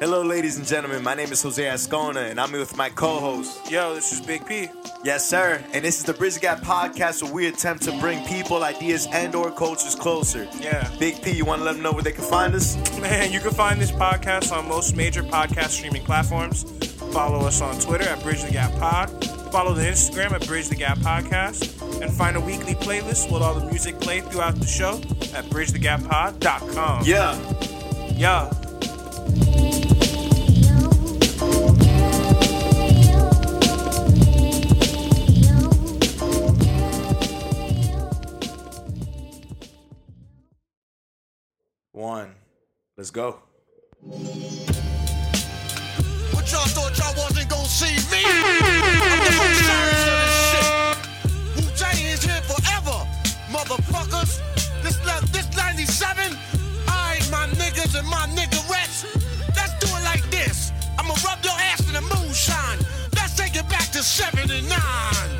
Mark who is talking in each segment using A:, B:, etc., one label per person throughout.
A: Hello, ladies and gentlemen. My name is Jose Ascona, and I'm here with my co-host.
B: Yo, this is Big P.
A: Yes, sir. And this is the Bridge the Gap podcast, where we attempt to bring people, ideas, and/or cultures closer.
B: Yeah.
A: Big P, you want to let them know where they can find us?
B: Man, you can find this podcast on most major podcast streaming platforms. Follow us on Twitter at Bridge the Gap Pod. Follow the Instagram at Bridge the Gap Podcast. And find a weekly playlist with all the music played throughout the show at bridgethegappod.com.
A: Yeah.
B: Yeah.
A: Let's go.
C: Y'all thought y'all wasn't gonna see me? Wu Tang is here forever, motherfuckers. This this 97, I my niggas and my niggerettes. Let's do it like this. I'ma rub your ass in the moonshine. Let's take it back to 79.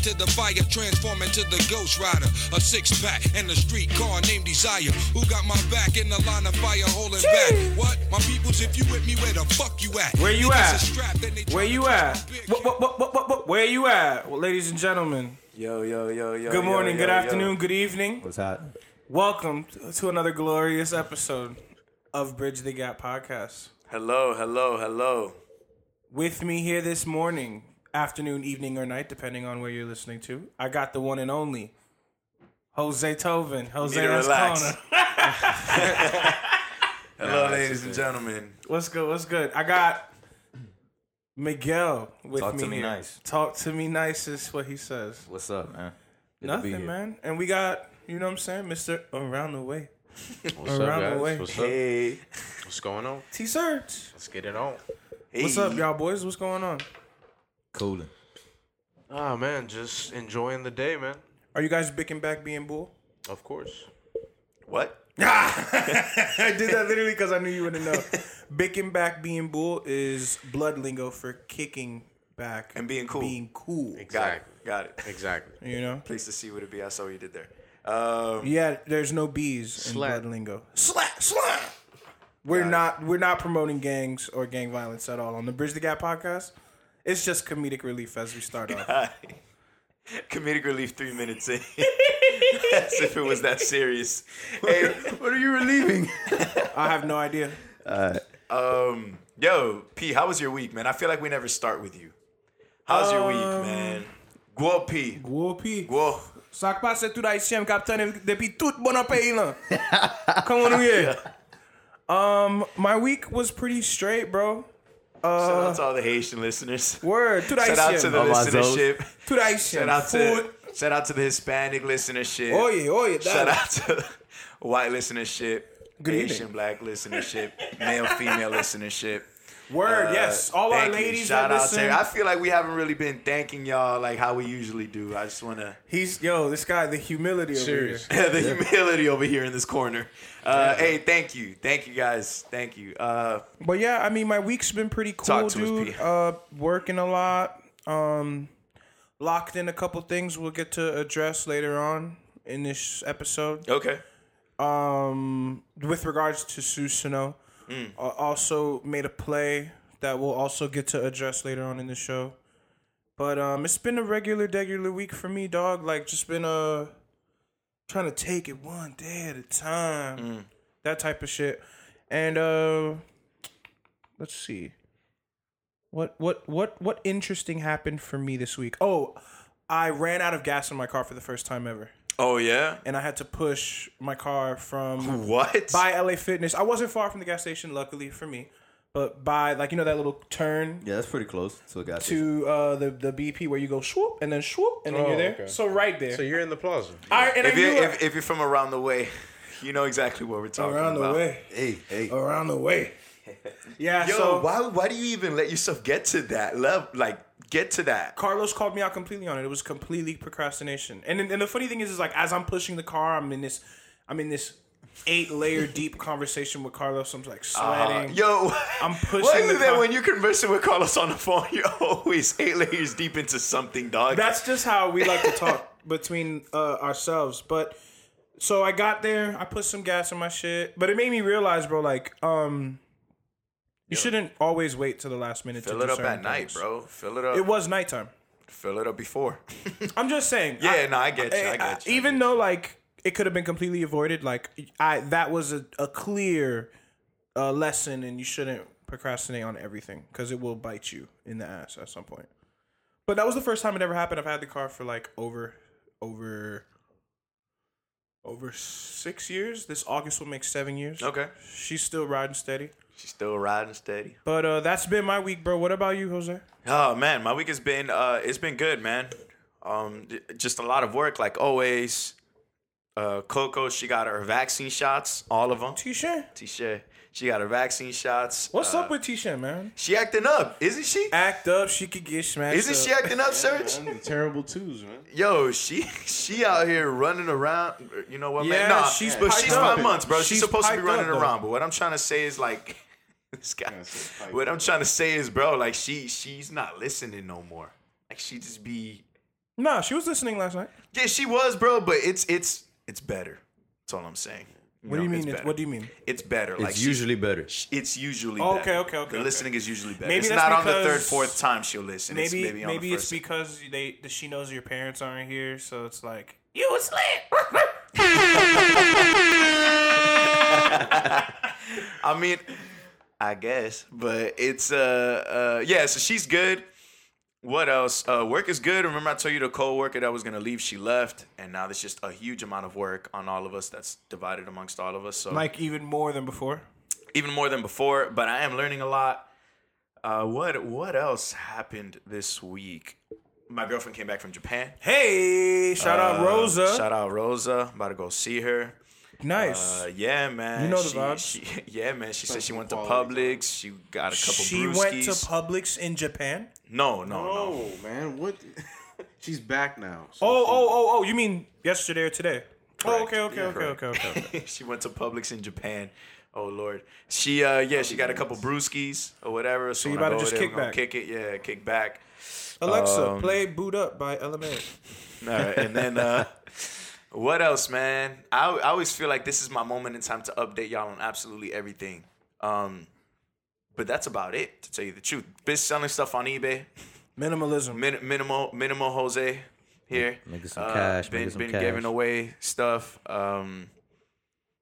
D: Into the fire, transform into the ghost rider. A six-pack and a street car named Desire. Who got my back in the line of fire holding back? What? My peoples, if you with me, where the fuck you at?
B: Where you at?
D: is strapped
B: Where you at? What, what, what, what, what, what, where you at? Well, ladies and gentlemen,
A: Yo, yo, yo, yo.
B: good morning,
A: yo,
B: good
A: yo.
B: afternoon, good evening.
E: What's hot?
B: Welcome to another glorious episode of Bridge the Gap podcast.
A: Hello, hello, hello.
B: With me here this morning, afternoon, evening, or night, depending on where you're listening to, I got the one and only Jose Tovin. Jose
A: Need to relax.
B: Ascona.
A: Hello, ladies and gentlemen.
B: What's good? What's good? I got Miguel with
E: Talk
B: me
E: to me
B: here.
E: nice.
B: Talk to me nice is what he says.
E: What's up, man? Good
B: Nothing, man. And we got, you know what I'm saying, Mister Around the Way.
F: What's
B: Around
F: up,
B: the way.
F: What's up?
A: Hey.
F: What's going on?
B: T Surge.
F: Let's get it on.
A: hey.
B: What's up, y'all boys? What's going on?
E: Cooling.
F: Ah, man, just enjoying the day, man.
B: Are you guys bicking back being bull?
F: Of course.
A: What?
B: I did that literally because I knew you wouldn't know. Bicking back being bull is blood lingo for kicking back
A: And being cool.
B: Being cool.
A: Got it.
F: Exactly.
A: Got it.
F: Exactly.
B: You know?
A: Pleased to see what it be. I saw what you did there. Um,
B: Yeah, there's no bees in blood lingo. Slap, slap. We're
A: Got it.
B: not we're not promoting gangs or gang violence at all on the Bridge the Gap podcast. It's just comedic relief as we start off.
A: Comedic relief three minutes in. As if it was that serious. Hey,
E: What are you relieving?
B: I have no idea.
A: um, yo, P, how was your week, man? I feel like we never start with you. How's your week, man? Guo P.
B: Guo P.
A: Guo.
B: Ça que passe tout haïtien capitaine depuis tout bon pays là. Come on here. Um, my week was pretty straight, bro.
A: Shout out uh, to all the Haitian listeners.
B: Word, tout
A: Shout out to the
B: haïtien.
A: listenership.
B: Tout haïtien.
A: Shout out to
B: Food.
A: shout out to the Hispanic listenership.
B: Oh yeah, oh yeah.
A: Shout out to the white listenership,
B: Good
A: Asian
B: evening.
A: black listenership, male female listenership.
B: Word,
A: Uh,
B: yes. All our
A: thank you.
B: ladies
A: Shout out
B: listen.
A: to. I feel like we haven't really been thanking y'all like how we usually do. I just want to
B: He's yo, this guy, the humility over
F: Serious.
B: here.
A: the humility over here in this corner. Uh, Hey, thank you, thank you guys, thank you. Uh,
B: But yeah, I mean, my week's been pretty cool,
A: Talk to us,
B: dude.
A: P.
B: Uh, working a lot. Um, locked in a couple things we'll get to address later on in this episode.
A: okay.
B: Um, with regards to Susanoo,
A: Mm.
B: uh, also made a play that we'll also get to address later on in the show. But um, it's been a regular, regular week for me, dog. Like just been uh trying to take it one day at a time,
A: Mm.
B: that type of shit. And uh, let's see. What what what what interesting happened for me this week? Oh, I ran out of gas in my car for the first time ever,
A: Oh yeah.
B: and I had to push my car from
A: What?
B: by LA Fitness. I wasn't far from the gas station, luckily for me, but by like you know that little turn
E: Yeah, that's pretty close to a gas station.
B: to uh, the the BP where you go swoop and then swoop and then
F: Oh,
B: you're there.
F: okay.
B: So right there.
F: So you're in the plaza.
B: I, and
A: If
B: I
A: you
B: knew
A: if, if you're from around the way, you know exactly what we're talking
B: around
A: about.
B: the way,
E: Hey, hey.
B: around the way. Yeah.
A: Yo,
B: so
A: why why do you even let yourself get to that level? Like get to that.
B: Carlos called me out completely on it. It was completely procrastination. And then- and the funny thing is, is like as I'm pushing the car, I'm in this, I'm in this eight layer deep conversation with Carlos. I'm like sweating.
A: Uh, Yo,
B: I'm pushing
A: Why is that when you're conversing with Carlos on the phone, you're always eight layers deep into something, dog?
B: That's just how we like to talk between uh, ourselves. But so I got there, I put some gas in my shit, but it made me realize, bro, like um, you shouldn't always wait till the last minute.
A: fill
B: to
A: it
B: do
A: up
B: certain
A: at night,
B: things.
A: bro. Fill it up.
B: It was nighttime.
A: Fill it up before.
B: I'm just saying.
A: Yeah, no, I get you, I
B: I-
A: get you, I
B: even
A: get
B: though like it could have been completely avoided, like I that was a, a clear uh, lesson, and you shouldn't procrastinate on everything because it will bite you in the ass at some point. But that was the first time it ever happened. I've had the car for like over over over six years. This August will make seven years.
A: okay.
B: She's still riding steady.
A: She's still riding steady.
B: But uh, that's been my week, bro. What about you, Jose?
A: Oh man, my week has been uh it's been good, man. Um just a lot of work like always. Uh Coco, she got her vaccine shots, all of them.
B: Tisha,
A: Tisha, she got her vaccine shots.
B: what's
A: Uh,
B: up with Tisha, man?
A: She acting up, isn't she?
B: Act up, she could get smashed.
A: Isn't she acting up, Serge?
F: Man, the terrible twos, man.
A: Yo, she she out here running around. You know what,
B: Yeah,
A: man? Nah,
B: she's
A: but she's
B: up.
A: five months, bro. She's,
B: She's
A: supposed to be running
B: up,
A: around. But what I'm trying to say is like, this guy.
F: it's
A: What I'm trying to say is, bro, like she she's not listening no more. Like she just be.
B: Nah, she was listening last night.
A: Yeah, she was, bro. But it's it's it's better. That's all I'm saying.
B: What do you
A: know,
B: mean?
A: it's
B: It's,
A: better.
B: what do you mean?
A: It's better. like
E: It's
A: she-
E: usually better.
A: It's usually
B: Oh,
A: better.
B: okay, okay, okay,
A: The
B: okay.
A: listening is usually better.
B: Maybe
A: it's
B: that's
A: not on the third,
B: because-
A: fourth time she'll listen. it's
B: Maybe
A: maybe on
B: maybe
A: the
B: it's
A: first.
B: because they that she knows your parents aren't here, so it's like you was lit.
A: I mean, I guess, but it's uh uh yeah. So she's good. What else? Uh, work is good. Remember, I told you the co-worker that was gonna leave. She left, and now there's just a huge amount of work on all of us. That's divided amongst all of us. So
B: like even more than before.
A: even more than before. But I am learning a lot. Uh, what what else happened this week? My girlfriend came back from Japan.
B: Hey, shout out
A: Uh,
B: Rosa.
A: Shout out Rosa. About to go see her.
B: Nice.
A: Uh, yeah, man.
B: You know the
A: she,
B: vibes.
A: She, yeah, man. She said she went to
F: quality
A: Publix. She got a couple
B: she
A: brewskis.
B: went to Publix in Japan.
A: no, no, no.
F: Oh man, what? She's back now. so
B: Oh,
F: she-
B: oh, oh, oh! You mean yesterday or today? Oh, okay, okay,
A: Yeah,
B: okay,
A: correct.
B: okay, okay, okay.
A: she went to Publix in Japan. Oh Lord. She uh yeah, she got a couple brewskis or whatever. So,
B: you
A: when I
B: about to just
A: over there,
B: kick
A: we're
B: back?
A: Kick it, yeah, kick back.
B: Alexa,
A: Um,
B: play "Boot Up" by LMA.
A: All right, and then uh what else, man? I I always feel like this is my moment in time to update y'all on absolutely everything. Um but that's about it, to tell you the truth. Been selling stuff on eBay.
B: Minimalism.
A: Min- minimal minimal Jose here.
E: Making some
A: Uh,
E: cash,
A: Been
E: making some
A: been
E: cash.
A: giving away stuff. Um,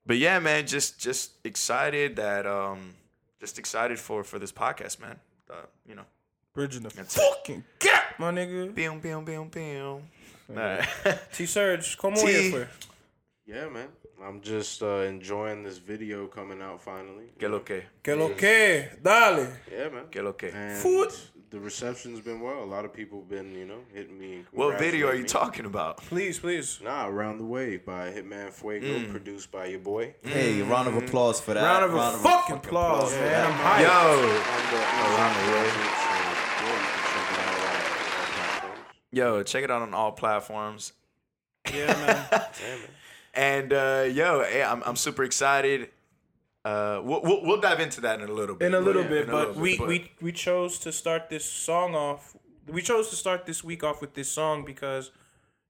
A: but yeah, man, just just excited that um, just excited for for this podcast, man. Uh, you know,
B: Bridging the fucking gap, my nigga.
A: boom, boom, boom, boom. All right.
B: T Surge, come on
A: T.
B: here for.
F: Yeah, man. I'm just uh, enjoying this video coming out finally.
A: Que lo que,
B: Que lo que, dale.
F: Yeah, man.
A: que lo que.
F: And
B: Foot.
F: the reception's been well. A lot of people been, you know, hitting me. and
A: What video are you
F: me.
A: talking about?
B: Please, please.
F: Nah, Around the Wave by Hitman Fuego,
A: Mm.
F: produced by your boy.
E: Hey, round of applause for that.
B: Round of fucking applause, man. I'm hyped.
A: Yo,
F: On the, around the Wave. So, yeah, you can check it out on all platforms.
A: Yo, check it out on all platforms.
B: Yeah, man.
F: Yeah, man.
A: And uh, yo, hey, I'm I'm super excited. Uh, we'll, we'll we'll dive into that in a little bit.
B: in a little
A: Yeah,
B: bit,
A: a
B: but
A: little
B: we,
A: bit,
B: we we chose to start this song off. We chose to start this week off with this song because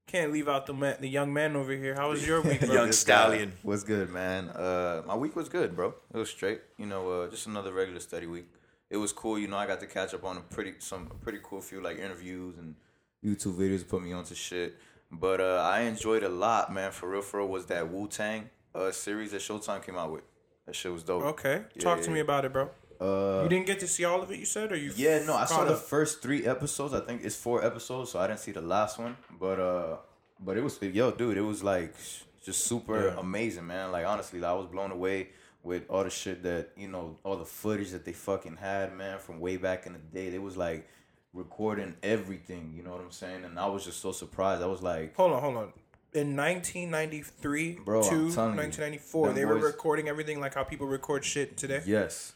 B: can't leave out the man, the young man over here. How was your week, bro?
A: Young stallion.
E: Was good, man. Uh, my week was good, bro. It was straight. You know, uh, just another regular study week. It was cool. You know, I got to catch up on a pretty some a pretty cool few like interviews and YouTube videos put me onto shit. But uh, I enjoyed a lot, man. For real, for real, was that Wu Tang uh, series that Showtime came out with. That shit was dope.
B: Okay,
E: Yeah,
B: talk
E: yeah,
B: to me about it, bro.
E: Uh,
B: You didn't get to see all of it. You said, or you?
E: yeah, no, I saw the
B: up?
E: first three episodes. I think it's four episodes, so I didn't see the last one. But uh, but it was yo, dude, it was like just super amazing, man. Like honestly, like, I was blown away with all the shit that you know, all the footage that they fucking had, man, from way back in the day. It was like recording everything. You know what I'm saying? And I was just so surprised. I was like,
B: Hold on, hold on. In 1993
E: Bro,
B: to
E: telling you,
B: 1994,
E: them
B: they were recording everything like how people record shit today.
E: yes,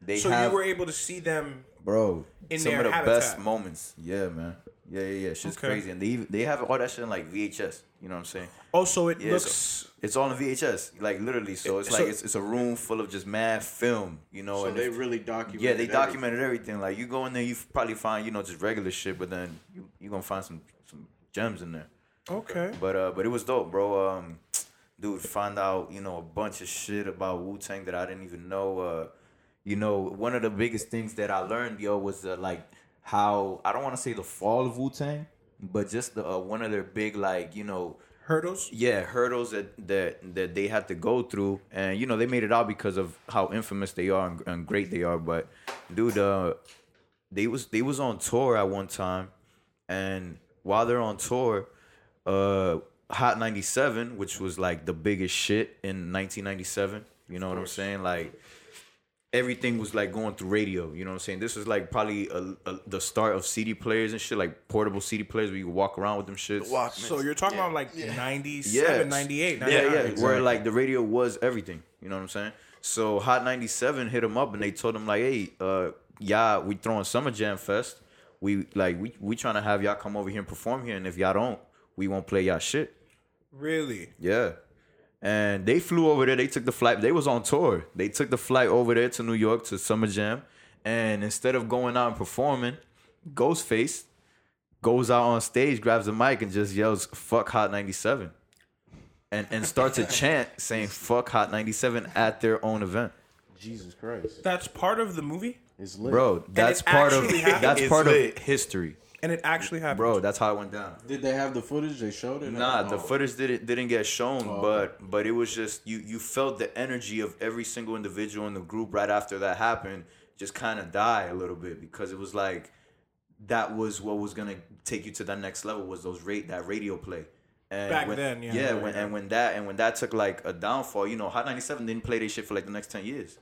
E: they
B: so
E: have,
B: you were able to see them.
E: Bro.
B: in
E: some
B: their
E: of the
B: habitat.
E: best moments. Yeah, man. Yeah, yeah, yeah. Shit's
B: Okay.
E: crazy, and they they have all that shit in like VHS. You know what I'm saying?
B: Also, it
E: Yeah,
B: looks.
E: so it's all in VHS, like literally. So it's
B: So-
E: like it's, it's a room full of just mad film, you know.
F: So
E: and
F: they really documented.
E: yeah, they documented everything. Like you go in there, you probably find you know just regular shit, but then you you gonna find some some gems in there.
B: Okay.
E: But uh, but it was dope, bro. Um, dude, find out you know a bunch of shit about Wu Tang that I didn't even know. Uh, you know, one of the biggest things that I learned, yo, was uh, like how I don't want to say the fall of Wu Tang, but just the uh, one of their big like you know
B: Hurdles.
E: yeah hurdles that that that they had to go through. And you know they made it out because of how infamous they are and, and great they are. But dude uh they was they was on tour at one time. And while they're on tour uh hot 97 which was like the biggest shit in 1997 you know what i'm saying? Like everything was like going through radio. You know what I'm saying? This was like probably a, a, the start of CD players and shit, like portable CD players where you walk around with them shits.
B: So you're talking about like 97,
E: Yeah,
B: 98,
E: Yeah, yeah.
B: 99.
E: Where like the radio was everything. You know what I'm saying? So Hot 97 hit them up and they told them like, hey, uh, yeah, we throwing Summer Jam Fest. We like we we trying to have y'all come over here and perform here, and if y'all don't, we won't play y'all shit.
B: Really?
E: Yeah. And they flew over there. They took the flight. They was on tour. They took the flight over there to New York to Summer Jam. And instead of going out and performing, Ghostface goes out on stage, grabs the mic, and just yells "Fuck Hot 97," and and starts a chant saying "Fuck Hot 97" at their own event.
F: Jesus Christ.
B: That's part of the movie,
F: It's lit.
E: Bro, that's part of
B: happened?
E: that's
A: It's
E: part
A: lit.
E: of history,
B: and it actually happened.
E: bro. That's how it went down.
F: Did they have the footage? They showed it?
E: Nah, the
F: Oh.
E: footage didn't didn't get shown,
F: Oh,
E: but but it was just you you felt the energy of every single individual in the group right after that happened just kind of die a little bit because it was like that was what was gonna take you to that next level was those rate that radio play. And
B: Back
E: when,
B: then, yeah.
E: yeah, when and when that and when that took like a downfall, you know, Hot 97 didn't play their shit for like the next 10 years.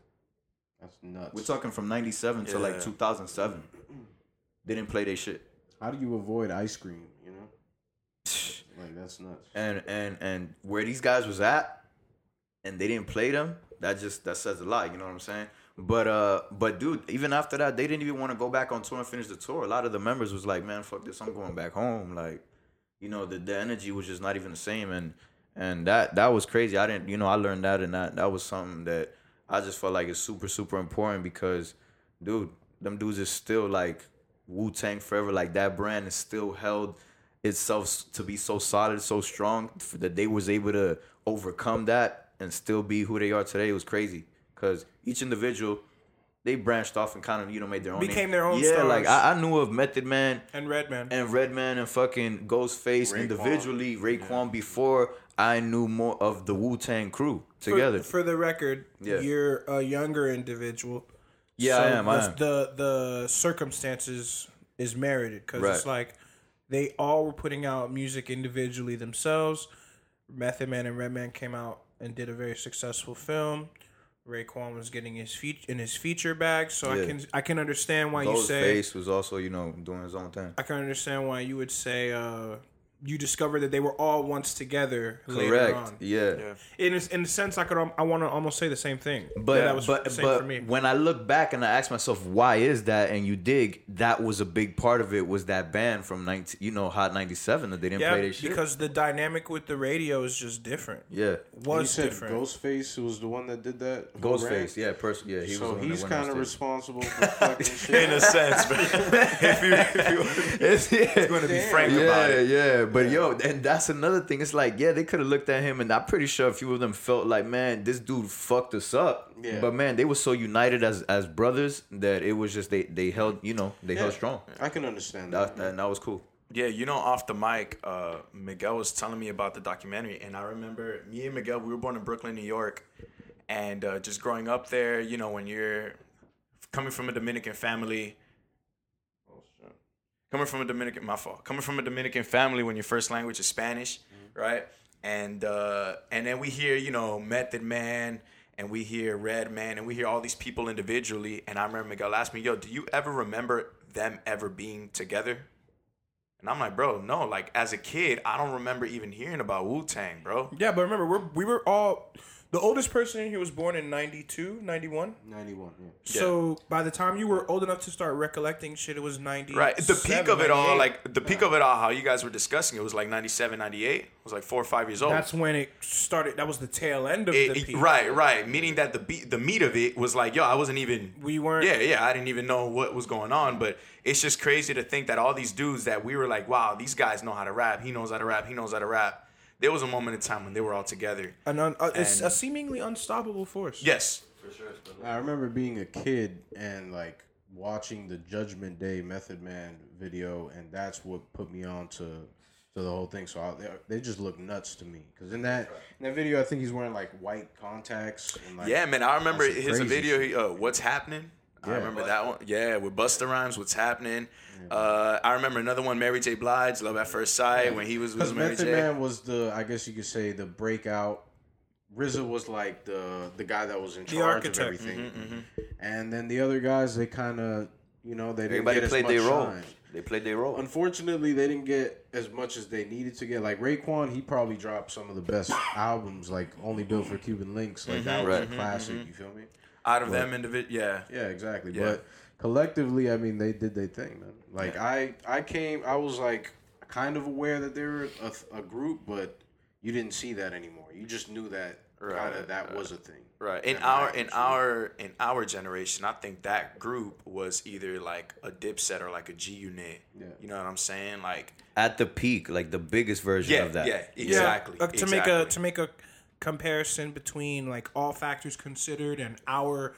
F: That's nuts.
E: We're talking from 97 to like 2007. They didn't play their shit.
F: How do you avoid ice cream? You know, like that's nuts.
E: and and and where these guys was at and they didn't play them that just that says a lot you know what i'm saying but uh but dude even after that they didn't even want to go back on tour and finish the tour a lot of the members was like man fuck this i'm going back home like you know the, the energy was just not even the same and and that that was crazy i didn't you know i learned that and that that was something that i just felt like it's super super important because dude them dudes is still like wu-tang forever like that brand is still held itself to be so solid so strong that they was able to overcome that and still be who they are today it was crazy because each individual they branched off and kind of you know made their own name.
B: Became their own
E: yeah like. I, I knew of method man
B: And Redman.
E: and Redman and fucking Ghostface individually, Raekwon before I knew more of the Wu Tang crew
B: For-
E: together.
B: For, the record,
E: Yeah.
B: you're a younger individual.
E: Yeah, I am, I
B: the,
E: am.
B: The the circumstances is merited because it's like they all were putting out music individually themselves. Method Man and Redman came out and did a very successful film. Raekwon was getting his feature in his feature bag, so I can I can understand why you say
E: Face was also, you know, doing his own thing.
B: I can understand why you would say uh, you discover that they were all once together later
E: Correct.
B: on.
E: Yeah.
B: In a, in a sense, I could um, I want to almost say the same thing.
E: But
B: that was
E: but
B: the same
E: but
B: for me.
E: when I look back and I ask myself why is that, and you dig, that was a big part of it. Was that band from nineteen, you know, Hot ninety seven that they didn't
B: yeah,
E: play their shit?
B: because the dynamic with the radio is just different.
E: yeah,
F: you
B: Was
F: said
B: different.
F: Ghostface was the one that did that.
E: Ghostface, yeah, person, yeah, he was. the
F: So he's kind of responsible for fucking shit.
A: in a sense, but if you, if you
E: It's, yeah.
A: going to be frank about it.
E: yeah,
A: it,
E: yeah, but yo, and that's another thing. It's like, yeah, they could have looked at him, and I'm pretty sure a few of them felt like, man, this dude fucked us up.
F: Yeah.
E: But man, they were so united as as brothers that it was just they they held, you know, they held strong.
F: I can understand that.
E: That, that, and that was cool.
A: Yeah, you know, off the mic, uh, Miguel was telling me about the documentary, and I remember me and Miguel, we were born in Brooklyn, New York, and uh, just growing up there, you know, when you're coming from a Dominican family. Coming from a Dominican, my fault. Coming from a Dominican family when your first language is Spanish, right? And uh, and then we hear, you know, Method Man, and we hear Redman, and we hear all these people individually. And I remember Miguel asked me, "Yo, do you ever remember them ever being together?" And I'm like, "Bro, no. Like as a kid, I don't remember even hearing about Wu Tang, bro."
B: Yeah, but remember, we're, we were all. The oldest person in here was born in 92, 91.
F: 91, yeah.
B: So by the time you were old enough to start recollecting shit, it was 90.
A: Right. The peak of it all, like the peak of it all, how you guys were discussing it was like 97, 98. It was like four or five years old.
B: That's when it started. That was the tail end of
A: It-
B: the
A: it-
B: peak.
A: right, right. Meaning that the beat, the meat of it was like, yo, I wasn't even.
B: We weren't-
A: Yeah, yeah. I didn't even know what was going on. But it's just crazy to think that all these dudes that we were like, wow, these guys know how to rap. He knows how to rap. He knows how to rap. There was a moment in time when they were all together.
B: An un, uh, it's
A: And-
B: a seemingly unstoppable force.
A: Yes. For sure.
F: I remember being a kid and like watching the Judgment Day Method Man video, and that's what put me on to, to the whole thing. So I, they, they just look nuts to me because in that in that video, I think he's wearing like white contacts. And, like,
A: Yeah, man. I remember his video. He, uh, What's happening? I remember that one. Yeah, with Busta Rhymes. What's happening? Uh, I remember another one. Mary J. Blige, Love at First Sight, when he was
F: Because
A: with Mary
F: Method
A: J.
F: Man was the, I guess you could say, the breakout. RZA was like the the guy that was in charge of
B: architect.
F: everything,
A: Mm-hmm,
F: and then the other guys, they kind of, you know, they didn't
E: Everybody
F: get as
E: played
F: much
E: their role.
F: shine.
E: They played their role.
F: Unfortunately, they didn't get as much as they needed to get. Like Raekwon, he probably dropped some of the best albums, like Only Built for Cuban Links. Like mm-hmm, that was
E: Right.
F: a classic. Mm-hmm, you feel me? Mm-hmm.
A: Out of them individual, yeah.
F: Yeah, exactly.
A: Yeah.
F: But collectively, I mean, they did their thing, man. Like I, I came, I was like kind of aware that they were a, a group, but you didn't see that anymore. You just knew that kind
A: Right,
F: of that was a thing.
A: Right. In our
F: magnitude.
A: in our in our generation, I think that group was either like a Dipset or like a G Unit.
F: Yeah.
A: You know what I'm saying? Like
E: At the peak, like the biggest version
A: yeah,
E: of that.
A: yeah, exactly.
B: Uh, to make a to make a comparison between like all factors considered and our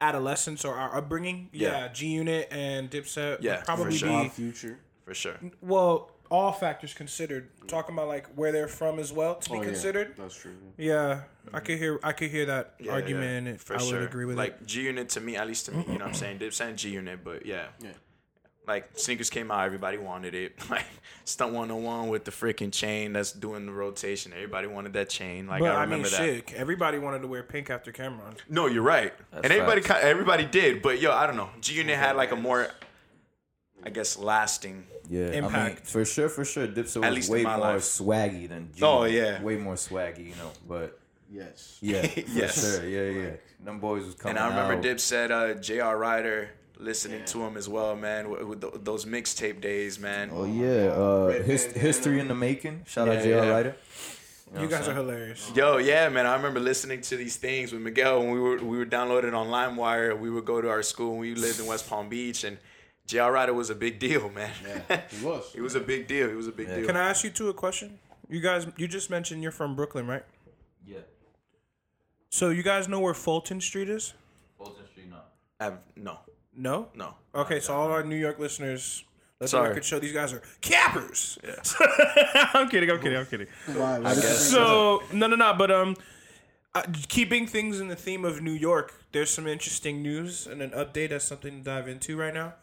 B: adolescence or our upbringing, yeah,
A: Yeah.
B: G Unit and Dipset
A: Yeah,
B: would
A: for
B: probably
A: sure.
B: be
F: Our future.
A: for sure.
B: well, all factors considered. Talking about like where they're from as well to be
F: Oh, yeah,
B: considered.
F: That's true.
B: Yeah, I could hear I could hear that
A: Yeah,
B: argument.
A: yeah,
B: and
A: for
B: I would
A: sure.
B: agree with
A: like
B: it.
A: G Unit to me, at least to me, you know what I'm saying? Dipset and G Unit, but yeah.
F: Yeah.
A: Like sneakers came out, everybody wanted it. Like Stunt 101 with the freaking chain that's doing the rotation. Everybody wanted that chain. Like
B: But
A: I
B: I, mean,
A: remember that.
B: shit, everybody wanted to wear pink after Cam'ron.
A: No, you're right. and everybody, everybody did. But yo, I don't know. G Unit had like a more, I guess, lasting.
E: Yeah, I mean,
B: Impact.
E: for sure, for sure. Dipset
A: At
E: was
A: least
E: way more
A: life.
E: swaggy than G.
A: Oh, yeah.
E: way more swaggy, you know. But
F: Yes.
E: yeah, for
A: Yes.
E: sure, yeah, yeah. Them boys was coming
A: And I remember
E: out.
A: Dip said uh, J.R. Writer listening to him as well, man, with, with th- those mixtape days, man.
E: Oh yeah, uh, his, history in the making. Shout
A: Yeah,
E: out J.R.
A: yeah.
E: Writer.
B: You guys are hilarious.
A: Yo, yeah, man. I remember listening to these things with Miguel when we were we were downloaded on LimeWire. We would go to our school when we lived in West Palm Beach, and J.R. Writer was a big deal, man.
F: Yeah, he was.
A: he was a big deal. He was a big deal.
B: Can I ask you two a question? You guys, you just mentioned you're from Brooklyn, right?
E: Yeah,
B: So you guys know where Fulton Street is?
E: Fulton Street, no.
A: I've- no,
B: No.
A: no.
B: Okay, so all our New York listeners, let the
A: Sorry.
B: record show these guys are cappers. I'm kidding. I'm kidding. I'm kidding.
F: Why, why did you think
B: So no, no, no. But um, uh, keeping things in the theme of New York, there's some interesting news and an update. That's something to dive into right now.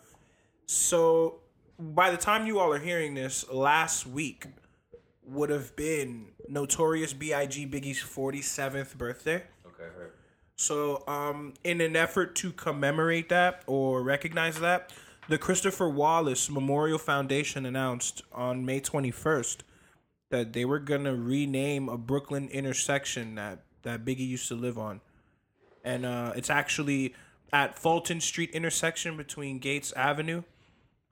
B: So by the time you all are hearing this, last week would have been Notorious B.I.G. Biggie's 47th birthday.
E: Okay, heard.
B: So, um, in an effort to commemorate that or recognize that, the Christopher Wallace Memorial Foundation announced on May 21st that they were going to rename a Brooklyn intersection that, that Biggie used to live on. And uh, it's actually at Fulton Street intersection between Gates Avenue,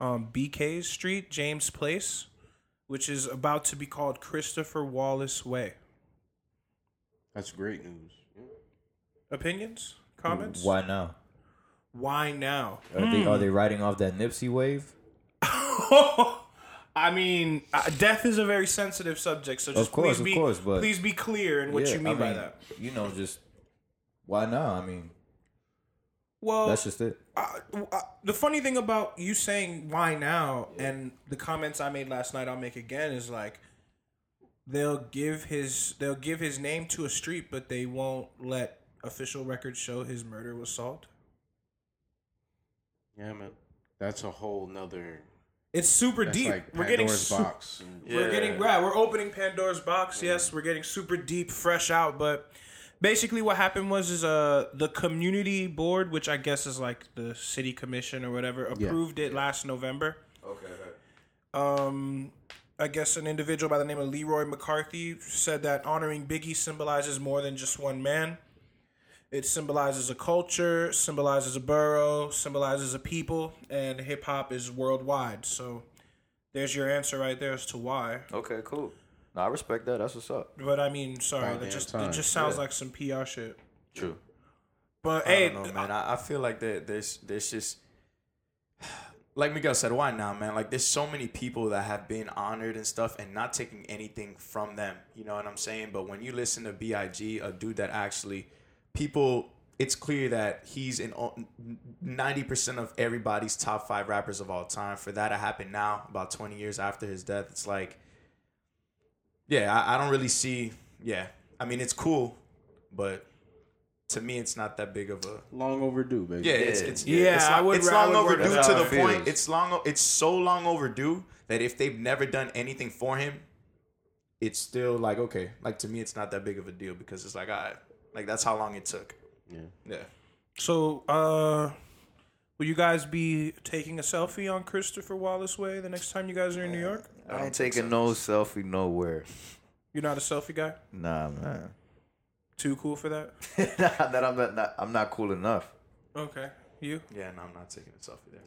B: um, BK Street, James Place, which is about to be called Christopher Wallace Way.
F: That's great news.
B: Opinions? Comments?
E: Why now?
B: Why now?
E: Are they are they riding off that Nipsey wave?
B: I mean, uh, death is a very sensitive subject, so just
E: Of course,
B: please
E: of
B: be
E: course, but-
B: please be clear in what
E: Yeah,
B: you mean
E: I
B: by that.
E: You know, just why now? I mean,
B: Well,
E: that's just it.
B: Uh, uh, the funny thing about you saying why now and the comments I made last night, I'll make again is like they'll give his they'll give his name to a street, but they won't let official records show his murder was solved.
F: Yeah, man. That's a whole nother.
B: It's super
F: That's
B: deep.
F: like
B: we're getting su-
F: box. and-
B: We're getting right. We're opening Pandora's box. Yes, we're getting super deep, fresh out. But basically, what happened was is uh the community board, which I guess is like the city commission or whatever, approved it last November.
E: Okay.
B: Um, I guess an individual by the name of Leroy McCarthy said that honoring Biggie symbolizes more than just one man. It symbolizes a culture, symbolizes a borough, symbolizes a people, and hip hop is worldwide. So there's your answer right there as to why.
E: Okay, cool. No, I respect that. That's what's up.
B: But I mean, sorry,
F: About
B: that just
F: time.
B: it just sounds
E: Yeah.
B: like some PR shit.
E: True.
B: But
A: I
B: hey,
A: don't know, man. I, I feel like that there's there's just like Miguel said, why now, man? Like there's so many people that have been honored and stuff and not taking anything from them. You know what I'm saying? But when you listen to B.I.G., a dude that actually people it's clear that he's in ninety percent of everybody's top five rappers of all time. For that to happen now, about twenty years after his death, it's like, yeah, I, I don't really see. Yeah, I mean, it's cool, but to me, it's not that big of a
F: Long overdue, baby.
A: yeah, it's it's
B: Yeah,
A: It's,
B: I
A: long-
B: would
A: it's
B: ra- I
A: long
B: would
A: overdue to the point.
E: feels.
A: It's long. It's so long overdue that if they've never done anything for him, it's still like okay. Like to me, it's not that big of a deal because it's like I like that's how long it took.
F: Yeah.
A: Yeah.
B: so uh, will you guys be taking a selfie on Christopher Wallace Way the next time you guys are in New York?
E: I ain't taking no selfie nowhere.
B: You're not a selfie guy.
E: Nah, man.
B: Too cool for that.
E: that I'm not, not. I'm not cool enough.
B: Okay, you.
A: Yeah, no, I'm not taking a selfie there.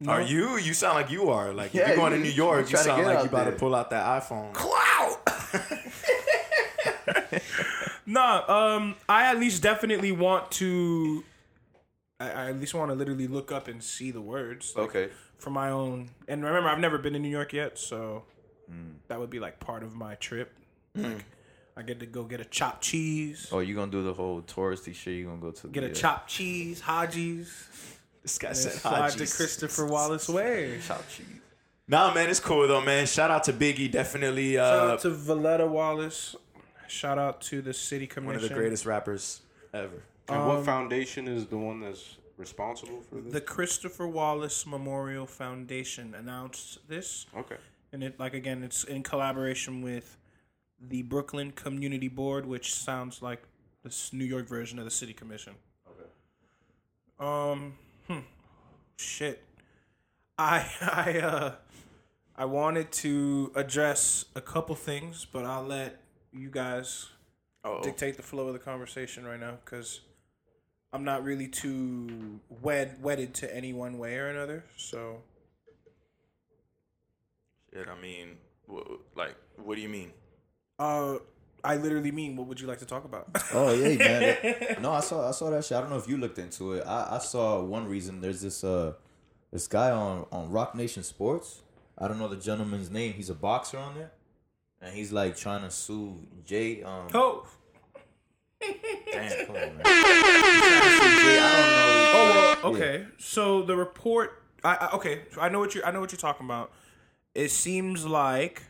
B: No?
A: Are you? You sound like you are. Like
E: Yeah,
A: if you're going to
E: you-
A: New York, you
E: trying to
A: sound
E: get
A: like you
E: out
A: about to
E: there.
A: pull out that iPhone. Clout!
B: Nah, um, I at least definitely want to. I, I at least want to literally look up and see the words. like,
E: Okay.
B: For my own, and remember, I've never been to New York yet, so
E: Hmm.
B: that would be like part of my trip. Like, I get to go get a chopped cheese,
E: Oh, you gonna do the whole touristy shit? You gonna go to
B: get
E: the,
B: a chopped cheese, Hajji's,
A: This guy
B: and
A: said,
B: slide to Christopher Wallace Way.
E: chopped cheese.
A: Nah, man, it's cool though, man. Shout out to Biggie, definitely
B: Shout
A: uh,
B: out to Voletta Wallace. Shout out to the city commission.
A: one of the greatest rappers ever.
F: And what foundation is the one that's responsible for this?
B: The Christopher Wallace Memorial Foundation announced this.
F: okay.
B: and it like again it's in collaboration with the Brooklyn Community Board, which sounds like this New York version of the City Commission. Okay. Um. Hmm. Shit. I I uh I wanted to address a couple things, but I'll let you guys
A: Oh,
B: dictate the flow of the conversation right now because I'm not really too wed wedded to any one way or another. So
A: shit. I mean, wh- like, what do you mean?
B: Uh, I literally mean, what would you like to talk about?
E: Oh yeah, man. No, I saw I saw that shit. I don't know if you looked into it. I, I saw one reason. There's this uh this guy on on Roc Nation Sports. I don't know the gentleman's name. He's a boxer on there, and he's like trying to sue Jay. Um,
B: oh,
E: damn, come on,
B: okay. So the report, I, I okay, I know what you, I know what you're talking about. It seems like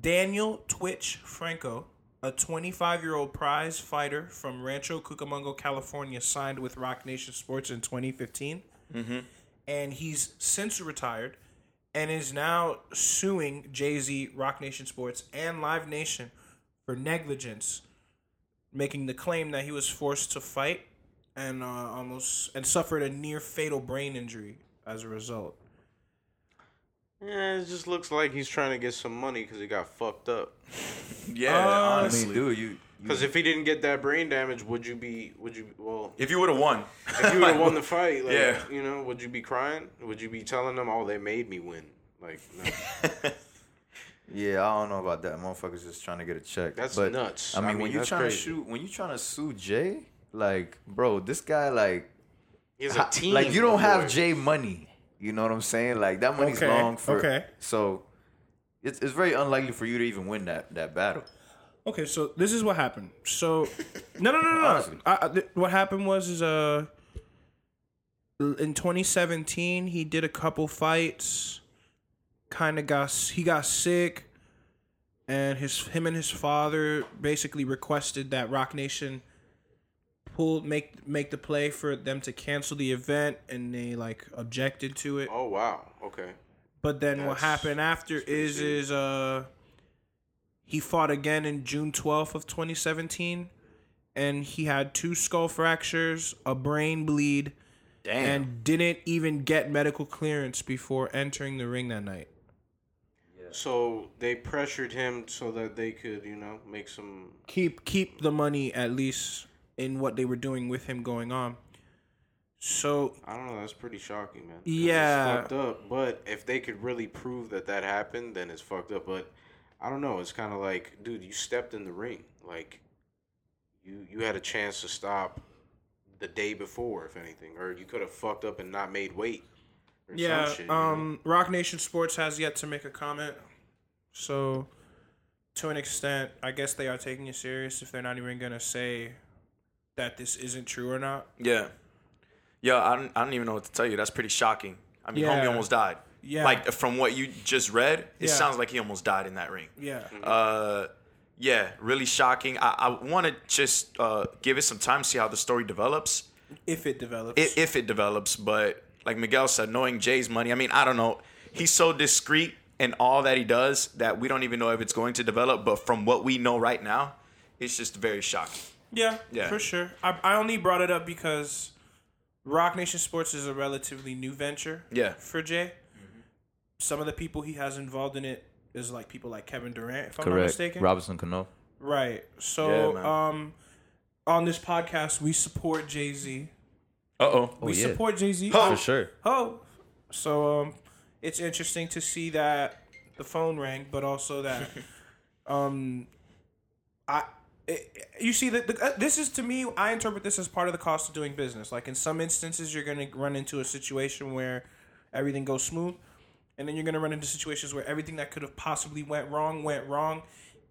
B: Daniel Twitch Franco, a 25 year old prize fighter from Rancho Cucamonga, California, signed with Roc Nation Sports in 2015, mm-hmm. and he's since retired, and is now suing Jay Z, Roc Nation Sports, and Live Nation for negligence, making the claim that he was forced to fight and uh, almost and suffered a near fatal brain injury as a result.
F: Yeah, it just looks like he's trying to get some money because he got fucked up.
A: Yeah,
B: Uh,
E: I
A: honestly.
E: mean, dude, you.
F: Because if he didn't get that brain damage, would you be? Would you? Well,
A: if you would have won,
F: if you would have won the fight, like,
A: Yeah.
F: you know, would you be crying? Would you be telling them, "Oh, they made me win"? Like, no.
E: Yeah, I don't know about that. Motherfuckers just trying to get a check.
F: That's
E: but,
F: nuts.
E: I mean,
F: I mean,
E: when you
F: that's
E: trying
F: crazy.
E: to shoot, when you trying to sue Jay, like, bro, this guy, like,
F: he has a
E: ha-
F: team.
E: like you don't
F: of
E: have
F: lawyers.
E: Jay money. You know what I'm saying? Like that money's
B: Okay,
E: long for.
B: okay.
E: So, it's it's very unlikely for you to even win that that battle.
B: Okay, so this is what happened. So, no, no, no, no.
E: Honestly.
B: I, I, th- what happened was is uh, in 2017 he did a couple fights. Kind of got he got sick, and his him and his father basically requested that Roc Nation pull make make the play for them to cancel the event, and they like objected to it.
F: Oh wow. Okay.
B: But then what happened after
F: that's pretty
B: is is uh he fought again in June 12th of 2017 and he had two skull fractures, a brain bleed
A: Damn.
B: and didn't even get medical clearance before entering the ring that night.
F: So they pressured him so that they could, you know, make some.
B: Keep keep the money at least in what they were doing with him going on. So
F: I don't know. That's pretty shocking, man.
B: Yeah.
F: It's fucked up. But if they could really prove that that happened, then it's fucked up. But I don't know. It's kind of like, dude, you stepped in the ring. Like, you you had a chance to stop the day before, if anything, or you could have fucked up and not made weight. Or
B: yeah,
F: some shit, you know?
B: um Roc Nation Sports has yet to make a comment. So to an extent, I guess they are taking it serious if they're not even going to say that this isn't true or not.
A: Yeah. Yeah, I don't, I don't even know what to tell you. That's pretty shocking. I mean,
B: Yeah.
A: homie almost died.
B: Yeah.
A: Like, from what you just read, it
B: Yeah.
A: sounds like he almost died in that ring.
B: Yeah.
A: Uh, yeah, really shocking. I, I want to just uh, give it some time, to see how the story develops,
B: If it develops.
A: if, if it develops. But like Miguel said, knowing Jay's money, I mean, I don't know. He's so discreet in all that he does that we don't even know if it's going to develop. But from what we know right now, it's just very shocking.
B: Yeah,
A: Yeah.
B: for sure. I, I only brought it up because Roc Nation Sports is a relatively new venture.
A: Yeah.
B: For Jay, some of the people he has involved in it is like people like Kevin Durant, if I'm not mistaken.
E: Robinson Cano.
B: Right. So,
A: Yeah, man.
B: um, on this podcast, we support Jay Z.
A: Uh oh.
B: We
E: yeah.
B: support Jay Z.
E: For sure.
B: Oh, so um, it's interesting to see that the phone rang, but also that um, I. You see that uh, this is to me i interpret this as part of the cost of doing business. Like in some instances you're going to run into a situation where everything goes smooth and then you're going to run into situations where everything that could have possibly went wrong went wrong.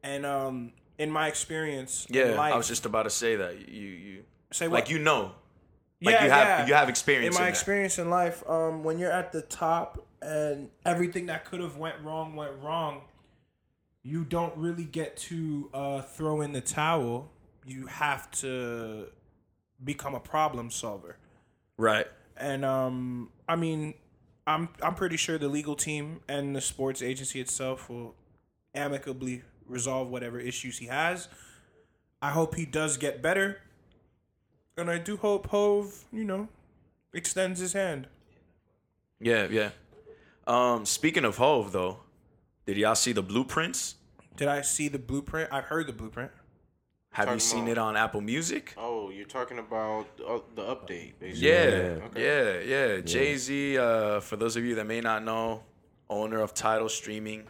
B: And um in my experience in
A: Yeah,
B: life,
A: I was just about to say that. You, you,
B: say what?
A: like you know, like you have you have experience
B: in my
A: in
B: experience in life um when you're at the top and everything that could have went wrong went wrong you don't really get to uh throw in the towel. You have to become a problem solver.
A: Right.
B: and um i mean i'm i'm pretty sure the legal team and the sports agency itself will amicably resolve whatever issues he has. I hope he does get better. And i do hope Hov you know extends his hand.
A: Yeah, yeah. Um, speaking of Hov, though, did y'all see the blueprints?
B: did i see the blueprint i've heard the blueprint
A: Have you seen
F: about-
A: it on Apple Music?
F: Oh, you're talking about uh, the update, basically.
A: Yeah,
F: Okay.
A: yeah, yeah. Jay Z, uh, for those of you that may not know, owner of Tidal Streaming,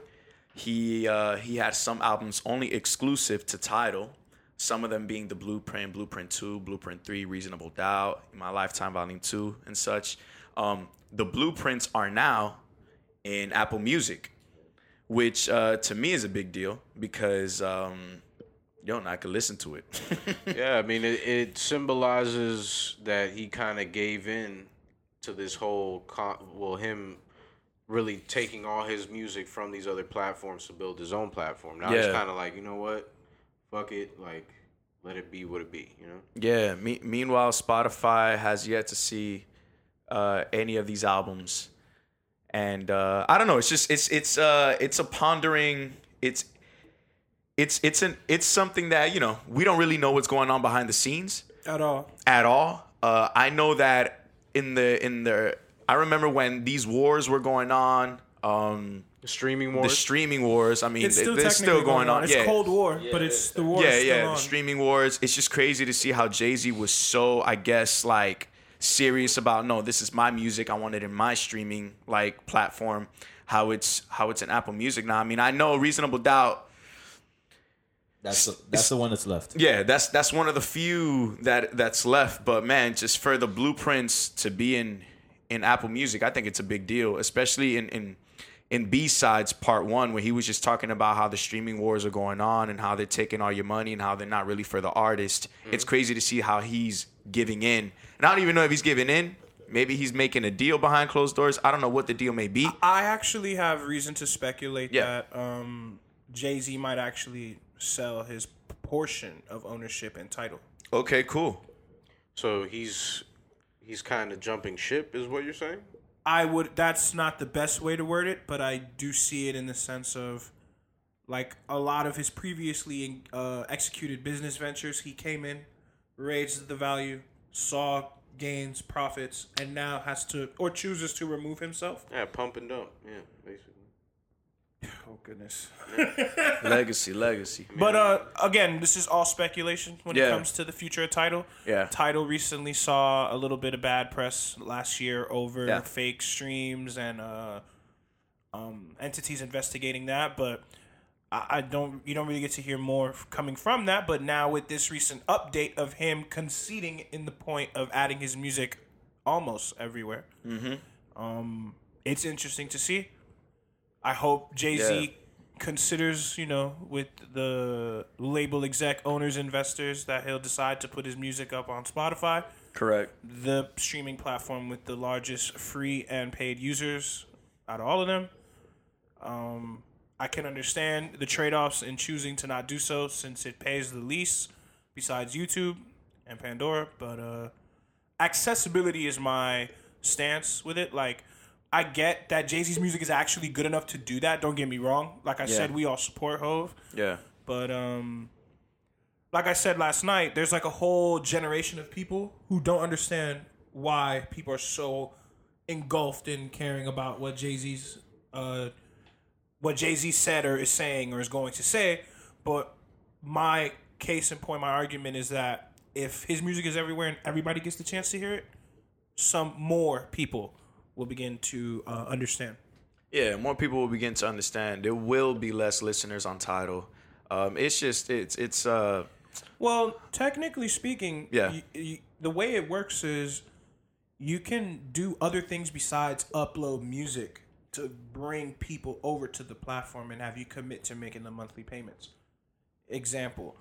A: he uh, he had some albums only exclusive to Tidal. Some of them being the Blueprint, Blueprint Two, Blueprint Three, Reasonable Doubt, My Lifetime Volume Two, and such. Um, the blueprints are now in Apple Music, which uh, to me is a big deal because um, yo, I could listen to it.
F: Yeah, I mean, it, it symbolizes that he kind of gave in to this whole, con- well, him really taking all his music from these other platforms to build his own platform. Now
A: Yeah.
F: it's kind of like, you know what? Fuck it. Like, let it be what it be, you know?
A: Yeah. Me- meanwhile, Spotify has yet to see uh, any of these albums, and uh, I don't know. It's just it's it's uh it's a pondering. It's it's it's an it's something that you know we don't really know what's going on behind the scenes
B: at all
A: at all. Uh, I know that in the in the I remember when these wars were going on. Um,
F: The streaming wars.
A: the streaming wars. I mean,
B: it's still
A: they're still going on.
B: it's
A: yeah.
B: cold war but it's the war
A: yeah,
B: is still
A: yeah,
B: on.
A: the streaming wars. It's just crazy to see how Jay Z was so, I guess, like serious about no, this is my music. I want it in my streaming like platform. How it's how it's in Apple Music now. I mean, I know Reasonable Doubt.
G: That's the, that's the one that's left.
A: Yeah, that's that's one of the few that that's left. But man, just for the blueprints to be in in Apple Music, I think it's a big deal, especially in in in B sides part one, where he was just talking about how the streaming wars are going on and how they're taking all your money and how they're not really for the artist. It's mm-hmm. crazy to see how he's giving in, and I don't even know if he's giving in. Maybe he's making a deal behind closed doors. I don't know what the deal may be.
B: i actually have reason to speculate
A: Yeah.
B: that um jay-z might actually sell his portion of ownership and Tidal
A: Okay, cool.
F: So he's he's kind of jumping ship, is what you're saying?
B: I would. That's not the best way to word it, but I do see it in the sense of, like a lot of his previously uh, executed business ventures, he came in, raised the value, saw gains, profits, and now has to or chooses to remove himself.
F: Yeah, pump and dump. Yeah, basically.
B: Oh goodness.
A: legacy, legacy.
B: But uh, again, this is all speculation when it comes to the future of Tidal.
A: Yeah.
B: Tidal recently saw a little bit of bad press last year over
A: Yeah.
B: fake streams and uh, um, entities investigating that, but. I I don't. You don't really get to hear more coming from that, but now with this recent update of him conceding in the point of adding his music almost everywhere, mm-hmm. um, it's interesting to see. I hope Jay Z
A: Yeah.
B: considers, you know, with the label exec owners, investors, that he'll decide to put his music up on Spotify,
A: Correct.
B: the streaming platform with the largest free and paid users out of all of them. Um, I can understand the trade offs in choosing to not do so since it pays the least, besides YouTube and Pandora. But uh, accessibility is my stance with it. Like, I get that Jay Z's music is actually good enough to do that. Don't get me wrong. Like I said, we all support Hov.
A: Yeah.
B: But um like I said last night, there's like a whole generation of people who don't understand why people are so engulfed in caring about what Jay-Z's uh what Jay-Z said or is saying or is going to say, but my case in point, my argument is that if his music is everywhere and everybody gets the chance to hear it, some more people will begin to uh, understand.
A: Yeah, more people will begin to understand. There will be less listeners on Tidal. Um, it's just it's it's uh
B: Well, technically speaking,
A: Yeah.
B: y- y- the way it works is you can do other things besides upload music to bring people over to the platform and have you commit to making the monthly payments. Example,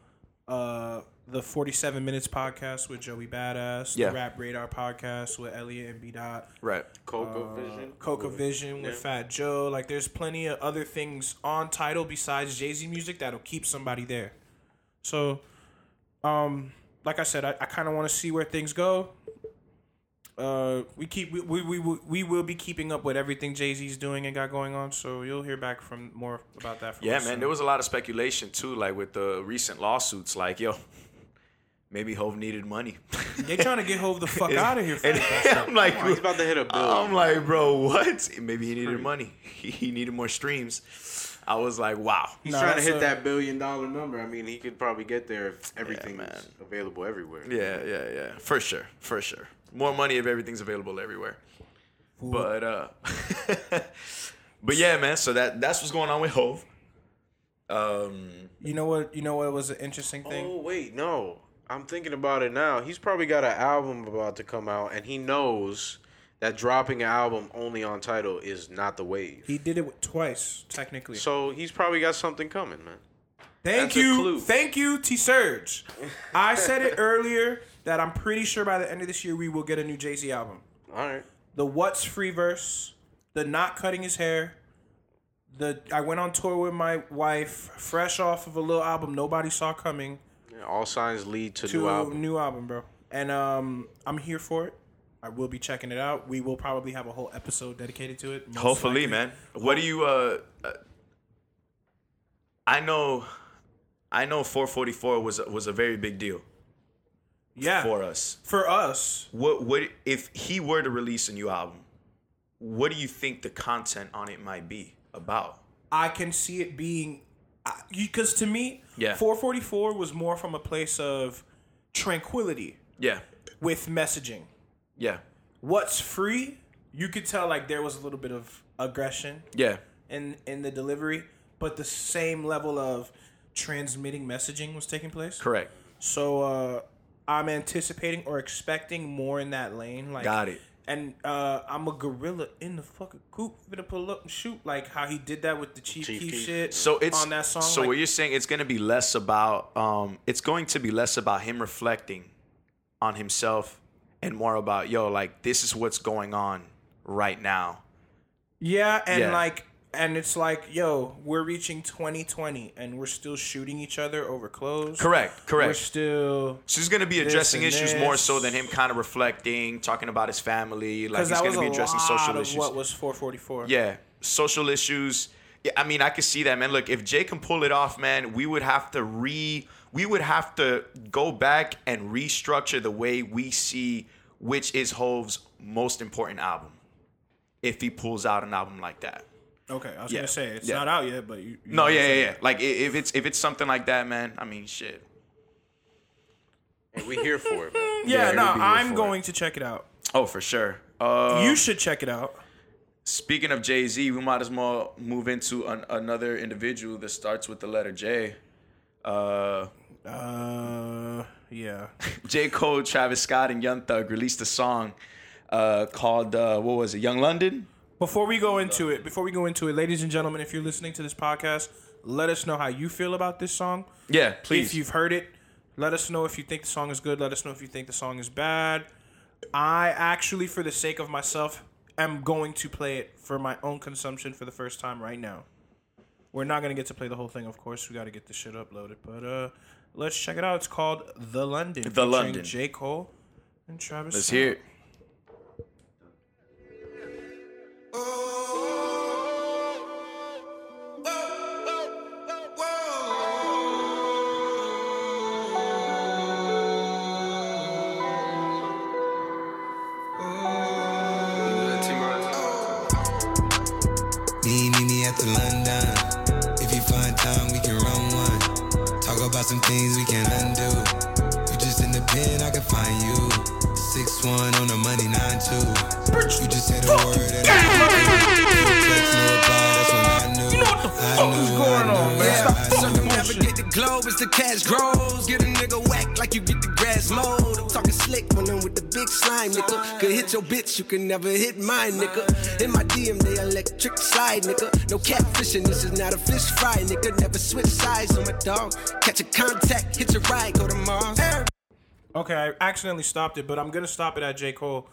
B: uh, the 47 Minutes podcast with Joey Badass,
A: Yeah.
B: the Rap Radar podcast with Elliott and B Dot,
A: right.
F: Coca Vision.
B: Coca Vision with Fat Joe. Like, there's plenty of other things on Tidal besides Jay Z music that'll keep somebody there. So, um, like I said, I, I kind of want to see where things go. Uh, we keep we, we, we, we will be keeping up with everything Jay Z's doing and got going on. So you'll hear back from more about that. From
A: Yeah,
B: us
A: man.
B: soon.
A: There was a lot of speculation too, like with the recent lawsuits. Like, yo, maybe Hov needed money.
B: they trying to get Hov the fuck out of here. For
A: and
B: that.
A: I'm like,
F: He's about to hit a bill.
A: I'm like, bro, what? Maybe he needed money. He, he needed more streams. I was like, wow.
F: He's
B: Nah,
F: trying to hit
B: a-
F: that billion dollar number. I mean, he could probably get there if everything
A: man.
F: is available everywhere.
A: Yeah, yeah, yeah. For sure, for sure. More money if everything's available everywhere. But uh But yeah, man, so that that's what's going on with Hov. Um
B: You know what? You know what was an interesting thing.
F: Oh wait, no. I'm thinking about it now. He's probably got an album about to come out, and he knows that dropping an album only on Tidal is not the wave.
B: He did it twice, technically.
F: So he's probably got something coming, man.
B: Thank
F: That's a
B: you.
F: clue.
B: Thank you, T Surge. I said it earlier that I'm pretty sure by the end of this year we will get a new Jay Z album.
F: All right.
B: The What's Free verse, the not cutting his hair, the I went on tour with my wife, fresh off of a little album nobody saw coming
F: Yeah, all signs lead to,
B: to
F: new album.
B: new album, bro. And um I'm here for it. I will be checking it out. We will probably have a whole episode dedicated to it.
A: hopefully,
B: likely.
A: man. What do you uh, uh I know I know 444 was a- was a very big deal
B: Yeah.
A: for us.
B: For us,
A: What what if he were to release a new album? What do you think the content on it might be about?
B: I can see it being because to me,
A: Yeah.
B: 444 was more from a place of tranquility
A: Yeah.
B: with messaging.
A: Yeah.
B: What's free, you could tell like there was a little bit of aggression
A: Yeah.
B: in in the delivery, but the same level of transmitting messaging was taking place.
A: Correct.
B: So uh I'm anticipating or expecting more in that lane. Like
A: Got it.
B: And uh, I'm a gorilla in the fucking coop, gonna pull up and shoot like how he did that with the Chief,
F: Chief
B: Keef
F: Keef.
B: shit.
A: So it's
B: on that song.
A: So
B: like,
A: what you're saying it's gonna be less about um it's going to be less about him reflecting on himself and more about yo like this is what's going on right now.
B: Yeah, and
A: Yeah.
B: like and it's like, yo, we're reaching 2020, and we're still shooting each other over clothes.
A: Correct, correct.
B: We're still
A: She's gonna be addressing issues more so than him kind of reflecting, talking about his family. Like he's gonna be addressing social issues.
B: what was 444.
A: Yeah, social issues. Yeah, I mean, I could see that, man. Look, if Jay can pull it off, man, we would have to re, we would have to go back and restructure the way we see which is Hov's most important album. If he pulls out an album like that.
B: Okay, I was
A: Yeah.
B: gonna say it's
A: Yeah.
B: not out yet, but you. you
A: No, yeah, yeah, yeah. Like if it's if it's something like that, man. I mean, shit.
H: And we here for it, man.
B: Yeah,
A: Yeah,
B: no,
A: we'll be here
B: I'm
A: for
B: going to check it out.
A: Oh, for sure. Uh,
B: you should check it out.
A: Speaking of Jay Z, we might as well move into an, another individual that starts with the letter J. Uh,
B: Uh, yeah.
A: J. Cole, Travis Scott, and Young Thug released a song uh, called uh, what was it? Young London.
B: Before we go into it, before we go into it, ladies and gentlemen, if you're listening to this podcast, let us know how you feel about this song.
A: Yeah, please.
B: If you've heard it, let us know if you think the song is good. Let us know if you think the song is bad. I actually, for the sake of myself, am going to play it for my own consumption for the first time right now. We're not gonna get to play the whole thing, of course. We got to get this shit uploaded, but uh, let's check it out. It's called "The London."
A: The London.
B: J. Cole and Travis.
A: Let's
B: Scott.
A: hear it.
I: Some things we can undo. You just in the pen, I can find you. Six one on the money, nine two. You just said a word and I no text, reply. That's when I knew. You know what the fuck
B: is going on, man? Stop fucking
I: Never get the globe as the cash grows. Get a nigga whack like you get the grass mowed. I'm talking slick when I'm with the big slime, nigga. Could hit your bitch, you can never hit mine, nigga. In my DM, they electric slide, nigga. No catfishing, this is not a fish fry, nigga. Never switch sides on my dog. Catch a contact, hit your ride, go to Mars.
B: Okay, I accidentally stopped it, but I'm gonna stop it at J. Cole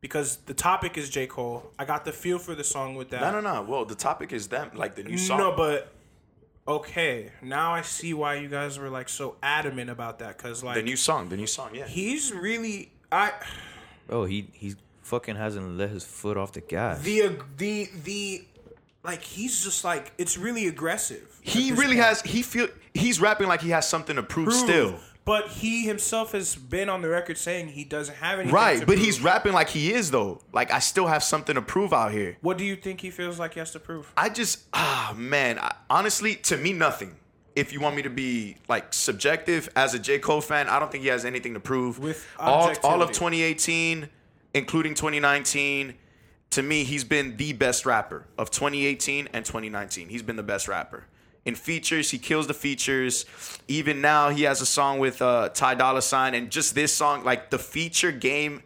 B: because the topic is J. Cole. I got the feel for the song with that.
A: No, no, no. Well, the topic is them, like the new song.
B: No, but okay, now I see why you guys were like so adamant about that because like
A: the new song, the new song. Yeah.
B: he's really I
G: Bro, he he fucking hasn't let his foot off the gas.
B: the the the like he's just like it's really aggressive.
A: He really
B: point.
A: has. He feel. He's rapping like he has something to prove, still.
B: But he himself has been on the record saying he doesn't have anything.
A: Right, but
B: prove.
A: he's rapping like he is though. Like I still have something to prove out here.
B: What do you think he feels like he has to prove?
A: I just ah man, I, honestly, to me, nothing. If you want me to be like subjective as a J Cole fan, I don't think he has anything to prove.
B: With
A: all all of 2018, including 2019, to me, he's been the best rapper of 2018 and 2019. He's been the best rapper. In features, he kills the features. Even now, he has a song with uh, Ty Dolla Sign, and just this song, like the feature game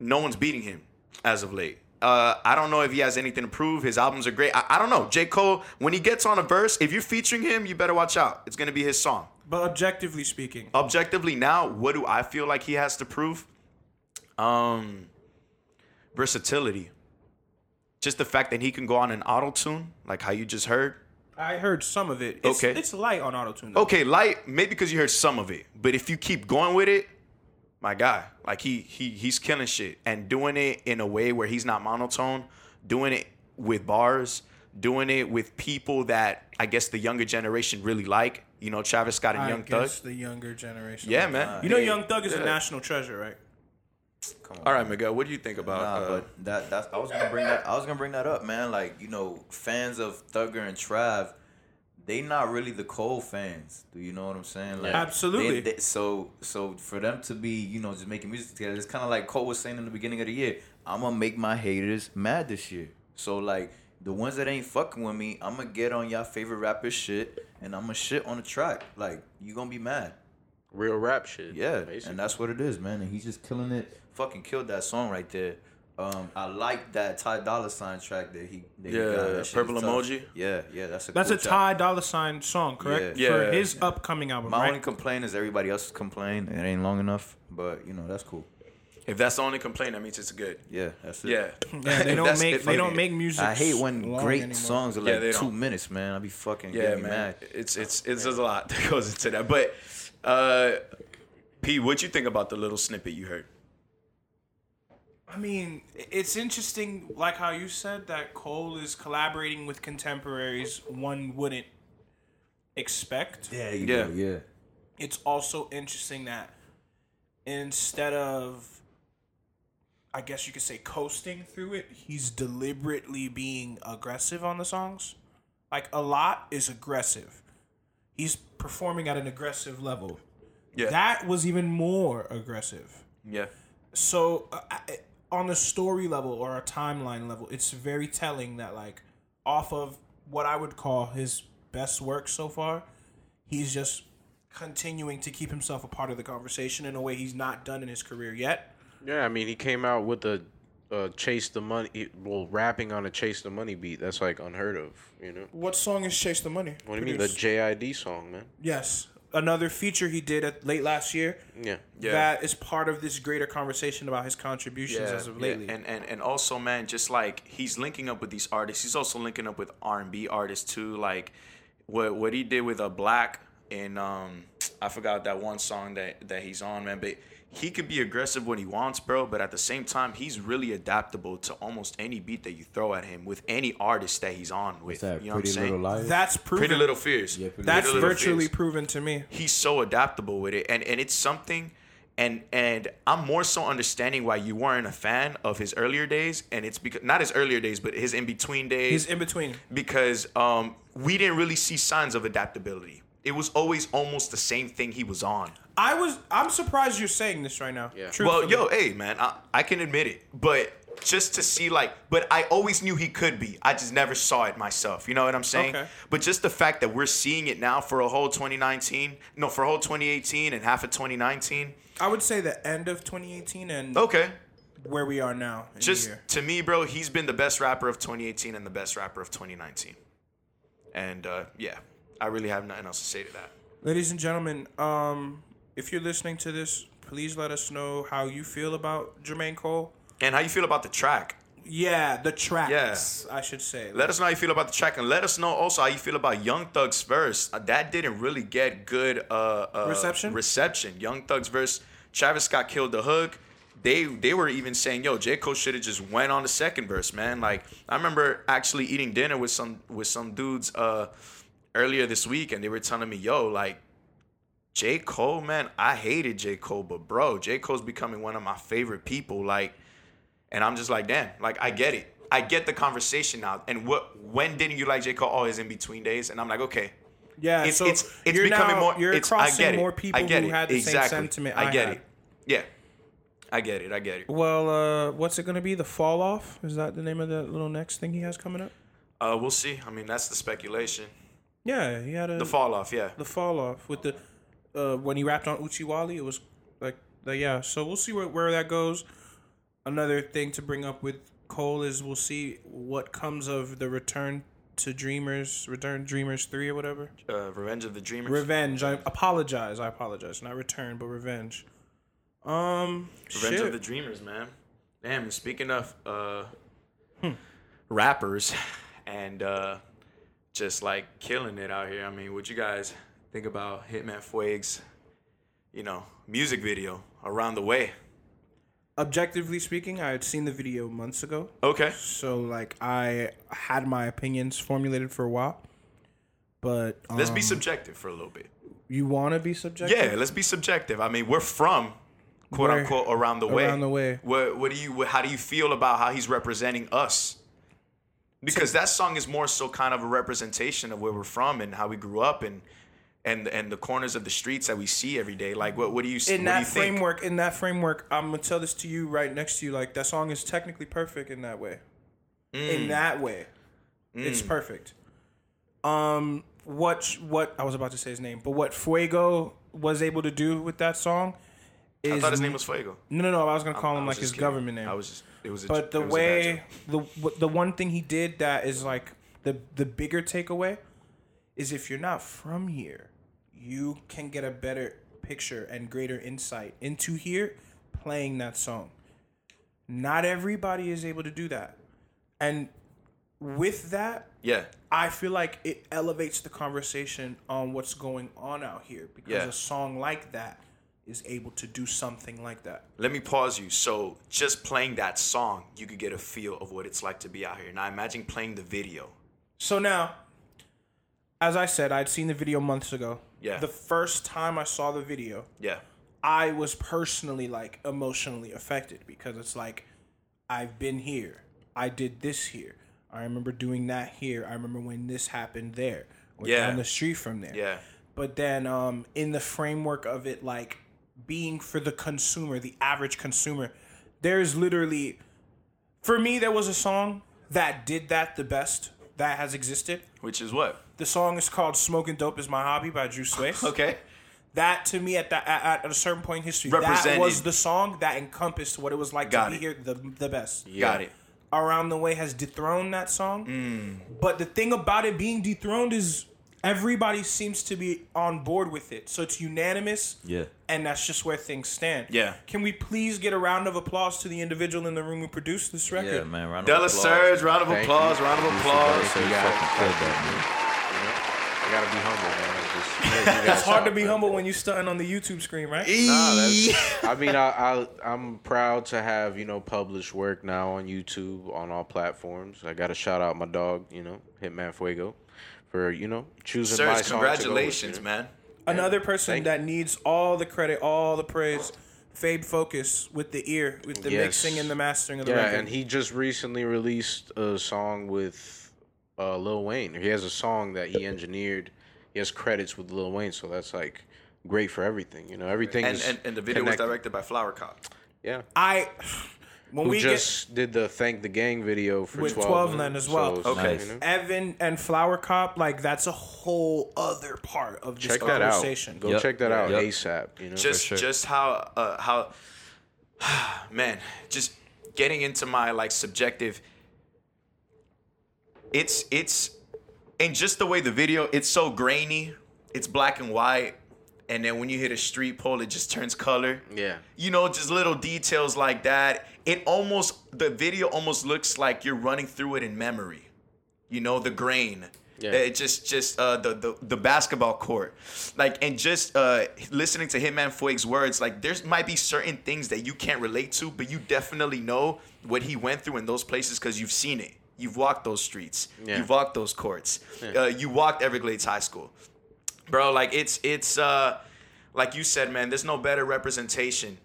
A: no one's beating him as of late. Uh, I don't know if he has anything to prove. His albums are great. I, I don't know. J. Cole, when he gets on a verse, if you're featuring him, you better watch out. It's going to be his song.
B: But objectively speaking,
A: Objectively, now, what do I feel like he has to prove? Um, versatility. Just the fact that he can go on an auto tune, like how you just heard.
B: I heard some of it. It's,
A: Okay.
B: it's light on auto tune.
A: Okay, light, maybe because you heard some of it. But if you keep going with it, my guy, like he he he's killing shit and doing it in a way where he's not monotone, doing it with bars, doing it with people that I guess the younger generation really like. You know, Travis Scott and
B: I
A: Young Thug.
B: guess the younger generation.
A: Yeah, man.
B: You know, Young Thug is a national treasure, right?
E: Come on.
A: All right, Miguel, what do you think about?
E: Nah,
A: uh,
E: but that that's I was gonna bring that I was gonna bring that up, man. Like you know, fans of Thugger and Trav, they not really the Cole fans. Do you know what I'm saying? Like,
B: Absolutely.
E: they- they- so so for them to be you know just making music together, it's kind of like Cole was saying in the beginning of the year. I'm gonna make my haters mad this year. So like the ones that ain't fucking with me, I'm gonna get on y'all favorite rapper shit, and I'm gonna shit on the track. Like you gonna be mad.
H: Real rap shit.
E: Yeah,
H: basically.
E: and that's what it is, man. And he's just killing it. Fucking killed that song right there. Um, I like that Ty Dolla Sign track that he. That he
A: Yeah,
E: got. That
A: Purple
E: is tough.
A: Emoji?
E: Yeah, yeah, that's a.
B: That's
E: cool
B: a
E: track.
B: Ty Dolla Sign song, correct?
E: Yeah.
B: For
A: Yeah.
B: his upcoming album,
E: My
B: right?
E: only complaint is everybody else complain. It ain't long enough, but you know that's cool.
A: If that's the only complaint, that means it's good.
E: Yeah, that's it.
A: Yeah.
B: Yeah, they don't make
A: if-
B: they don't make music.
G: I hate when great
B: anymore.
G: songs are like
A: they
G: two
A: don't.
G: minutes, man. I be fucking
A: Yeah,
G: getting
A: man.
G: mad.
A: It's it's it's there's a lot that goes into that. But uh P, what you think about the little snippet you heard?
B: I mean, it's interesting, like how you said that Cole is collaborating with contemporaries one wouldn't expect.
E: Yeah, you
A: Yeah.
E: go, yeah.
B: It's also interesting that instead of, I guess you could say, coasting through it, he's deliberately being aggressive on the songs. Like a lot is aggressive. He's performing at an aggressive level.
A: Yeah.
B: That was even more aggressive
A: Yeah.
B: so uh, I- on the story level or a timeline level it's very telling that like off of what i would call his best work so far he's just continuing to keep himself a part of the conversation in a way he's not done in his career yet
H: Yeah, I mean, he came out with the uh, chase the money, well, rapping on a chase the money beat. That's like unheard of, you know.
B: what song is chase the money
H: What do you mean the JID song, man?
B: yes another feature he did at late last year
H: Yeah.
A: Yeah.
B: that is part of this greater conversation about his contributions as of lately
A: And and and also, man, just like he's linking up with these artists, he's also linking up with R and B artists too. Like what what he did with a 6LACK in um I forgot that one song that that he's on, man. But he could be aggressive when he wants, bro. But at the same time, he's really adaptable to almost any beat that you throw at him with any artist that he's on with.
E: That?
A: you know what I'm
E: Pretty
A: saying?
E: Little Liars.
B: that's proven
A: Pretty Little Fears.
E: Yeah, Pretty
B: that's
A: Pretty Little
B: virtually
A: Fears
B: proven to me
A: he's so adaptable with it and and it's something and and I'm more so understanding why you weren't a fan of his earlier days and it's because not his earlier days but his in between days
B: he's in between
A: because um we didn't really see signs of adaptability it was always almost the same thing he was on
B: I was. I'm surprised you're saying this right now.
H: Yeah.
A: well yo hey man I, I can admit it but just to see like but I always knew he could be I just never saw it myself you know what I'm saying
B: Okay.
A: but just the fact that we're seeing it now for a whole 2019 no for a whole 2018 and half of 2019
B: I would say the end of 2018 and
A: Okay.
B: where we are now. In
A: Just
B: the year.
A: to me, bro, he's been the best rapper of 2018 and the best rapper of 2019. And uh, yeah, I really have nothing else to say to that.
B: ladies and gentlemen, um, if you're listening to this, please let us know how you feel about Jermaine Cole.
A: And how you feel about the track?
B: Yeah, the track. tracks. I should say.
A: Let us know how you feel about the track, and let us know also how you feel about Young Thug's verse. Uh, that didn't really get good uh, uh,
B: Reception?
A: Reception. Young Thug's verse. Travis Scott killed the hook. They they were even saying, "Yo, J Cole should have just went on the second verse, man." Like I remember actually eating dinner with some with some dudes uh, earlier this week, and they were telling me, "Yo, like." J. Cole, man, I hated J. Cole, but bro, J. Cole's becoming one of my favorite people. Like, and I'm just like, damn, like I get it. I get the conversation now. And what when didn't you like J. Cole? Oh, in between days. And I'm like, okay.
B: yeah,
A: It's
B: so
A: it's it's becoming
B: now,
A: more
B: You're
A: it's, I
B: crossing
A: get it.
B: more people
A: I get
B: who
A: it.
B: had the
A: exactly.
B: same sentiment.
A: I get
B: had.
A: it. Yeah. I get it. I get it.
B: Well, uh, what's it gonna be? The fall off? Is that the name of that little next thing he has coming up?
A: Uh we'll see. I mean, that's the speculation.
B: Yeah, he had a
A: The fall off, yeah.
B: the fall off with the uh, when he rapped on Uchiwali. It was like, like yeah. So we'll see where where that goes. Another thing to bring up with Cole is we'll see what comes of the return to Dreamers, Return Dreamers three or whatever.
A: Uh, Revenge of the Dreamers.
B: Revenge. I apologize. I apologize. Not return, but revenge. Um,
A: Revenge
B: shit.
A: of the Dreamers, man. Damn, speaking of uh
B: Hmm.
A: rappers and uh just like killing it out here. I mean, what you guys think about Hitman Fueg's, you know, music video around the way?
B: Objectively speaking, I had seen the video months ago.
A: Okay.
B: So like I had my opinions formulated for a while. But um,
A: Let's be subjective for a little bit.
B: you want to be subjective?
A: Yeah, let's be subjective. I mean, we're from quote
B: Where-
A: unquote around the way.
B: around the way.
A: What what do you how do you feel about how he's representing us? Because that song is more so kind of a representation of where we're from and how we grew up and and and the corners of the streets that we see every day. Like what what do you
B: see?
A: in
B: that
A: you think?
B: framework, in that framework, I'm gonna tell this to you right next to you. Like that song is technically perfect in that way.
A: Mm.
B: In that way, it's perfect. Um, what what I was about to say his name, but what Fuego was able to do with that song
A: I thought his name was Fuego.
B: no, no, no. I was gonna call
A: I
B: him like his
A: kidding.
B: government name.
A: I was just it was a,
B: but the
A: it was a bad
B: way the the one thing he did that is like the the bigger takeaway is if you're not from here, you can get a better picture and greater insight into here playing that song. Not everybody is able to do that. And with that,
A: Yeah.
B: I feel like it elevates the conversation on what's going on out here because
A: Yeah.
B: a song like that is able to do something like that.
A: Let me pause you. So just playing that song, you could get a feel of what it's like to be out here. Now imagine playing the video.
B: So now, as I said, I'd seen the video months ago.
A: Yeah.
B: The first time I saw the video,
A: Yeah.
B: I was personally like emotionally affected because it's like I've been here. I did this here. I remember doing that here. I remember when this happened there. Or
A: Yeah.
B: down the street from there.
A: Yeah.
B: But then um in the framework of it like being for the consumer, the average consumer, there's literally for me there was a song that did that the best that has existed.
A: Which is what?
B: The song is called "Smoking Dope Is My Hobby" by Drew Sways.
A: Okay.
B: That to me at that at, at a certain point in history, that
A: Represented.
B: was the song that encompassed what it was like
A: Got
B: to
A: it.
B: be here the the best.
A: Got it.
B: Around the way has dethroned that song.
A: Mm.
B: But the thing about it being dethroned is everybody seems to be on board with it. So it's unanimous.
E: Yeah.
B: And that's just where things stand.
A: Yeah.
B: Can we please get a round of applause to the individual in the room who produced this record?
E: Yeah, man. Round of
A: Della
E: applause.
A: Surge, round of
F: Thank
A: applause,
F: you.
A: round of applause.
E: Della Surge
F: You got it.
E: fucking
F: You know, I gotta be humble, man. Just,
B: It's hard to be humble when you're stunting on the YouTube screen, right?
F: Nah, I mean, I, I I'm proud to have you know published work now on YouTube on all platforms. I got to shout out my dog, you know, Hitman Fuego, for you know choosing my
A: Surge,
F: song. to go with,
A: congratulations,
F: you know?
A: man.
B: Another person
F: Thank
B: that needs all the credit, all the praise. Fade Focus with the ear, with the
F: Yes.
B: mixing and the mastering of the
F: Yeah,
B: record.
F: and he just recently released a song with uh, Lil Wayne. He has a song that he engineered. He has credits with Lil Wayne, so that's like great for everything. You know, everything
A: And,
F: is
A: and, and the video
F: connected.
A: was directed by Flower Cop.
F: Yeah.
B: I when
F: Who
B: we
F: just did the thank the gang video for
B: With
F: 12,
B: 12 Land as well.
F: it's,
A: Okay.
F: you know,
B: get Evan and Flower Cop, like that's a whole other part of this
F: check that out.
B: conversation.
F: Go
E: Yep.
F: check that out
E: Yep.
F: ASAP. You know,
A: just
E: sure.
A: just how uh, how man just getting into my like subjective it's it's and just the way the video it's so grainy it's black and white and then when you hit a street pole it just turns color
F: yeah.
A: you know just little details like that it almost the video almost looks like you're running through it in memory. You know the grain.
F: Yeah.
A: it just just uh the, the the basketball court. Like and just uh listening to hitman Fueg's words like there's might be certain things that you can't relate to but you definitely know what he went through in those places because you've seen it. You've walked those streets.
F: Yeah.
A: you've walked those courts. Uh, you walked everglades high school. Bro like it's it's uh like you said man there's no better representation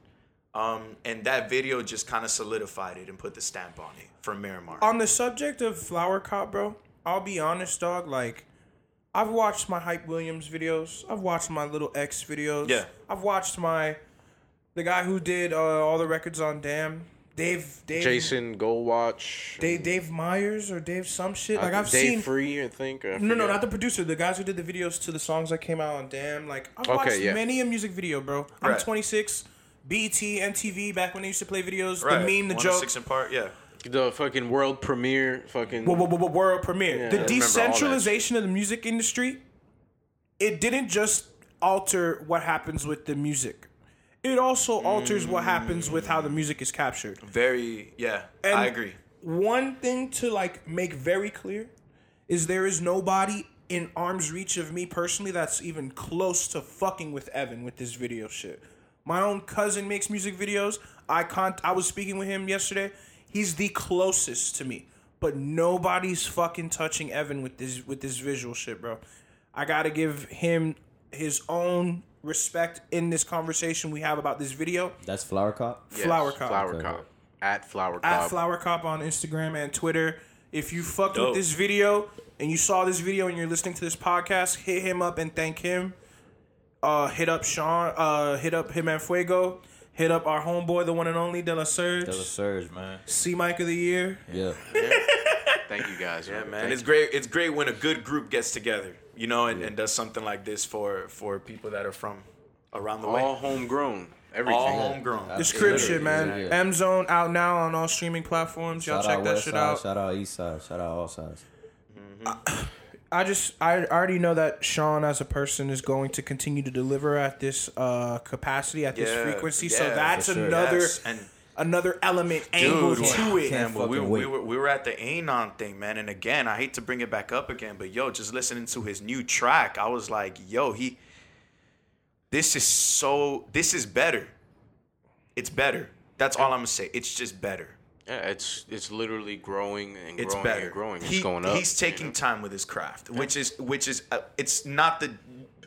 A: um and that video just kind of solidified it and put the stamp on it from miramar
B: On the subject of Flower Cop, bro, I'll be honest, dog. Like, I've watched my Hype Williams videos. I've watched my Little X videos.
A: Yeah.
B: I've watched my the guy who did uh, all the records on Damn, Dave, Dave,
F: Jason Goldwatch.
B: Dave, Dave Meyers or Dave some shit. Like
F: think
B: I've
F: Dave
B: seen.
F: Free, I think. I
B: No, no, not the producer. The guys who did the videos to the songs that came out on Damn. Like I've
F: Okay,
B: watched
F: yeah.
B: many a music video, bro. I'm
A: Right.
B: 26. BET, MTV, back when they used to play videos,
A: right
B: the meme, the
A: One
B: joke.
A: six in part yeah
F: the fucking world premiere. Fucking.
B: wo- wo- wo- world premiere.
F: Yeah,
B: the
F: remember
B: decentralization of the music industry, it didn't just alter what happens with the music. It also alters what happens with how the music is captured.
A: very yeah
B: And
A: i agree
B: One thing to like make very clear is there is nobody in arm's reach of me personally that's even close to fucking with Evan with this video shit. My own cousin makes music videos. I con- I was speaking with him yesterday. He's the closest to me, but nobody's fucking touching Evan with this with this visual shit, bro. I gotta give him his own respect in this conversation we have about this video.
E: That's Flower Cop.
F: Yes,
B: Flower Cop.
F: Flower
E: Okay.
F: Cop. At Flower Cop.
B: at Flower Cop on Instagram and Twitter. If you fucked
A: Dope.
B: with this video and you saw this video and you're listening to this podcast, hit him up and thank him. Uh, hit up Sean. Uh, hit up him and Fuego. Hit up our homeboy, the one and only De La Surge.
E: Della Surge, man.
B: C Mike of the Year.
E: Yeah.
F: Thank you guys.
A: yeah man
F: Thank
A: it's great it's great when a good group gets together you know and, and does something like this for for people that are from around the
F: you.
A: way
F: all homegrown. Everything.
A: all homegrown
B: This crib shit, man.
E: Yeah, yeah.
B: M Zone out now on all streaming platforms. Y'all
E: Shout
B: check that
E: West
B: shit
E: Side,
B: out.
E: Shout out East Side. Shout out all sides.
B: I just I already know that Sean as a person is going to continue to deliver at this uh capacity at this
A: Yeah,
B: frequency. so
A: yeah,
B: that's
F: for sure.
B: another
A: Yes, and-
B: another element angle
A: Dude,
B: to it.
A: man, but we,
F: fucking
A: we,
F: wait.
A: were, we were at the Anon thing, man. And again, I hate to bring it back up again, but yo, just listening to his new track, I was like, yo, he, this is so, this is better. It's better. That's all I'm gonna say. It's just better.
H: Yeah, it's it's literally growing and
A: It's
H: growing
A: better.
H: and growing. It's
A: He-
H: going up.
A: He's taking
H: you know?
A: time with his craft, which is which is uh, it's not the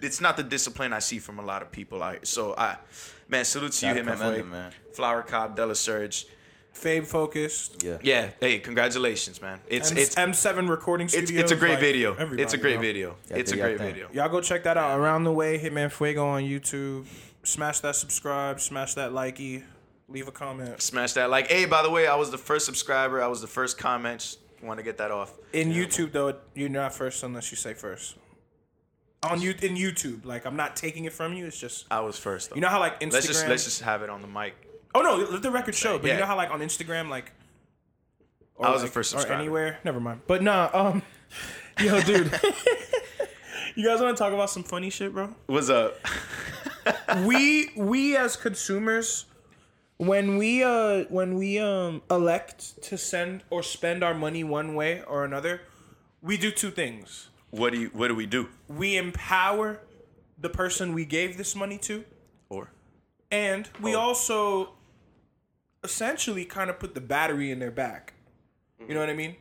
A: it's not the discipline I see from a lot of people. I so I man salute to you,
E: Gotta
A: him,
E: him, man.
A: Flower Cop, Della Surge.
B: Fame focused.
E: Yeah.
A: Yeah, hey, congratulations, man. It's
B: M-
A: it's
B: M7 recording
A: it's, it's a great
B: like,
A: video. It's a
B: everybody,
A: great
B: bro.
A: video.
E: Yeah,
A: it's a great
E: thing.
A: video.
B: Y'all go check that out. Around the way, Hitman Fuego on YouTube. Smash that subscribe. Smash that likey. Leave a comment.
A: Smash that like. Hey, by the way, I was the first subscriber. I was the first comment. Just want to get that off.
B: In YouTube though, you're not first unless you say first. On you in YouTube, like I'm not taking it from you. It's just
A: I was first. Though.
B: you know how like Instagram.
A: let's just let's just have it on the mic.
B: oh no, let the record show. But
A: Yeah.
B: you know how like on Instagram, like.
A: I was the
B: like-
A: first
B: Or anywhere. Never mind. But nah, um, yo, dude. you guys want to talk about some funny shit, bro?
A: What's up?
B: we we as consumers when we uh when we um elect to send or spend our money one way or another we do two things.
A: What do you What do we do?
B: we empower the person we gave this money to.
A: Or?
B: And we also essentially kind of put the battery in their back. You know what i mean?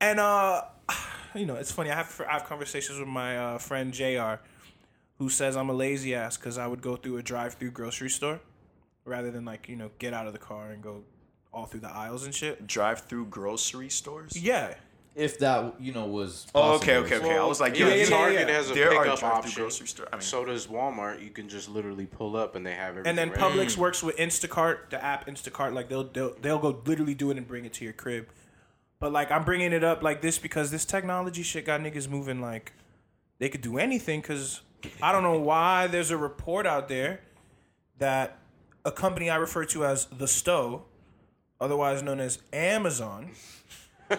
B: And uh you know it's funny i have i have conversations with my uh, friend jr who says i'm a lazy ass because i would go through a drive-through grocery store rather than like you know get out of the car and go all through the aisles and shit
A: drive through grocery stores?
B: yeah
F: If that you know was.
A: Oh, okay,
F: possible.
A: okay, okay. I was like,
H: yeah,
A: yo,
B: yeah,
H: Target
B: yeah.
H: has a
A: there are
H: pickup
A: drive-through
H: option.
A: grocery store. I mean,
H: so does Walmart. You can just literally pull up and they have everything.
B: and then
H: ready.
B: Publix mm. works with Instacart, the app Instacart. Like they'll, they'll they'll go literally do it and bring it to your crib. But like I'm bringing it up like this because this technology shit got niggas moving like they could do anything. Because I don't know why there's a report out there that a company I refer to as the Stow, otherwise known as Amazon,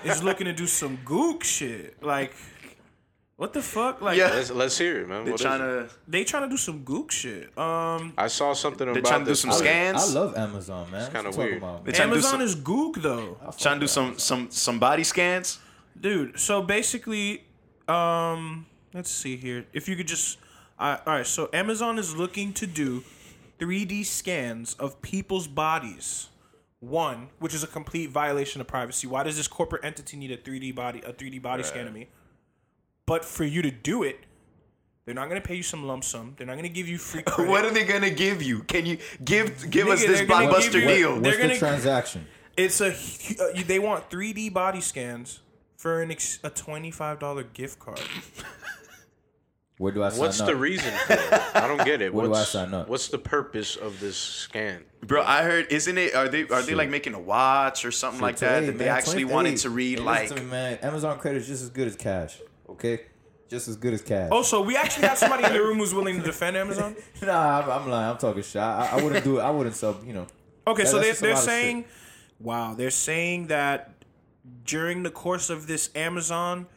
B: is looking to do some gook shit. Like what the fuck? Like
A: Yeah.
H: Let's, let's hear it, man.
A: they're
H: What is
A: trying to.
B: they trying to do some gook shit. Um.
H: I saw something
A: They're
H: about
A: trying to do some
F: I-
A: scans.
F: I love Amazon, man. It's kinda
H: weird.
F: about?
A: They do
B: Amazon
A: some,
B: is gook though.
A: trying to do some some some body scans.
B: dude so basically um let's see here if you could just uh, all right so amazon is looking to do 3d scans of people's bodies one which is a complete violation of privacy why does this corporate entity need a 3d body a 3d body scan of me but for you to do it they're not going to pay you some lump sum they're not going to give you free credit.
A: What are they gonna give you? Can you give give us
B: Nigga,
A: this
B: they're gonna
A: blockbuster
B: give you-
A: deal?
B: They're
F: What's the
B: gonna-
F: transaction?
B: it's a uh, they want 3d body scans for an ex- a $25 gift card
F: Where do I sign up?
H: What's
F: up?
H: the reason for it? I don't get it.
F: Where do I
H: what's,
F: sign up?
H: What's the purpose of this scan?
A: Bro, I heard, isn't it? Are they are they like making a watch or something like that?
F: Hey,
A: that they
F: man,
A: actually
F: 20
A: wanted to read
F: hey,
A: like.
F: listen to me, man. Amazon credit is just as good as cash. Okay, just as good as cash.
B: Oh, so we actually have somebody in the room who's willing to defend Amazon?
F: nah, I'm, I'm lying. I'm talking shit. I, I wouldn't do it. I wouldn't sub. You know.
B: Okay,
F: That-
B: so
F: that's
B: they,
F: just a
B: they're
F: lot of
B: saying, wow, they're saying that during the course of this Amazon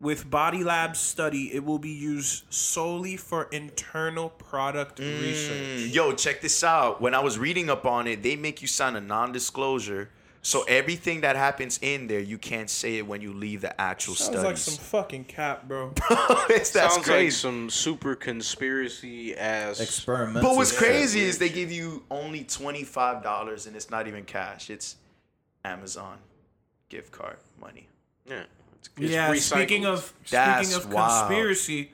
B: with Body Labs study, it will be used solely for internal product mm. research.
A: Yo, check this out. When I was reading up on it, they make you sign a non-disclosure. So everything that happens in there, you can't say it when you leave the actual
B: Sounds like some
A: studies.
B: fucking cap, bro.
A: That's
H: Sounds
A: crazy.
H: like some super conspiracy ass.
F: experiment.
A: but what's crazy is they give you only twenty five dollars, and it's not even cash. It's Amazon gift card money.
H: yeah.
B: Yeah,
H: recycled.
B: speaking of
A: That's
B: speaking of
A: wild.
B: conspiracy,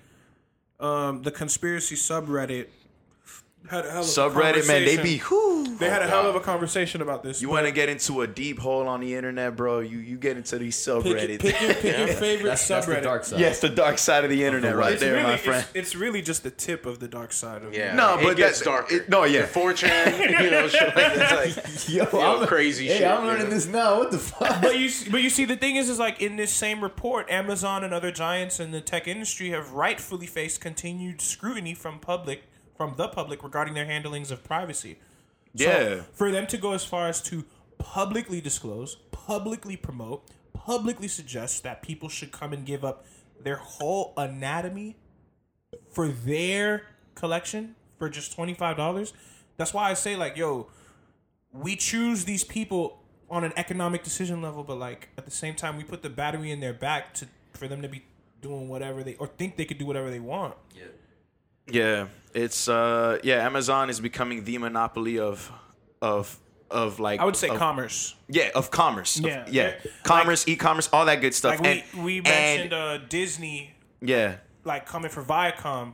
B: um, the conspiracy subreddit had a hell of a
A: Subreddit, man, they be.
B: conversation.
A: Whew.
B: They had a oh, hell of a conversation about this.
A: You want to get into a deep hole on the internet, bro? You you get into these subreddits.
B: Pick, pick your, pick your favorite
F: That's, that's the
B: subreddit.
F: dark side.
A: yes, the dark side of the internet, right
B: It's
A: there,
B: really,
A: my friend.
B: It's, really just the tip of the dark side of
H: Yeah.
A: No,
H: it
A: but
H: that's
A: dark. no, yeah.
H: 4chan, you know, shit like. It's like,
F: Yo,
H: Yo, crazy
F: hey,
H: shit,
F: I'm
H: you
F: learning
H: know?
F: this now. What the fuck?
B: But you, but you see, the thing is, is like in this same report, Amazon and other giants in the tech industry have rightfully faced continued scrutiny from public, from the public regarding their handlings of privacy. So,
A: Yeah.
B: for them to go as far as to publicly disclose, publicly promote, publicly suggest that people should come and give up their whole anatomy for their collection for just twenty five dollars. That's why I say like, yo, we choose these people on an economic decision level, but like at the same time, we put the battery in their back to for them to be doing whatever they or think they could do whatever they want.
A: Yeah, it's uh yeah, Amazon is becoming the monopoly of of of like
B: I would say
A: of-
B: commerce.
A: Yeah, of commerce. Of-
B: Yeah.
A: yeah. Commerce, e-commerce, all that good stuff.
B: Like we
A: and,
B: we
A: and-
B: mentioned uh, Disney
A: yeah.
B: like coming for Viacom,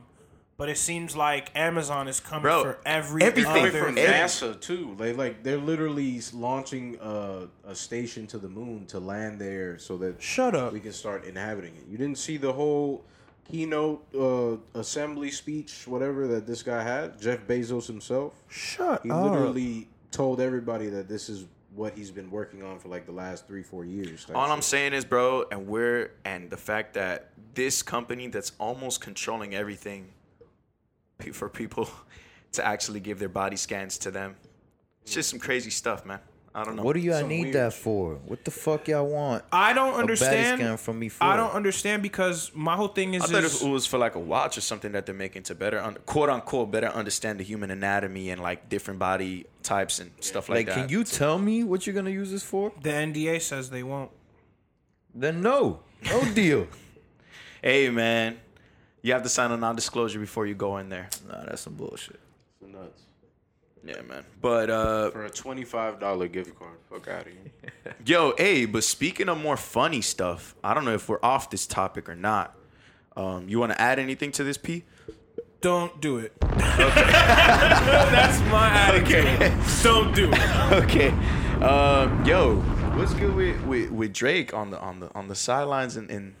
B: but it seems like Amazon is coming
A: Bro,
B: for every
A: everything
B: other
F: from
A: Every-
F: NASA too. They like they're literally launching a, a station to the moon to land there so that
B: Shut up.
F: we can start inhabiting it. You didn't see the whole keynote uh, assembly speech, whatever that this guy had, Jeff Bezos himself.
B: Shut
F: He literally told everybody that this is what he's been working on for like the last three, four years. type
A: All I'm saying is, bro, and we're and the fact that this company that's almost controlling everything for people to actually give their body scans to them. It's just some crazy stuff, man. I don't know.
G: What do y'all
F: Some
G: need
F: weird
G: that for? What the fuck y'all want?
B: I don't
G: a body
B: understand.
G: scan from me for?
B: I don't understand because my whole thing is,
A: I thought
B: is
A: it was for like a watch or something that they're making to better, un- quote unquote, better understand the human anatomy and like different body types and stuff like,
G: Like,
A: that.
G: can you tell me what you're gonna use this for?
B: the NDA says they won't.
G: Then no, no deal.
A: Hey, man, you have to sign a non-disclosure before you go in there.
G: Nah, that's some bullshit.
F: It's nuts.
A: Yeah, man. But uh,
F: For a twenty-five dollar gift card, fuck out of here.
A: Yo, hey, but speaking of more funny stuff, I don't know if we're off this topic or not. Um, you want to add anything to this, P?
B: Don't do it. That's my attitude. Don't do it.
A: okay. Um, yo, what's good with, with, with Drake on the on the on the sidelines and in,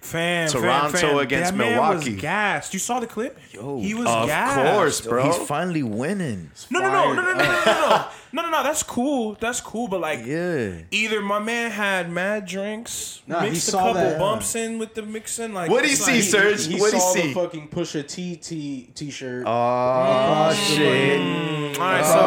B: Fam,
A: Toronto
B: fam, fam.
A: against
B: that man
A: Milwaukee.
B: Was gassed. You saw the clip?
G: Yo,
B: he was
A: of
B: gassed.
A: course, bro.
G: He's finally winning.
B: No, no, no, no, no, no, no, no, no, no, no, no. That's cool. That's cool. But like,
G: Yeah.
B: either my man had mad drinks,
F: Nah, he
B: mixed a
F: saw
B: couple
F: that.
B: bumps in with the mixing. Like,
A: What'd he
B: it's
A: see,
B: like-
A: sir? Surge,
F: He
A: what'd he
F: saw
A: see?
F: the fucking Pusha T t t-shirt.
G: Oh shit.
B: Mm, all right, so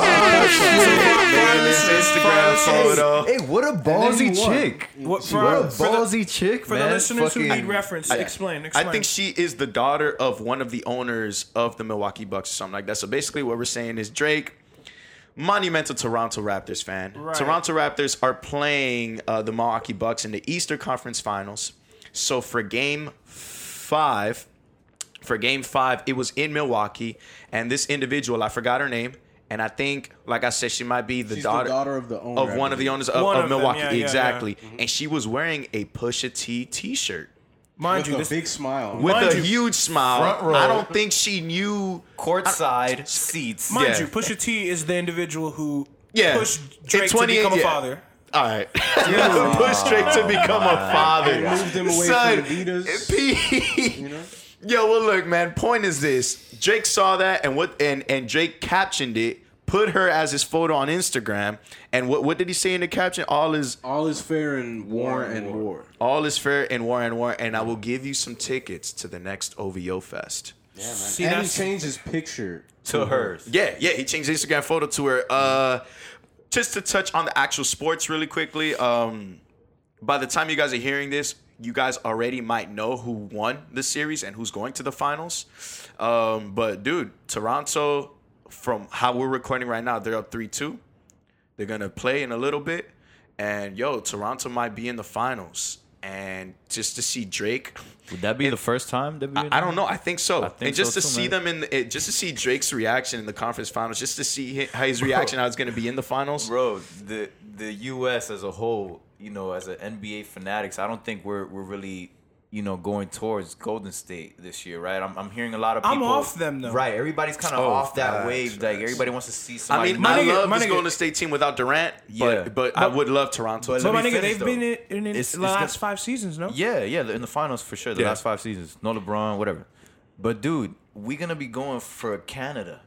A: Instagram photo.
G: Hey, what a
F: then
G: ballsy
F: won.
G: chick.
B: What,
G: What a
B: for, for the,
G: ballsy chick,
B: for
G: man.
B: the listeners who
G: Fucking-
B: need reference, explain, explain.
A: I think she is the daughter of one of the owners of the Milwaukee Bucks or something like that. So basically, what we're saying is Drake, monumental Toronto Raptors fan.
B: Right.
A: Toronto Raptors are playing uh, the Milwaukee Bucks in the Eastern Conference Finals. So for Game Five, for Game Five, it was in Milwaukee, and this individual, I forgot her name. And I think, like I said, she might be the daughter,
F: the daughter of the owner
A: of one of the owners of, of
B: of
A: Milwaukee.
B: yeah, yeah, yeah.
A: exactly. And she was wearing a Pusha T T-shirt
B: mind
F: with
B: you,
F: a
B: this,
F: big smile.
A: with
B: Mind
A: a
B: you,
A: huge smile.
G: front row.
A: I don't think she knew.
G: courtside seats.
B: mind
A: yeah.
B: you, Pusha T is the individual who
A: Yeah,
B: pushed
A: In
B: Drake to
A: 28
B: become a
A: yeah.
B: father.
A: All right, push Drake to become a father.
F: moved him away
A: Son,
F: from Adidas.
A: P-
F: You know?
A: Yo, well, look, man. Point is this: Drake saw that, and what, and and Drake captioned it, put her as his photo on Instagram, and what what did he say in the caption? All is
F: All is fair in war and war.
A: all is fair in war and war, and I will give you some tickets to the next OVO Fest. Yeah, man.
B: See,
F: and he
B: that's
F: changed his picture.
G: to hers.
A: Yeah, yeah, he changed his Instagram photo to her. Uh, just to touch on the actual sports really quickly. Um, by the time you guys are hearing this, you guys already might know who won the series and who's going to the finals. Um, but dude, Toronto, from how we're recording right now, they're up three two. They're gonna play in a little bit, and yo, Toronto might be in the finals. And just to see Drake,
G: Would that be the first time? That
A: I, I don't know. I think so.
G: I think
A: and just
G: so
A: to
G: too,
A: see
G: man.
A: them in, the, it, just to see Drake's reaction in the conference finals, just to see hi- his reaction how it's going to be in the finals.
J: bro. The the U.S. as a whole, you know, as an NBA fanatics, I don't think we're we're really, you know, going towards Golden State this year, right? I'm, I'm hearing a lot of people.
B: I'm
J: people.
B: off them, though.
J: Right, everybody's kind of
A: Oh,
J: off that
A: facts,
J: wave. Like everybody wants to see
A: I
J: somebody.
A: mean,
B: My
A: I
B: nigga-
A: love
B: my
A: this
B: nigga-
A: Golden State team without Durant,
J: Yeah.
A: but but I would love Toronto.
J: But
A: too.
B: So
J: let
B: my
J: me
B: nigga, they've been in, in, in
J: It's-
B: the
J: it's
B: last
J: good-
B: five seasons, no?
J: Yeah, yeah, in the finals for sure. The
A: Yeah.
J: last five seasons, no LeBron, whatever. But dude, we're gonna be going for Canada.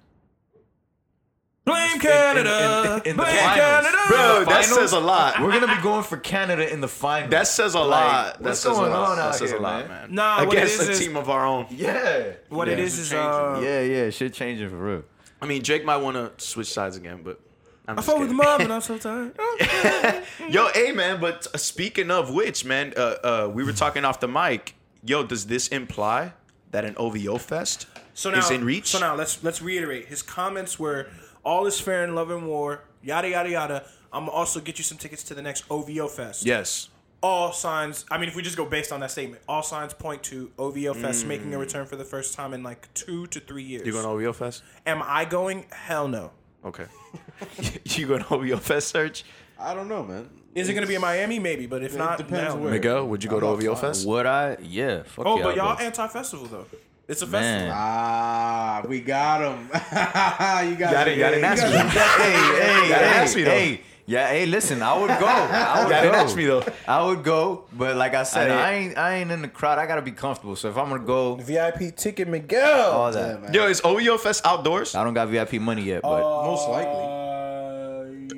B: Blame
J: in-
B: Canada.
J: in- in the
B: Blame
J: finals.
B: Canada.
A: Bro, that
J: finals?
A: says a lot.
J: We're gonna be going for Canada in the finals.
A: That says a
J: Like,
A: lot. That
J: what's
A: says
J: going
A: a lot.
J: on
A: that
J: out
A: says
J: here,
A: a lot,
J: man?
A: man.
B: Nah, what it
A: Against
B: is
A: a
B: is-
A: team of our own.
J: yeah,
B: What it is is
F: changing.
B: uh,
J: yeah, yeah. Shit changing for real.
A: I mean, Drake might want to switch sides again, but I'm
B: I
A: just
B: fought with the
A: kidding.
B: mob and I'm so tired.
A: Yo, hey man, but uh, speaking of which, man, uh, uh, we were talking off the mic. yo, does this imply that an OVO fest
B: So now,
A: is in reach?
B: So now let's let's reiterate. His comments were, "All is fair in love and war." Yada yada yada. I'm gonna also get you some tickets to the next OVO fest.
A: yes.
B: All signs. I mean, if we just go based on that statement, all signs point to OVO fest mm. making a return for the first time in like two to three years.
A: You going to OVO fest?
B: Am I going? Hell no.
A: Okay. you going to OVO fest, Surge?
F: I don't know, man.
B: Is it gonna be in Miami? Maybe, but if
F: It
B: not,
F: depends
B: hell no.
F: where.
A: Miguel, would you go to
F: I'm
A: OVO
F: outside.
A: fest?
K: Would I? Yeah. Fuck
B: Oh,
K: yeah,
B: but
K: I'll
B: y'all
K: go.
B: anti-festival though. It's a
K: Man.
B: festival.
F: Ah, we got him. you got
A: Got it, got it,
F: yeah,
A: ask
F: you
A: me.
F: got it.
K: hey, hey,
A: Gotta
K: hey,
A: ask me, though.
K: hey. Yeah, hey, listen, I would go. I would go.
A: ask me, though.
K: I would go, but like I said,
A: I
K: I, ain't I ain't in the crowd. I gotta be comfortable. So if I'm gonna go,
B: VIP ticket, Miguel.
K: all that.
F: man.
A: Yo, is OVO fest outdoors?
K: I don't got VIP money yet, but
F: Most likely.
B: Uh,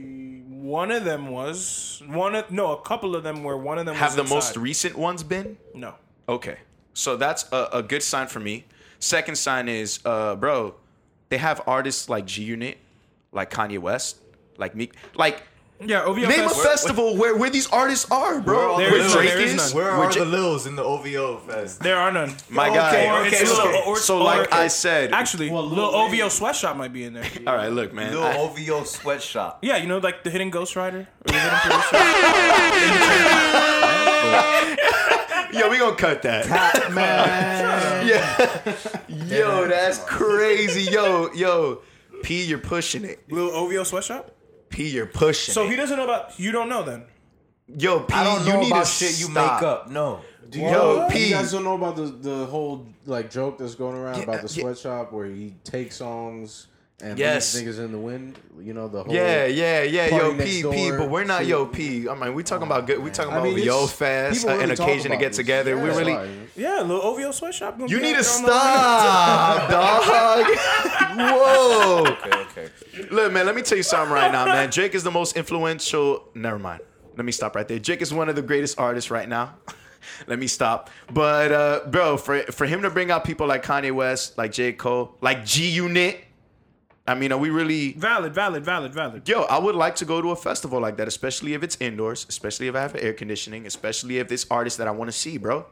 B: one of them was one of no, a couple of them were. One of them
A: Have
B: was
A: the most recent ones been?
B: no.
A: Okay. So that's a, a good sign for me. Second sign is, uh, bro, they have artists like G Unit, like Kanye West, like me. Like,
B: Yeah, OVO
A: name a festival where, where these artists are, bro.
B: There
A: where
B: is none,
A: Drake
B: there is
A: is.
B: none.
E: Where
A: where
E: are
A: Ja-
E: the Lils in the OVO fest?
B: There are none.
A: My
E: Okay,
A: guy.
E: okay,
B: It's
E: okay.
B: Lil- or-
A: So
B: or-
A: like I said,
B: Actually,
F: Well,
B: little
F: Lil
B: OVO sweatshop might be in there.
A: all right, look, man.
E: Lil
A: I-
E: OVO sweatshop.
B: Yeah, you know, like the Hidden Ghost Rider. Or the Hidden Producer.
A: yo, we gonna cut that.
E: Man.
A: yeah. Yo, that's crazy. Yo, yo, P, you're pushing it.
B: Little OVO sweatshop.
A: P, you're pushing. It.
B: So
A: it.
B: he doesn't know about. You don't know then.
A: yo, P,
E: I don't
A: you
E: know
A: need
E: about
A: to
E: shit you
A: stop.
E: make up. No.
F: Do
A: Yo,
F: you,
A: P.
F: you guys don't know about the the whole like joke that's going around
A: Yeah,
F: about the
A: yeah.
F: sweatshop where he takes songs and
A: Yes.
F: leaves niggas in the wind. You know the whole
A: Yeah, yeah, yeah,
F: Party
A: yo, P,
F: door
A: P, but we're not,
F: shit.
A: yo, P. I mean, we talking about good. We talking
F: I
A: about
F: mean,
A: yo
F: fast,
A: fest,
F: people
A: uh, an occasion to get
F: this.
A: together. we
F: Yeah,
A: really,
F: that's right.
B: Yeah, little OVO sweatshop.
A: you need
B: out
A: to
B: there on the-
A: stop, dog. Whoa.
E: Okay, okay.
A: Look, man, let me tell you something right now, man. Drake is the most influential. Never mind. Let me stop right there. Drake is one of the greatest artists right now. let me stop. But uh, bro, for for him to bring out people like Kanye West, like J. Cole, like G Unit. I mean, are we really
B: Valid, valid, valid, valid.
A: Yo, I would like to go to a festival like that, especially if it's indoors, especially if I have air conditioning, especially if this artist that I want to see, bro.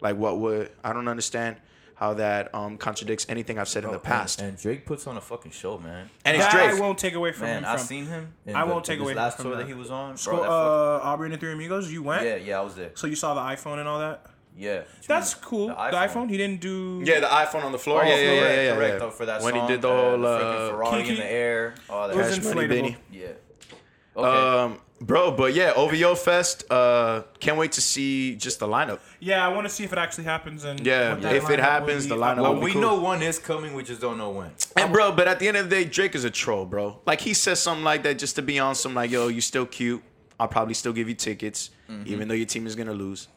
A: Like, what would I don't understand how that um contradicts anything I've said in the past.
E: And, and Drake puts on a fucking show, man.
A: And it's
B: That
A: Drake.
B: I won't take away from
E: Man,
B: him.
E: I've seen him. In
B: I won't take
E: in
B: away
E: last
B: from
E: tour
B: that.
E: that he was on. Bro,
B: Sco-
E: that fuck-
B: uh, Aubrey and the Three Amigos. You went.
E: yeah, yeah, I was there.
B: So you saw the iPhone and all that.
E: Yeah,
B: That's cool. The iPhone. He didn't do.
A: Yeah, the iPhone on the floor.
E: Oh,
A: yeah, yeah, yeah,
E: correct,
A: yeah, yeah,
E: correct,
A: yeah.
E: though, for that
A: when
E: song,
A: he did the
E: uh,
A: whole
E: freaking
A: uh,
E: Ferrari
B: Kiki.
E: in the air, all that.
B: It was inflatable.
A: Benny.
E: yeah. Okay.
A: Um, bro, but yeah, OVO Fest. Uh, can't wait to see just the lineup.
B: Yeah, I want to see if it actually happens. And
A: Yeah,
B: what
A: if it happens, the lineup
E: well,
A: will be
E: we
A: cool.
E: know one is coming. We just don't know when.
A: And bro, but at the end of the day, Drake is a troll, bro. Like he says something like that just to be on some like, yo, you still cute. I'll probably still give you tickets, even though your team is gonna lose.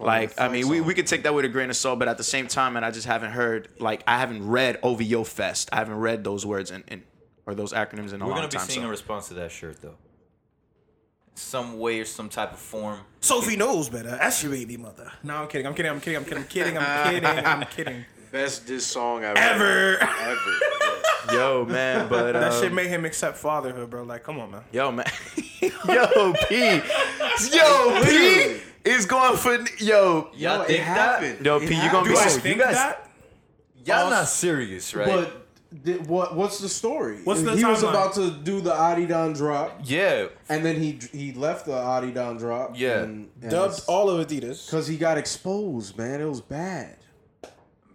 A: Like, I mean, we, we could take that with a grain of salt, but at the same time, and I just haven't heard, like, I haven't read OVO Fest. I haven't read those words in, in or those acronyms in a
E: We're
A: long
E: gonna be seeing
A: so.
E: a response to that shirt though. Some way or some type of form.
B: Sophie knows better. That's your baby mother. No, I'm kidding. I'm kidding. I'm kidding. I'm kidding. I'm kidding. I'm kidding. I'm kidding.
L: Best diss song I've
B: Ever.
L: Ever.
A: Yo, man, but
B: That
A: um,
B: shit made him accept fatherhood, bro. Like, come on, man.
A: Yo, man. yo, P. Yo, P is going for yo.
E: Y'all
F: it
E: think that?
F: happened.
A: Yo,
F: It
A: P, you gonna be
B: Do I
A: so-
B: think
E: you guys-
B: that?
E: Y'all not serious, right?
F: But th- what what's the story?
B: What's the
F: he was
B: timeline?
F: about to do the Adidon drop,
E: yeah,
F: and then he he left the Adidon drop.
E: Yeah.
F: and, and
B: Dubbed all of Adidas.
F: because he got exposed, man. It was bad.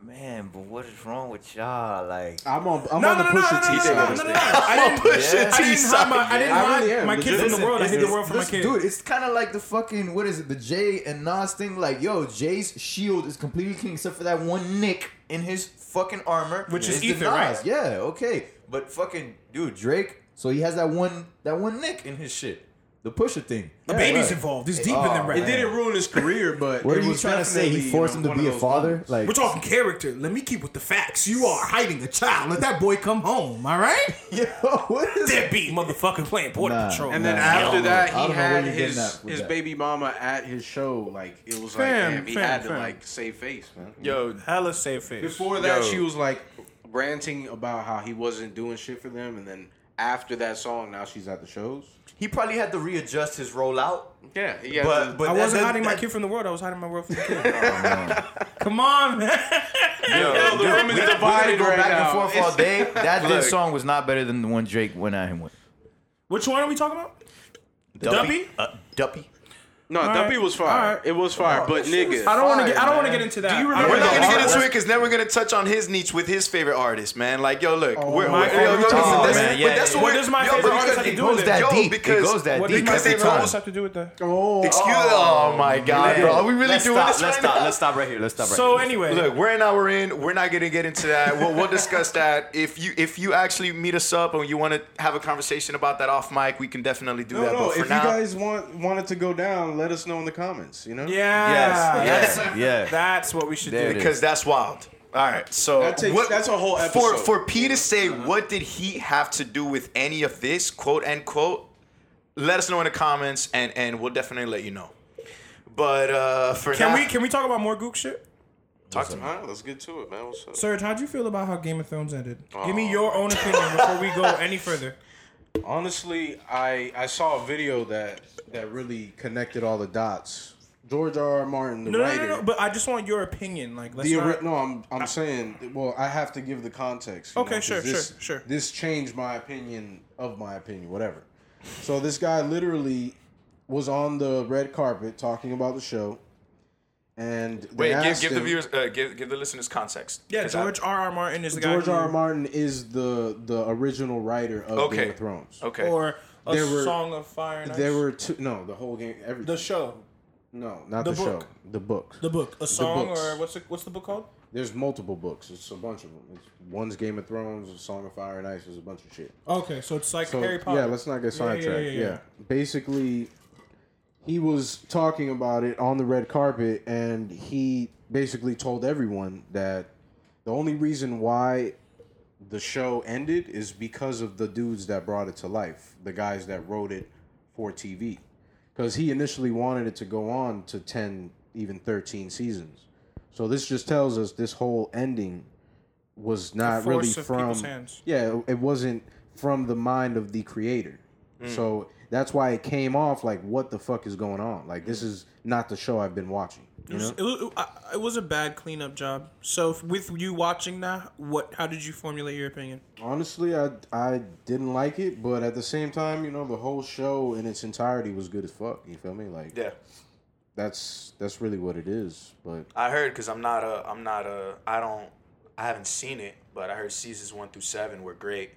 E: Man. But what is wrong with y'all? Like,
F: I'm on. I'm
B: No,
F: on
B: no,
F: the
B: no, no,
F: Pusha
B: no,
F: T
B: no,
F: side.
B: no,
F: of
B: no, no,
F: this.
B: no. I didn't,
A: Pusha
E: Yeah.
B: I
A: T
B: didn't hide my, I didn't
F: I
B: hide
F: really am.
B: my kids
F: Listen,
B: from the world. I hid the world from my
E: Listen,
B: kids.
E: Dude, it's kind of like the fucking what is it? The Jay and Nas thing. Like, yo, Jay's shield is completely clean except for that one nick in his fucking armor,
B: Which is
E: the
B: ether, right?
E: Nas. Yeah, okay, but fucking dude, Drake. So he has that one that one nick in his shit. The Pusha thing.
B: The
F: Yeah,
B: baby's
F: right.
B: involved. It's deeper
E: Oh,
B: than rap.
F: It didn't ruin his career, but
E: What are you
F: was
E: trying to say?
F: definitely,
E: He
F: you
E: forced
F: know,
E: him to be a father?
F: moments.
E: Like,
B: We're talking character. Let me keep with the facts. You are hiding a child. Let that boy come home. All right?
E: yo, what is
B: Deadbeat motherfucker playing border
E: Nah.
B: patrol.
F: And then
E: Nah,
F: after
E: I
F: that, he
E: don't know where
F: had his his
E: that.
F: baby mama at his show. Like it was
B: Fam,
F: like, damn, he
B: fam,
F: had to
B: fam.
F: like save face, man.
A: Yo,
B: hella save face.
F: Before that,
A: Yo.
F: she was like ranting about how he wasn't doing shit for them, and then after that song, now she's at the shows.
J: He probably had to readjust his rollout.
H: Yeah, he had
J: But but
B: I wasn't
J: that-
B: hiding my kid from the world. I was hiding my world from the kid. Come on, man.
J: Yo,
H: the
J: yo,
H: women's
J: we- we're gonna
H: divided
J: go
H: right
J: back
H: now.
J: and forth all day. That
H: Look.
J: diss song was not better than the one Drake went at him with.
B: Which one are we talking about? The Duppy?
J: Uh, Duppy.
H: No,
B: All
H: Duppy
B: right.
H: was fire.
B: All right.
H: It was fire, oh, but nigga,
B: I don't want to get. I don't want to get into that.
H: Do you
B: I
H: remember
A: We're
B: don't wanna
A: gonna
B: get
A: get
B: into
A: into it because then we're gonna touch on his niche with his favorite artist, man. Like, yo, look, oh, we're,
B: my
A: we're,
B: favorite
A: yo, yo,
B: artist.
A: listen,
B: Oh,
A: that's-
J: man,
A: but
J: yeah,
A: that's
J: yeah.
A: what
B: What
A: we're-
B: does my
A: yo,
B: favorite artist
A: because
B: have to
J: It
B: do
J: goes
B: with
J: that?
A: Yo,
J: deep.
A: because-
J: it goes that
B: What
J: deep
B: does my
J: every
B: favorite artist have to do with that?
F: Oh, oh,
A: Excuse Oh my God, bro. Are we really doing
J: stop,
A: this
J: let's stop. Let's stop right here. Let's stop right
B: So anyway,
A: Look, we're an hour in. We're not gonna get into that. We'll, we'll discuss that. If you if you actually meet us up and you want to have a conversation about that off mic, we can definitely do that.
F: no.
A: but for
F: If you guys want want it to go down, let us know in the comments. You know.
B: yeah,
J: Yes, yes, yeah.
B: That's what we should
J: There
B: do.
J: it is.
A: because that's wild. All right, so
F: That takes- that's a whole
A: For
F: episode.
A: for P to say what did he have to do with any of this, quote unquote, let us know in the comments, and and we'll definitely let you know. But uh for
B: Can
A: now,
B: we can we talk about more Gook shit?
A: talk to me?
H: All right, let's get to it, man. What's up?
B: Surge, how'd you feel about how Game of Thrones ended? Give me your own opinion before we go any further.
F: Honestly, I I saw a video that that really connected all the dots. George R. R. Martin, the
B: No, no,
F: writer.
B: no, no, but I just want your opinion. Like, let's
F: the
B: not,
F: no, I'm I'm saying. Well, I have to give the context.
B: Okay,
F: know,
B: sure,
F: this,
B: sure, sure.
F: This changed my opinion of my opinion, whatever. So this guy literally was on the red carpet talking about the show, and they
A: Wait, give,
F: asked
A: give the
F: him-
A: viewers, uh, give give the listeners context.
B: Yeah,
A: 'Cause I-
B: George R. R. Martin is the guy.
F: George R. R. Martin is the the original writer of
A: Okay.
F: Game of Thrones.
A: Okay.
B: or a
F: There were-
B: Song of Fire and Ice.
F: There were two. No, the whole game. Every
B: the show,
F: no, not
B: the
F: the, show. The book.
B: the book, a song, or what's the, what's the book called?
F: There's multiple books. It's a bunch of them. It's, one's Game of Thrones, a Song of Fire and Ice. There's a bunch of shit.
B: Okay, so it's like
F: So
B: Harry Potter.
F: yeah, let's not get
B: Yeah, yeah,
F: sidetracked.
B: yeah,
F: Yeah,
B: yeah.
F: basically, he was talking about it on the red carpet, and he basically told everyone that the only reason why the show ended is because of the dudes that brought it to life, the guys that wrote it for TV, because he initially wanted it to go on to ten, even thirteen seasons. So this just tells us this whole ending was not really from. Yeah, it wasn't from the mind of the creator.
B: Mm.
F: So that's why it came off like, what the fuck is going on? Like, this is not the show I've been watching.
B: It
F: You
B: was,
F: know?
B: it, was, I- it was a bad cleanup job. So f- with you watching that, what? How did you formulate your opinion?
F: Honestly, I I didn't like it, but at the same time, you know, the whole show in its entirety was good as fuck. You feel me? Like,
A: yeah,
F: that's that's really what it is. But
A: I heard because I'm not a, I'm not a, I don't, I haven't seen it, but I heard seasons one through seven were great,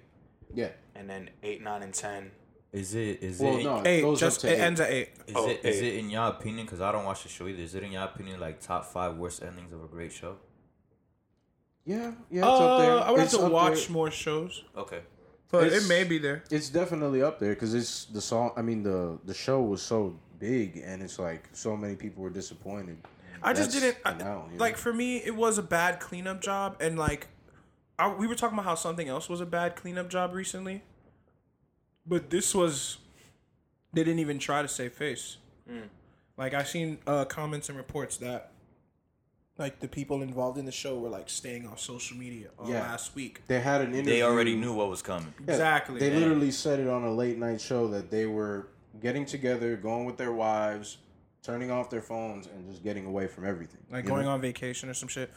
F: yeah,
A: and then eight, nine, and ten.
J: Is it? Is
F: well,
J: it?
F: no,
B: Eight,
F: goes
B: just it
F: eight.
B: ends at eight.
J: Is
A: Oh,
J: it? Is
A: eight.
J: it in your opinion? Because I don't watch the show either. Is it in your opinion like top five worst endings of a great show?
F: Yeah, yeah, it's up there.
B: Uh, I would have to watch
F: there.
B: more shows,
J: Okay.
B: but
F: It's-
B: it may be there.
F: It's definitely up there because it's the song. I mean, the the show was so big, and it's like so many people were disappointed.
B: I just didn't I-
F: now, you know?
B: like. For me, it was a bad cleanup job, and like, I, we were talking about how something else was a bad cleanup job recently, but this was. They didn't even try to save face. Like I seen uh, comments and reports that, like the people involved in the show were like staying off social media all
F: Yeah.
B: last week.
F: They had an interview.
J: They already knew what was coming.
F: Yeah,
B: Exactly.
F: They
B: Yeah.
F: literally said it on a late night show that they were getting together, going with their wives, turning off their phones, and just getting away from everything.
B: like going
F: know?
B: on vacation or some shit.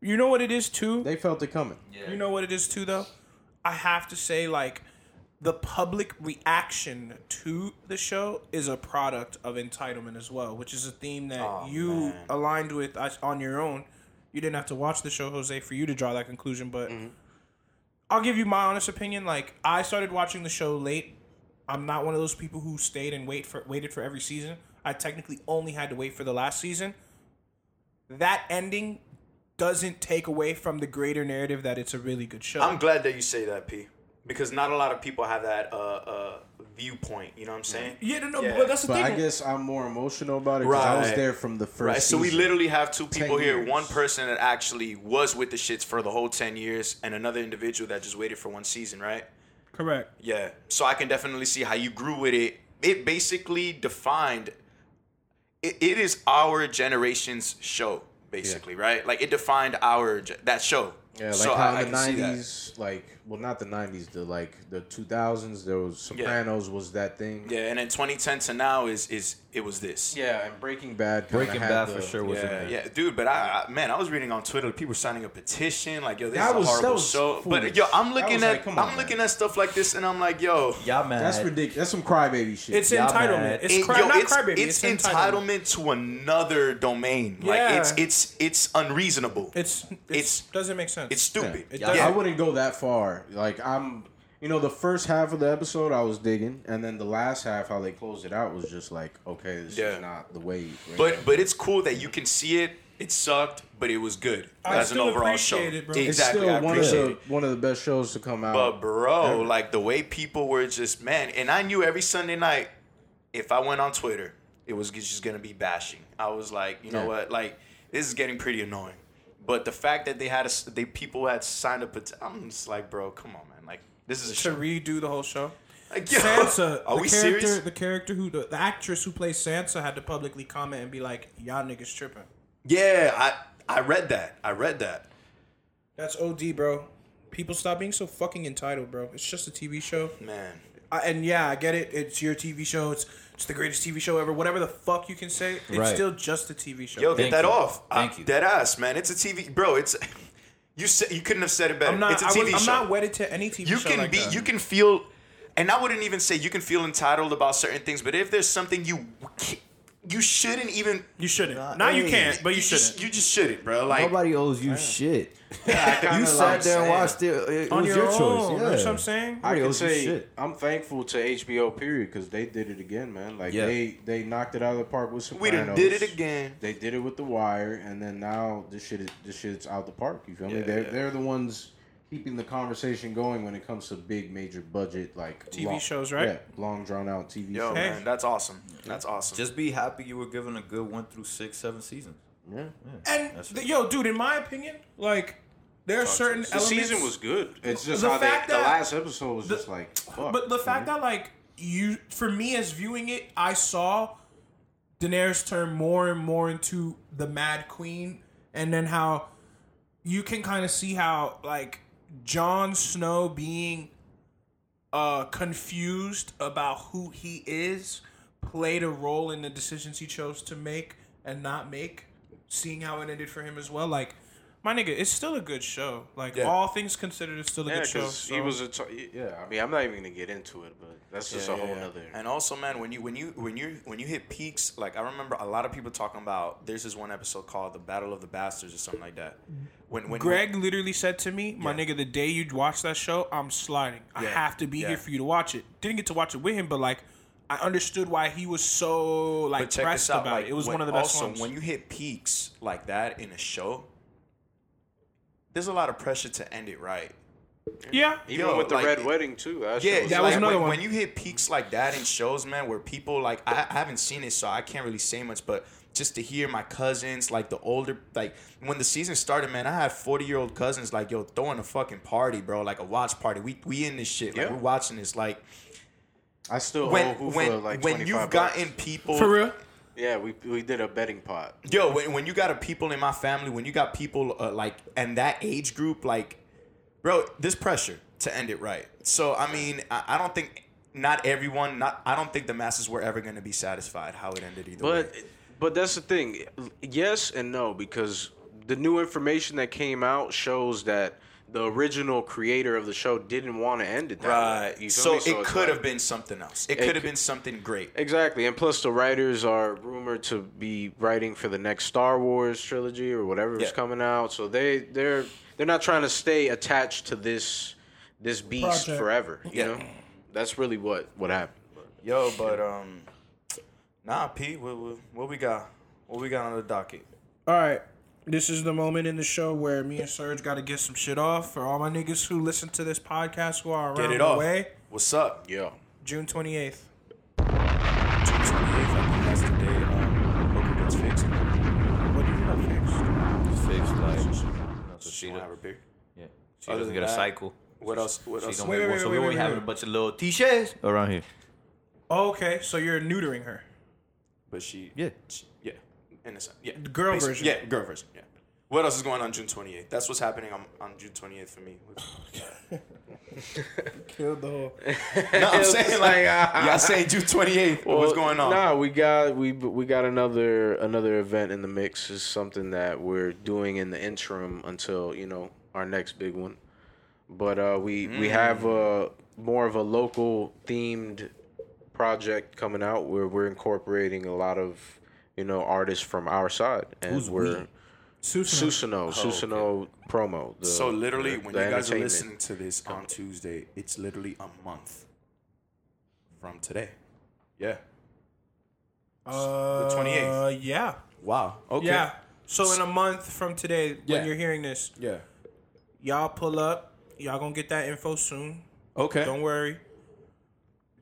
B: You know what it is too?
F: They felt it coming.
B: You know what it is too though? I have to say like the public reaction to the show is a product of entitlement as well, which is a theme that
A: Oh,
B: you
A: man.
B: aligned with us on your own. You didn't have to watch the show, Jose, for you to draw that conclusion, but mm-hmm. I'll give you my honest opinion. Like I started watching the show late. I'm not one of those people who stayed and wait for waited for every season. I technically only had to wait for the last season. That ending doesn't take away from the greater narrative that it's a really good show.
A: I'm glad that you say that, P, because not a lot of people have that uh, uh, viewpoint. You know what I'm saying?
B: yeah, no, no,
A: Yeah.
B: but that's the
F: But I guess I'm more emotional about it because I was there from the first.
A: Right. So we literally have two people
F: 10
A: here.
F: years.
A: One person that actually was with the shits for the whole ten years, and another individual that just waited for one season. Right.
B: Correct.
A: Yeah. So I can definitely see how you grew with it. It basically defined. It, it is our generation's show, basically, right? Like it defined our that show.
F: Yeah, like
A: So
F: how
A: I- I
F: in the
A: can
F: nineties, like well, not the nineties, the like the two thousands. There was Sopranos was that thing.
A: Yeah, and then 2010 to now is is it was this.
F: Yeah, and Breaking Bad.
G: Breaking
F: had
G: Bad
F: the-
G: for sure was in
A: Yeah,
G: there.
A: yeah, dude. But I, I, man, I was reading on Twitter, people were signing a petition, like, yo, this
F: That
A: is a
F: was- that
A: horrible show.
F: foolish.
A: But yo, I'm looking at,
F: like, on,
A: I'm
F: man.
A: looking at stuff like this, and I'm like, yo,
J: Y'all mad.
F: That's ridiculous. That's some crybaby shit.
B: It's
J: Yeah,
B: entitlement.
J: man.
B: It's
A: it-
B: cry,
A: yo,
B: not
A: it's,
B: crybaby.
A: it's
B: It's,
A: entitlement to another domain. Like
B: Yeah.
A: it's it's it's unreasonable.
B: It's, it's
A: It's-
B: doesn't make sense.
A: It's stupid.
B: It
A: Yeah.
F: I wouldn't go that far. Like I'm, you know, the first half of the episode I was digging, and then the last half, how they closed it out, was just like, okay, this
A: Yeah.
F: is not the way.
A: But but it's cool that you can see it. It sucked, but it was good
B: I
A: as an overall show.
B: it, bro.
F: it's
A: Exactly,
F: still
A: I
F: one of
A: appreciate
F: the
A: it.
F: one of the best shows to come out.
A: But bro, like the way people were just man, and I knew every Sunday night, if I went on Twitter, it was just gonna be bashing. I was like, you know what, like this is getting pretty annoying. But the fact that they had a, they people had signed up, I'm just like, bro, come on, man, like this is a
B: to
A: show.
B: redo the whole show.
A: Like, yo,
B: Sansa,
A: are
B: the
A: we
B: character,
A: serious?
B: The character who, the, the actress who plays Sansa, had to publicly comment and be like, "Y'all niggas tripping."
A: Yeah, I I read that. I read that.
B: That's OD, bro. People stop being so fucking entitled, bro. It's just a TV show.
A: Man,
B: I, and yeah, I get it. It's your TV show. It's it's the greatest TV show ever. Whatever the fuck you can say, it's
G: Right.
B: still just a TV show.
A: yo, get
G: Thank
A: that
G: you.
A: off.
G: Thank
A: I-
G: you.
A: Dead ass, man. It's a TV, bro. It's you said you couldn't have said it better.
B: I'm not.
A: it's a
B: I
A: TV
B: was,
A: show.
B: I'm not wedded to any TV
A: you
B: show
A: can
B: like
A: be
B: that.
A: you can feel and i wouldn't even say you can feel entitled about certain things but if there's something you you shouldn't even
B: You shouldn't. now you can't, but you
A: just,
B: shouldn't.
A: you just shouldn't bro like
G: Nobody owes you shit.
F: kinda
G: you sat
F: like
G: there and watched it. It
B: On
G: was
B: your
G: your, choice.
B: own.
G: Yeah.
B: That's what I'm saying.
F: I
G: Nobody
F: can say. I'm thankful to HBO period because they did it again, man. Like
G: Yeah.
F: they they knocked it out of the park with some.
A: we
F: Sopranos.
A: done did it again
F: They did it with The Wire, and then now this shit is this shit's out the park. You feel me? They're
A: yeah.
F: they're the ones keeping the conversation going when it comes to big major budget like
B: TV shows, right?
F: Yeah, long drawn out TV
A: yo
F: shows.
B: Hey.
A: man that's awesome that's awesome
J: Just be happy you were given a good one through six, seven seasons.
F: Yeah.
B: And
J: That's
B: th- yo, dude, in my opinion, like there are certain
F: The
B: elements.
F: season was good. It's just
B: The
F: how they,
B: fact
F: the last episode was
B: the-
F: just like fuck.
B: But the fact that like you, for me as viewing it, I saw Daenerys turn more and more into the Mad Queen, and then how you can kind of see how like Jon Snow being uh confused about who he is played a role in the decisions he chose to make and not make seeing how it ended for him as well. Like my nigga it's still a good show like
A: Yeah.
B: all things considered it's still a
F: yeah,
B: good show
F: because he was a t- yeah. I mean, I'm not even gonna get into it, but that's just
A: Yeah,
F: a whole
A: yeah, yeah.
F: nother.
A: And also, man, when you when you when you when you hit peaks, like I remember a lot of people talking about. There's this one episode called "The Battle of the Bastards" or something like that. When when
B: Greg literally said to me, "My
A: Yeah.
B: nigga, the day you watch that show, I'm sliding. I
A: Yeah,
B: have to be
A: yeah.
B: here for you to watch it." Didn't get to watch it with him, but like, I understood why he was so like
A: but check
B: pressed
A: this out.
B: about
A: Like,
B: it. It was
A: when-
B: one of the best
A: also,
B: ones.
A: when you hit peaks like that in a show, there's a lot of pressure to end it right.
B: yeah,
F: Even
A: Yo,
F: with the
A: like-
F: Red Wedding too. That
A: Yeah,
F: was
B: That
A: like,
B: was another
A: when,
B: one.
A: when you hit peaks like that in shows, man, where people like I, I haven't seen it, so I can't really say much, but just to hear my cousins, like the older, like when the season started, man, I had forty year old cousins, like yo, throwing a fucking party, bro, like a watch party. We we in this shit, like
F: Yeah.
A: we're watching this, like
F: I still
A: when
F: owe
A: when
F: like
A: when you've
F: bucks.
A: gotten people
B: for real.
F: Yeah, we we did a betting pot.
A: Yo, when, when you got a people in my family, when you got people uh, like and that age group, like, bro, this pressure to end it right. So I mean, I, I don't think not everyone, not I don't think the masses were ever gonna be satisfied how it ended either
F: But
A: way.
F: but that's the thing. Yes and no because the new information that came out shows that the original creator of the show didn't want to end it that
A: Right.
F: way. You feel
A: So it
F: it's
A: could
F: like-
A: have been something else. It
F: It
A: could have been something great.
F: Exactly, and plus the writers are rumored to be writing for the next Star Wars trilogy or whatever is
A: Yeah.
F: coming out. So they they're they're not trying to stay attached to this this beast
B: Project.
F: forever. You
A: Yeah.
F: know, that's really what what happened.
A: Yo, but um, nah, Pete, what, what, what we got? What we got on the docket?
B: All right. This is the moment in the show where me and Surge got to get some shit off for all my niggas who listen to this podcast who are around
A: Get it
B: the
A: off.
B: way.
A: What's up?
F: Yeah.
B: June 28th.
A: June 28th, I think that's the day um, Booker gets fixed.
B: What do you mean fixed?
J: Fixed like. So
A: She
J: she
A: don't
J: does,
A: have her beard.
J: yeah. She
A: Other
J: doesn't
A: than
J: get a cycle.
A: What else? What
J: She
A: else?
J: don't
B: Wait,
J: get
B: wait,
J: so we
B: wait,
J: only
B: wait,
J: having a bunch of little t-shirts around here.
B: Oh, okay, so you're neutering her.
A: But she,
J: Yeah.
A: she- yeah, in a sense, yeah.
B: The girl
A: Basi-
B: version.
A: Yeah, girl version. Yeah. What else is going on June 28th? That's what's happening on, on June 28th for me.
B: Killed the whole.
A: no, I'm saying like
F: ah.
A: y'all saying June 28th. what's going on?
F: Nah, we got we we got another another event in the mix. Is something that we're doing in the interim until you know our next big one. But uh, we we have a more of a local themed project coming out where we're incorporating a lot of you know artists from our side, and
E: Who's
F: we're
E: we?
B: Susanoo.
F: Susanoo Susanoo promo. The,
A: so literally,
F: the-
A: when
F: the
A: you guys are listening to this on Tuesday, it's literally a month from today. Yeah.
B: Uh,
A: 28th.
B: Yeah.
A: Wow. Okay.
B: Yeah. So in a month from today,
A: Yeah.
B: when you're hearing this,
A: Yeah.
B: y'all pull up. Y'all gonna get that info soon.
A: Okay.
B: Don't worry.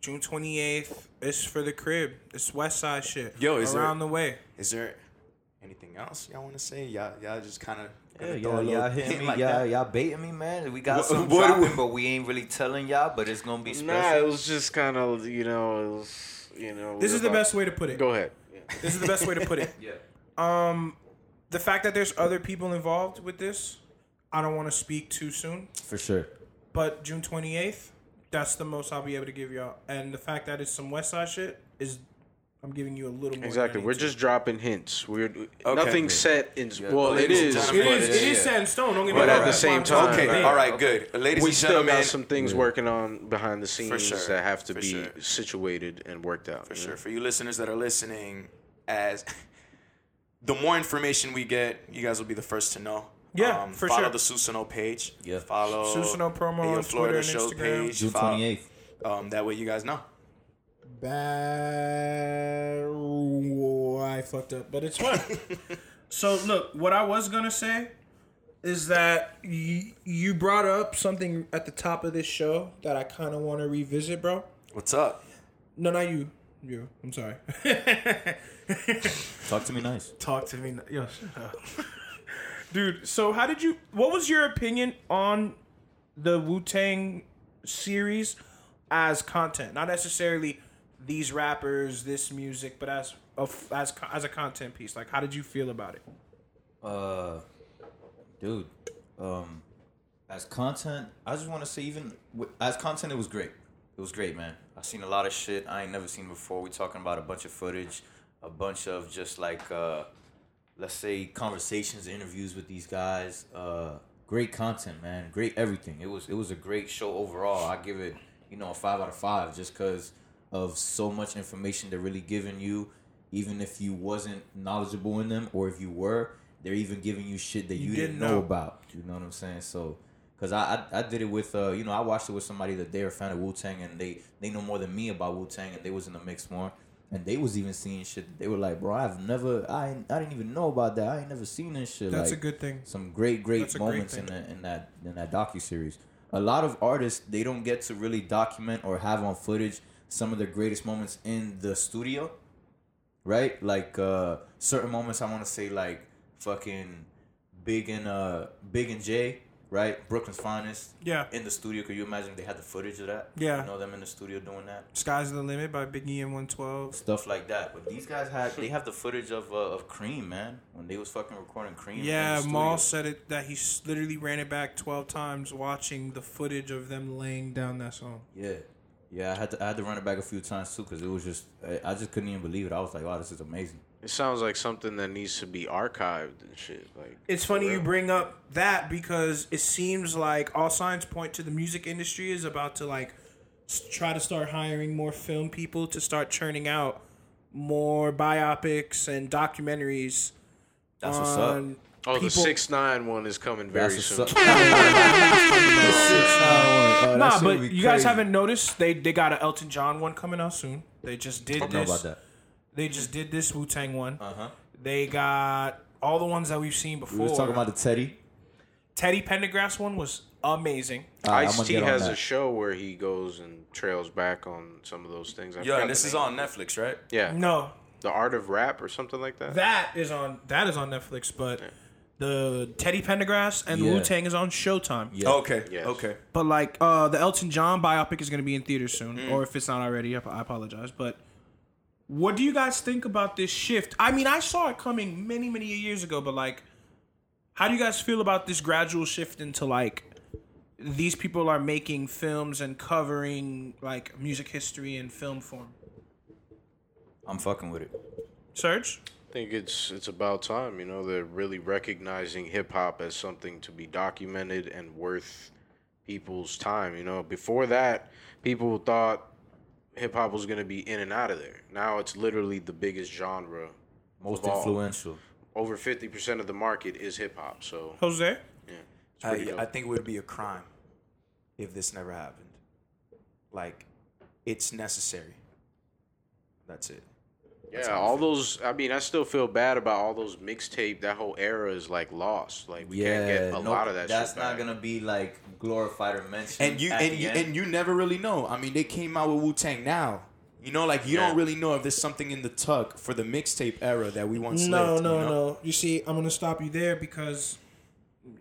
B: June 28th is for the crib. It's West Side shit.
A: Yo, is there-
B: around the way.
A: Is there anything else y'all want to say? Y'all, y'all just kind of
E: Yeah, y'all, y'all hitting me,
A: like
E: y'all,
A: that?
E: y'all baiting me, man. We got
A: What-
E: some
A: what-
E: dropping, but we ain't really telling y'all. But it's gonna be special.
F: Nah, it was just kind of you know it was you know.
B: This
F: we
B: is the best way to put it.
F: Go ahead.
B: This is the best way to put it.
E: Yeah.
B: Um, the fact that there's other people involved with this, I don't want to speak too soon.
E: For sure.
B: But June 28th, that's the most I'll be able to give y'all. And the fact that it's some West Side shit is, I'm giving you a little more.
F: Exactly. We're just dropping hints. We're
A: Okay.
F: nothing set in. Well, it
A: Ladies
F: is.
A: and
B: to.
A: gentlemen,
B: It is. It is set in stone. Don't get me
F: But at the same
B: I'm
F: time-
A: Okay. All right. Good. Ladies and gentlemen,
F: we
A: and
F: still got some things working on behind the scenes
A: sure.
F: that have to
A: For
F: be
A: sure.
F: situated and worked out.
A: For sure.
F: know?
A: For you listeners that are listening, as the more information we get, you guys will be the first to know.
B: Yeah, for sure.
A: follow
B: sure.
A: the Susano page.
E: Yeah.
A: Follow
B: Susano promo
A: Ayo
B: on
A: Florida
B: Twitter and
A: show
B: Instagram.
A: page.
E: June
A: Follow-
E: twenty eighth.
A: Um, that way you guys know.
B: Bad. I fucked up, but it's fine. so look, what I was gonna say is that y- you brought up something at the top of this show that I kind of want to revisit, bro.
A: What's up?
B: No, not you. You. I'm sorry.
E: Talk to me nice.
B: Talk to me. n- Yo, shut up. Dude, so how did you what was your opinion on the Wu Tang series as content? Not necessarily these rappers, this music, but as a, as as a content piece. Like how did you feel about it?
E: Uh, dude, um, as content, I just want to say, even as content, it was great. It was great, man. I seen a lot of shit I ain't never seen before. We talking about a bunch of footage, a bunch of just like, uh, let's say, conversations, interviews with these guys. Uh, great content, man. Great everything. It was it was a great show overall. I give it, you know, a five out of five, just because of so much information they're really giving you. Even if you wasn't knowledgeable in them, or if you were, they're even giving you shit that you,
B: You
E: didn't know
B: know.
E: about. You know what I'm saying? So, cause I, I I did it with uh you know I watched it with somebody that they were a fan of Wu Tang and they they know more than me about Wu Tang and they was in the mix more and they was even seeing shit. They were like, bro, I've never I I didn't even know about that. I ain't never seen this shit.
B: That's
E: like,
B: a good thing.
E: Some great great
B: a great
E: moments in in that in that docu series. A lot of artists they don't get to really document or have on footage some of their greatest moments in the studio right? Like uh certain moments I want to say like fucking Big and uh Big and Jay, right? Brooklyn's finest.
B: Yeah.
E: In the studio, could you imagine if they had the footage of that?
B: Yeah.
E: You know them in the studio doing that.
B: Sky's the limit by Biggie and 112.
E: Stuff like that. But these guys had they have the footage of uh, of Cream, man, when they was fucking recording Cream.
B: Yeah. Maul said it that he literally ran it back 12 times watching the footage of them laying down that song.
E: Yeah. Yeah, I had to I had to run it back a few times too because it was just I, I just couldn't even believe it. I was like, wow, this is amazing.
F: It sounds like something that needs to be archived and shit. Like
B: It's funny you bring up that because it seems like all signs point to the music industry is about to like s- try to start hiring more film people to start churning out more biopics and documentaries.
E: That's what's up.
B: on
F: Oh, the
B: people-
F: six nine one is coming very
E: That's
F: soon.
E: what's up. Oh,
B: Nah, but you guys haven't noticed they they got an Elton John one coming out soon. They just did
E: I know
B: this.
E: about that.
B: They just did this Wu Tang one.
E: Uh huh.
B: They got all the ones that we've seen before.
E: We was talking about the Teddy.
B: Teddy Pendergrass one was amazing.
E: All right,
F: Ice T
E: get on
F: has a show where he goes and trails back on some of those things. I
A: Yeah, and this is on Netflix, right?
F: Yeah,
B: No,
F: the art of rap or something like that.
B: that is on that is on Netflix, but the Teddy Pendergrass and
E: Yeah.
B: Wu Tang is on Showtime.
E: Yeah.
A: Okay.
F: Yes.
A: Okay.
B: But like uh, the Elton John biopic is going to be in theaters soon,
A: Mm.
B: or if it's not already, I I apologize. But what do you guys think about this shift? I mean, I saw it coming many, many years ago, but like, How do you guys feel about this gradual shift into like these people are making films and covering like music history in film form?
E: I'm fucking with it.
B: Surge?
F: I think it's it's about time. You know, they're really recognizing hip hop as something to be documented and worth people's time. You know, before that, people thought hip hop was gonna be in and out of there. Now it's literally the biggest genre.
E: Most
F: of all.
E: influential.
F: Over fifty percent of the market is hip hop. So
B: Jose?
F: yeah,
A: I, I think it would be a crime if this never happened. Like, it's necessary. That's it.
F: Yeah, all those. I mean, I still feel bad about all those mixtape. That whole era is like lost. Like we can't get a
E: no,
F: lot of that.
E: That's
F: shit
E: not
F: back.
E: gonna be like glorified or mentioned.
A: and you and you
E: end.
A: and you never really know. I mean, they came out with Wu Tang now. You know, like you
F: Yeah.
A: don't really know if there's something in the tuck for the mixtape era that we once
B: No,
A: lived.
B: no,
A: you know?
B: no. You see, I'm gonna stop you there because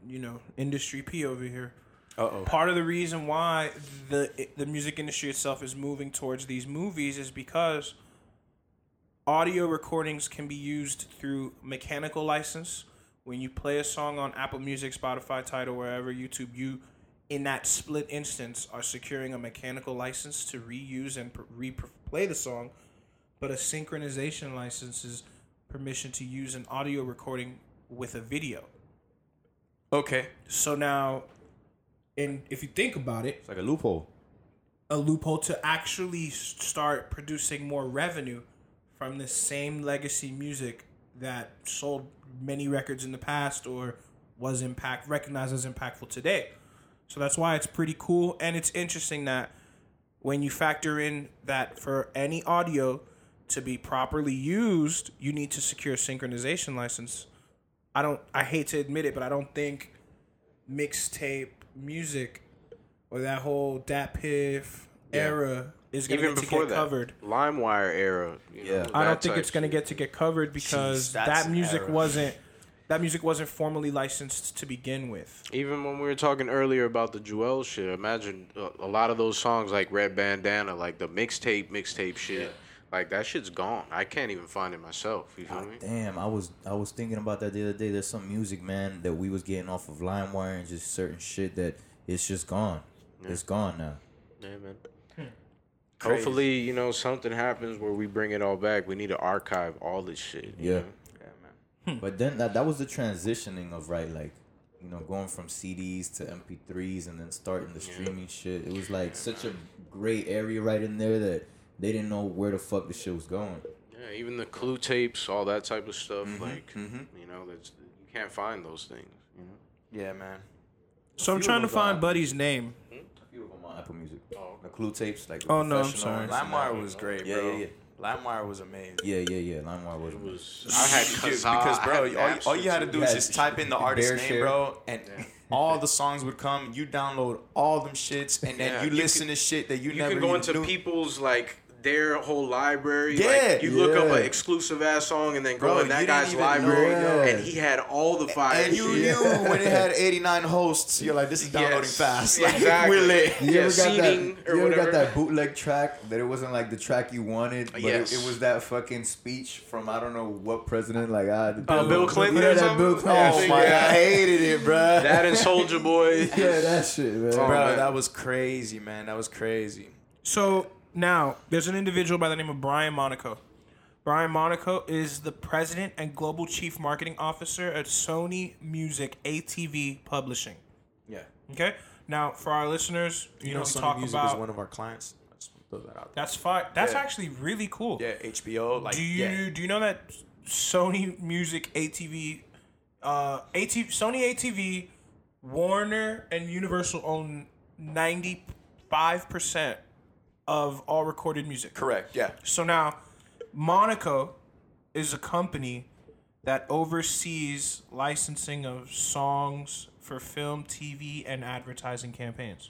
B: you know, industry P over here.
A: Uh-oh.
B: Part of the reason why the the music industry itself is moving towards these movies is because audio recordings can be used through mechanical license. When you play a song on Apple Music, Spotify, Tidal, wherever, YouTube, you in that split instance are securing a mechanical license to reuse and replay the song, but a synchronization license is permission to use an audio recording with a video.
A: Okay.
B: So now, and if you think about it,
E: it's like a loophole.
B: a loophole to actually start producing more revenue from the same legacy music that sold many records in the past or was impact recognized as impactful today. So that's why it's pretty cool and it's interesting that when you factor in that for any audio to be properly used, you need to secure a synchronization license. I don't I hate to admit it, but I don't think mixtape music or that whole Dat Piff era is going to
F: Even
B: get
F: before
B: get
F: that,
B: covered.
F: LimeWire era. You know,
E: Yeah.
B: I don't think it's going to get to get covered because
A: Jeez,
B: that music
A: era.
B: wasn't that music wasn't formally licensed to begin with.
F: Even when we were talking earlier about the Jewel shit, imagine a, a lot of those songs like Red Bandana, like the mixtape, mixtape shit, like that shit's gone. I can't even find it myself. You feel me?
E: Damn, I was I was thinking about that the other day. There's some music, man, that we was getting off of LimeWire and just certain shit that it's just gone. It's gone now.
F: Yeah, man. Hopefully, you know, something happens where we bring it all back. We need to archive all this shit. you
E: Yeah.
F: know? Hmm.
E: But then that that was the transitioning of right, like, you know, going from CDs to MP3s and then starting the streaming shit. It was like such a gray area right in there that they didn't know where the fuck the shit was going.
F: Yeah, even the clue tapes, all that type of stuff. Mm-hmm, like, mm-hmm. you know, that's you can't find those things. You know.
A: Yeah, man.
B: So I'm trying to find Buddy's name.
E: A few of them on Apple Music. Oh, the Clue tapes, like.
B: Oh, no, I'm sorry.
E: and
A: LimeWire was great,
E: Yeah,
A: bro.
E: yeah, yeah.
A: LimeWire was amazing.
E: Yeah, yeah, yeah. LimeWire was.
F: was I had
A: Dude,
F: Kazaa,
A: because bro,
F: had
A: all, you- all you had to do is just type in the artist name,
E: share.
A: bro, and all the songs would come. You download all them shits, and then
F: Yeah,
A: you
F: you
A: listen
F: can-
A: to shit that you,
F: You
A: never
F: can go into
A: knew.
F: people's like their whole library.
A: Yeah,
F: like, you look up an exclusive ass song and then go
A: Bro,
F: in that
A: you
F: guy's library,
E: know.
F: and he had all the fire.
A: and you
F: shit.
A: knew when it had 89 hosts, you're like, this is downloading
F: Yes,
A: fast. Like,
F: exactly.
A: we're lit.
E: You
F: Yeah,
E: ever got that?
F: seeding or
E: You ever
F: whatever.
E: got that bootleg track that it wasn't like the track you wanted, but
F: Yes.
E: it, it was that fucking speech from I don't know what president, like ah, the
F: Uh, Bill Clinton
E: Yeah,
F: or
E: that
F: something?
E: Bill
F: Yeah, I
E: Clinton.
A: Oh
F: think,
A: my
F: yeah.
A: god, I hated it, bro.
F: that and Soldier Boy.
E: Yeah, that shit, man.
F: Oh,
A: bro,
F: man.
A: that was crazy, man. That was crazy.
B: So now there's an individual by the name of Brian Monaco. Brian Monaco is the president and global chief marketing officer at Sony Music ATV Publishing.
A: Yeah.
B: Okay. Now, for our listeners, you,
A: You,
B: know,
A: know,
B: we
A: Sony
B: talk
A: Music
B: about
A: is one of our clients. Let's throw that out. there.
B: that's fine. That's
A: Yeah.
B: actually really cool.
A: Yeah, HBO. Like,
B: do you
A: yeah.
B: do you know that Sony Music ATV, uh, ATV Sony ATV, Warner and Universal own ninety five percent of all recorded music.
A: Correct. Yeah.
B: So now, Monaco is a company that oversees licensing of songs for film, TV, and advertising campaigns.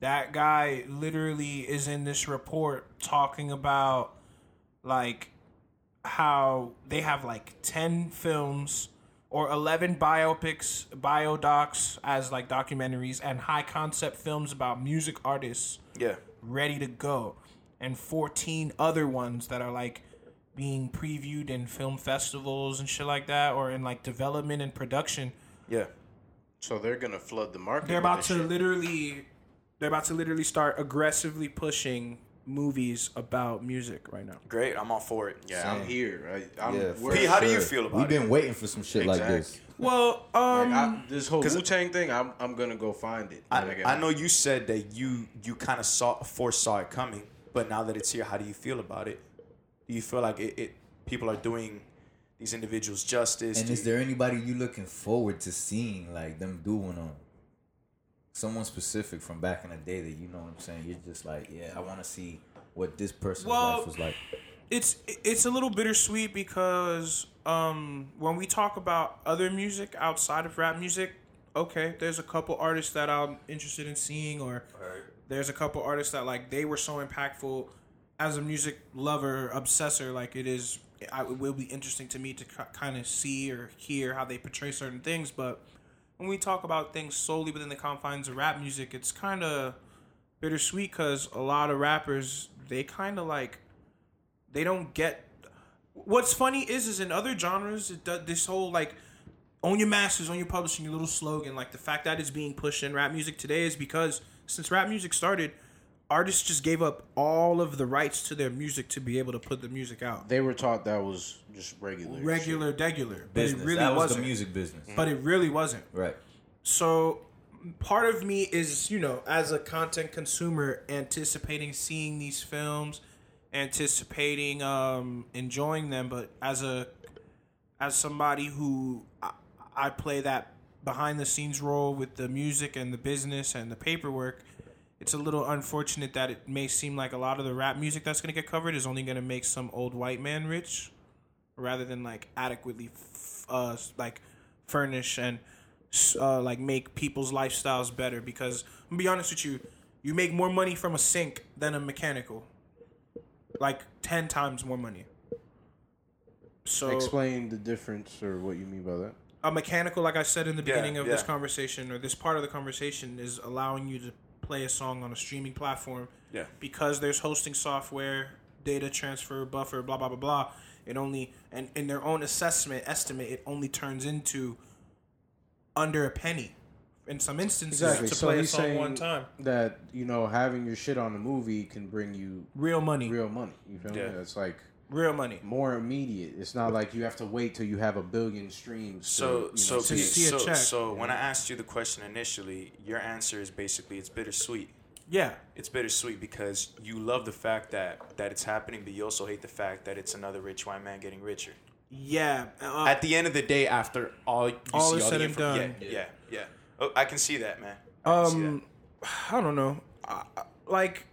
B: That guy literally is in this report talking about like how they have like 10 films or 11 biopics, biodocs as like documentaries and high concept films about music artists
A: Yeah.
B: Ready to go and 14 other ones that are like being previewed in film festivals and shit like that, or in like development and production.
A: Yeah.
F: So they're gonna flood the market.
B: They're about to
F: shit.
B: literally, they're about to literally start aggressively pushing movies about music right now.
A: Great. I'm all for it.
F: Yeah, I'm here. I, I'm,
J: Yeah,
F: we're-
A: P, how do you feel about it?
J: We've been waiting for some shit like this.
F: Exactly.
B: Well,
F: Like,
B: um,
F: I, this whole
A: 'cause-
F: Wu Tang thing, I'm I'm gonna go find it.
A: I,
F: when get
A: I know you said that you you kind of saw foresaw it coming, but now that it's here, how do you feel about it? Do you feel like it, it people are doing these individuals justice?
J: And is
A: you-
J: there anybody you looking forward to seeing like them doing on someone specific from back in the day that you know what I'm saying? You're just like, yeah, I want to see what this person's
B: Well,
J: life was like.
B: It's it's a little bittersweet because um, when we talk about other music outside of rap music, okay, there's a couple artists that I'm interested in seeing, or there's a couple artists that like they were so impactful as a music lover, obsessor. Like it is, I, it will be interesting to me to kind of see or hear how they portray certain things. But when we talk about things solely within the confines of rap music, it's kind of bittersweet because a lot of rappers they kind of like they don't get what's funny is is in other genres it does, this whole like own your masters own your publishing your little slogan like the fact that it's being pushed in rap music today is because since rap music started artists just gave up all of the rights to their music to be able to put the music out
F: they were taught that was just regular. shit.
B: regular degular but
J: Business.
B: it really
J: that was
B: wasn't
J: the music business.
B: but it really wasn't
J: Right.
B: so part of me is you know as a content consumer anticipating seeing these films anticipating um enjoying them but as a as somebody who I, I play that behind the scenes role with the music and the business and the paperwork it's a little unfortunate that it may seem like a lot of the rap music that's going to get covered is only going to make some old white man rich rather than like adequately f- uh like furnish and uh, like make people's lifestyles better because I'm gonna be honest with you you make more money from a sync than a mechanical like 10 times more money so
F: Explain the difference or what you mean by that.
B: a mechanical like I said in the
A: Yeah,
B: beginning of this conversation or this part of the conversation is allowing you to play a song on a streaming platform
A: Yeah.
B: because there's hosting software data transfer buffer blah blah blah blah it only and in their own assessment estimate it only turns into under a penny in some instances
F: Exactly.
B: to
F: so
B: play a
F: he's
B: song
F: saying
B: one time
F: that you know having your shit on a movie can bring you
B: real money
F: real money. You feel
A: Yeah.
F: me? It's like
B: real money
F: more immediate. It's not like you have to wait till you have a billion streams.
A: So
F: to, you know,
A: so
F: see
A: P,
B: see a
A: so,
B: check.
A: so when I asked you the question initially, your answer is basically it's bittersweet.
B: yeah
A: It's bittersweet because you love the fact that that it's happening, but you also hate the fact that it's another rich white man getting richer.
B: yeah uh,
A: At the end of the day, after all you
B: All
A: see
B: is
A: all
B: said
A: the
B: and
A: infor-
B: done.
A: yeah, yeah, yeah. Oh, I can see that, man. I can see that.
B: um I don't know I, I- like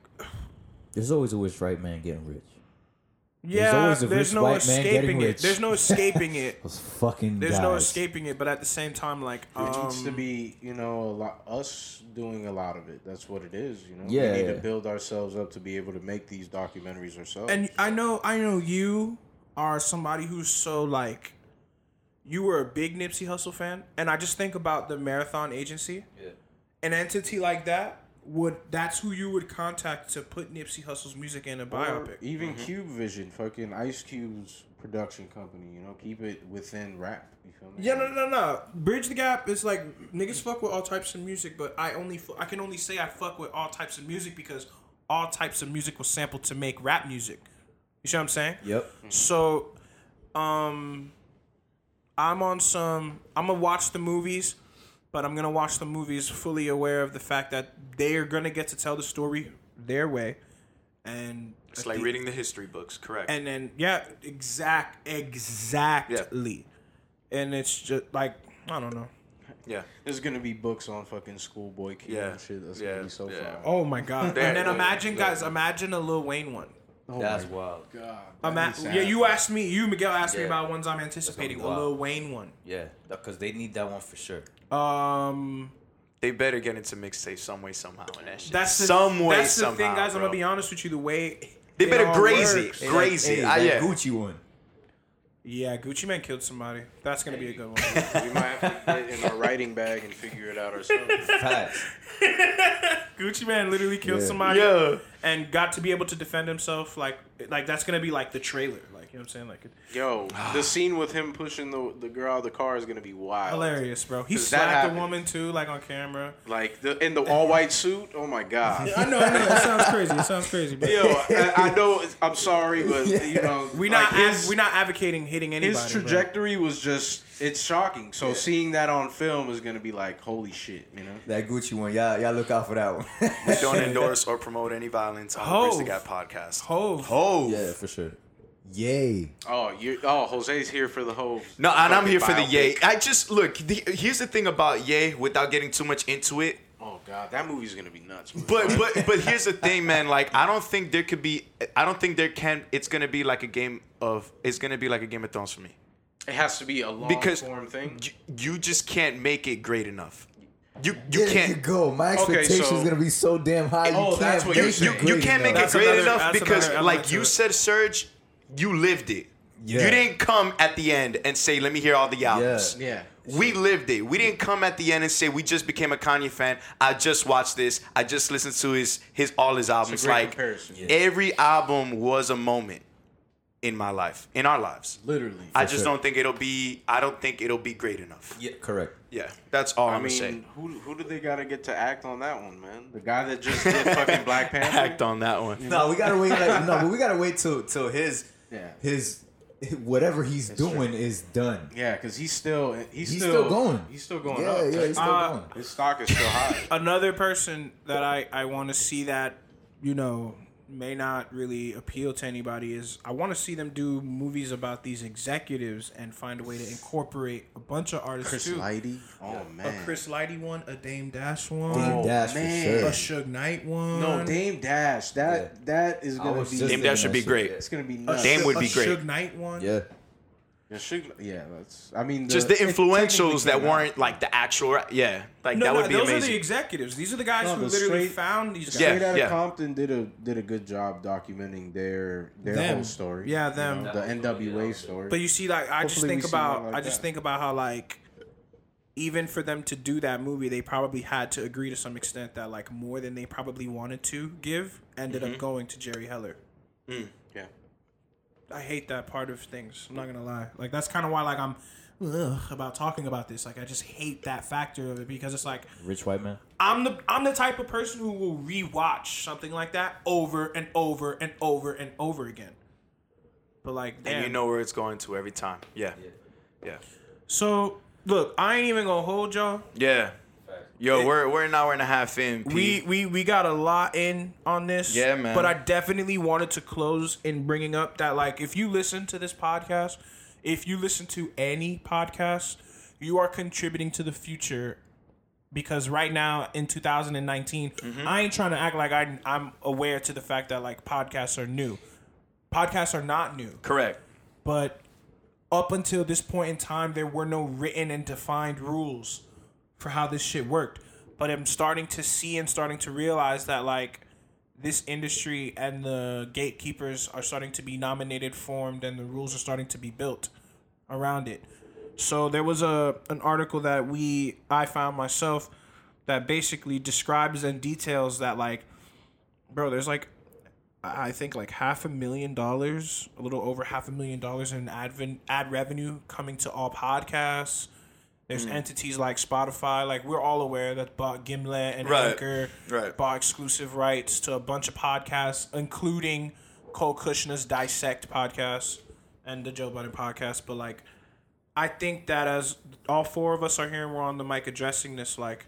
J: There's always a rich white man getting rich.
B: yeah
J: always a
B: there's
J: rich
B: no
J: white man
B: escaping it
J: rich.
B: there's no escaping it
J: Those fucking
B: There's
J: guys.
B: no escaping it, but at the same time, like
F: It needs to
B: um,
F: be, you know, a lot us doing a lot of it. That's what it is. You know,
J: Yeah,
F: we need
J: yeah.
F: to build ourselves up to be able to make these documentaries ourselves.
B: and I know, I know you are somebody who's so like, you were a big Nipsey Hussle fan, and I just think about the Marathon Agency.
J: Yeah.
B: An entity like that would that's who you would contact to put Nipsey Hussle's music in a
F: Or
B: biopic.
F: even Cube Vision, fucking Ice Cube's production company. You know, keep it within rap. You feel me?
B: Yeah, no, no, no. Bridge the gap is like niggas fuck with all types of music, but I only fu- I can only say I fuck with all types of music because all types of music was sampled to make rap music. You see what I'm saying?
J: Yep.
B: So, um, I'm on some. I'm gonna watch the movies, but I'm gonna watch the movies fully aware of the fact that they are gonna get to tell the story their way, and
A: It's like
B: the-
A: reading the history books, correct?
B: and then yeah, exact, exactly, Yeah. and it's just like I don't know.
A: yeah.
F: There's gonna be books on fucking Schoolboy Q
A: Yeah,
F: and shit. That's
A: yeah,
F: gonna be so
A: yeah.
F: fire.
B: Oh my god! And then imagine, guys, imagine a Lil Wayne one.
F: Oh
J: That's wild.
F: god.
B: Ima-
F: that'd be sad.
B: yeah, you asked me. You Miguel asked me about ones I'm anticipating. A. Lil Wayne one.
J: Yeah, because they need that one for sure.
B: Um,
A: They better get into mixtape some way somehow in that shit.
B: that's the,
A: some way
B: That's the
A: somehow.
B: thing, guys. I'm gonna be honest with you. The way
A: They
B: it
A: better
B: all
A: graze
B: works-
A: it. Graze
J: Hey,
A: it.
J: that
A: Ah, yeah.
J: Gucci one.
B: Yeah, Gucci Mane killed somebody. That's gonna be a good one.
F: we might have to get in our writing bag and figure it out ourselves.
J: Facts.
B: Gucci Mane literally killed
J: Yeah.
B: somebody
A: Yeah.
B: and got to be able to defend himself. Like, like that's gonna be like the trailer. Like, Like you know what I'm saying? Like it-
F: Yo, the scene with him pushing the the girl out of the car is gonna be wild.
B: hilarious, bro. He slapped the woman too, like on camera.
F: Like the in the all white suit. Oh my god.
B: I know, I know. It sounds crazy. It sounds crazy. But
F: Yo, I, I know. I'm sorry, but you know,
B: we
F: like
B: not
F: his,
B: ad- we not advocating hitting anybody.
F: his
B: bro.
F: trajectory was just it's shocking. So seeing that on film is gonna be like holy shit, you know.
E: That Gucci one, y'all, y'all look out for that one.
A: We don't endorse or promote any violence on the
B: Hove.
A: Bridge the Gap podcast.
B: Hove.
A: Hove.
E: yeah, for sure. Yay.
F: Oh, you oh Jose's here for the whole.
A: No, and I'm here for the Yay. I just look. The, here's the thing about Yay, without getting too much into it.
F: Oh god, that movie's gonna be nuts. bro.
A: But but but here's the thing, man. Like I don't think there could be. I don't think there can. It's gonna be like a game of. It's gonna be like a Game of Thrones for me
F: it has to be a long
A: because
F: form thing.
A: you, you just can't make it great enough. You you
E: There
A: can't.
E: go. My
F: Okay,
E: expectations
F: so-
E: gonna be so damn high.
F: Oh,
E: you
F: that's
E: can't
F: what you're
E: it.
A: You, you can't make
E: enough.
A: it great
B: another-
A: enough because,
B: another
A: like you
B: it.
A: said, Surge, you lived it.
E: Yeah.
A: You didn't come at the end and say, "Let me hear all the albums."
F: Yeah.
A: We lived it. We didn't come at the end and say we just became a Kanye fan. I just watched this. I just listened to his his all his albums.
F: great
A: like
F: comparison. Yeah.
A: every album was a moment in my life, in our lives.
M: Literally.
A: I just
E: sure.
A: don't think it'll be. I don't think it'll be great enough.
E: Yeah, correct.
A: Yeah, that's all
F: I
A: I'm
F: mean,
A: gonna
F: who who do they gotta get to act on that one, man? The guy that just did fucking Black Panther.
A: Act on that one.
E: No, we gotta wait. Like, no, but we gotta wait till till his
F: Yeah.
E: his whatever he's doing is done.
F: Yeah, because he's still he's,
E: He's
F: still,
E: still going.
F: He's still going
E: Yeah,
F: up.
E: yeah, he's still
B: Uh,
E: going.
F: His stock is still high.
B: Another person that I I want to see that you know may not really appeal to anybody is I want to see them do movies about these executives and find a way to incorporate a bunch of artists
M: Chris
B: too.
M: Lighty. Oh man, A.
B: Chris Lighty one, a Dame Dash one, oh,
E: Dame Dash
F: man.
E: for
B: a
E: sure.
B: Suge Knight one.
F: no, Dame Dash. That that is gonna be.
A: Dame Dash should be great.
F: it's gonna be nuts.
A: Dame
B: Suge-
A: would be great.
B: Suge Knight one.
E: Yeah.
F: Yeah, Suge- yeah, that's. I mean,
A: Just the
F: it
A: influentials that weren't like the actual. Yeah, like
B: No,
A: that
B: no,
A: would be
B: those are the executives. These are the guys
F: No,
B: who
F: the
B: literally
F: straight-
B: found these guys.
A: Yeah,
F: Straight out
A: yeah.
F: of Compton did a did a good job documenting their their
B: Them.
F: whole story.
B: Yeah,
F: you
B: them.
F: know, the NWA story.
B: But you see, like I just think
F: we see more
B: about,
F: like
B: I just
F: that.
B: think about how like, even for them to do that movie, they probably had to agree to some extent that like more than they probably wanted to give ended
F: Mm-hmm.
B: up going to Jerry Heller.
F: yeah.
B: I hate that part of things. I'm not gonna lie. Like that's kind of why like I'm ugh, about talking about this. Like I just hate that factor of it because it's like
E: Rich white man.
B: I'm the I'm the type of person who will rewatch something like that over and over and over and over again. But like, damn.
A: and you know where it's going to every time. Yeah, yeah,
B: So look, I ain't even gonna hold y'all.
A: yeah. Yo, we're we're an hour and a half in. P.
B: We we we got a lot in on this.
A: Yeah, man.
B: But I definitely wanted to close in bringing up that like if you listen to this podcast, if you listen to any podcast, you are contributing to the future. Because right now in 2019,
A: Mm-hmm.
B: I ain't trying to act like I, I'm aware to the fact that like podcasts are new. Podcasts are not new.
A: correct.
B: But up until this point in time, there were no written and defined rules for how this shit worked. But I'm starting to see and starting to realize that like this industry and the gatekeepers are starting to be nominated, formed, and the rules are starting to be built around it. So there was a an article that we I found myself that basically describes and details that like bro, there's like I think like half a million dollars, a little over half a million dollars in ad ad revenue coming to all podcasts. There's entities like Spotify, like we're all aware that bought Gimlet and
A: Right.
B: Anchor,
A: Right.
B: bought exclusive rights to a bunch of podcasts, including Cole Cuchna's Dissect podcast and the Joe Budden podcast. But like, I think that as all four of us are here and we're on the mic addressing this, like,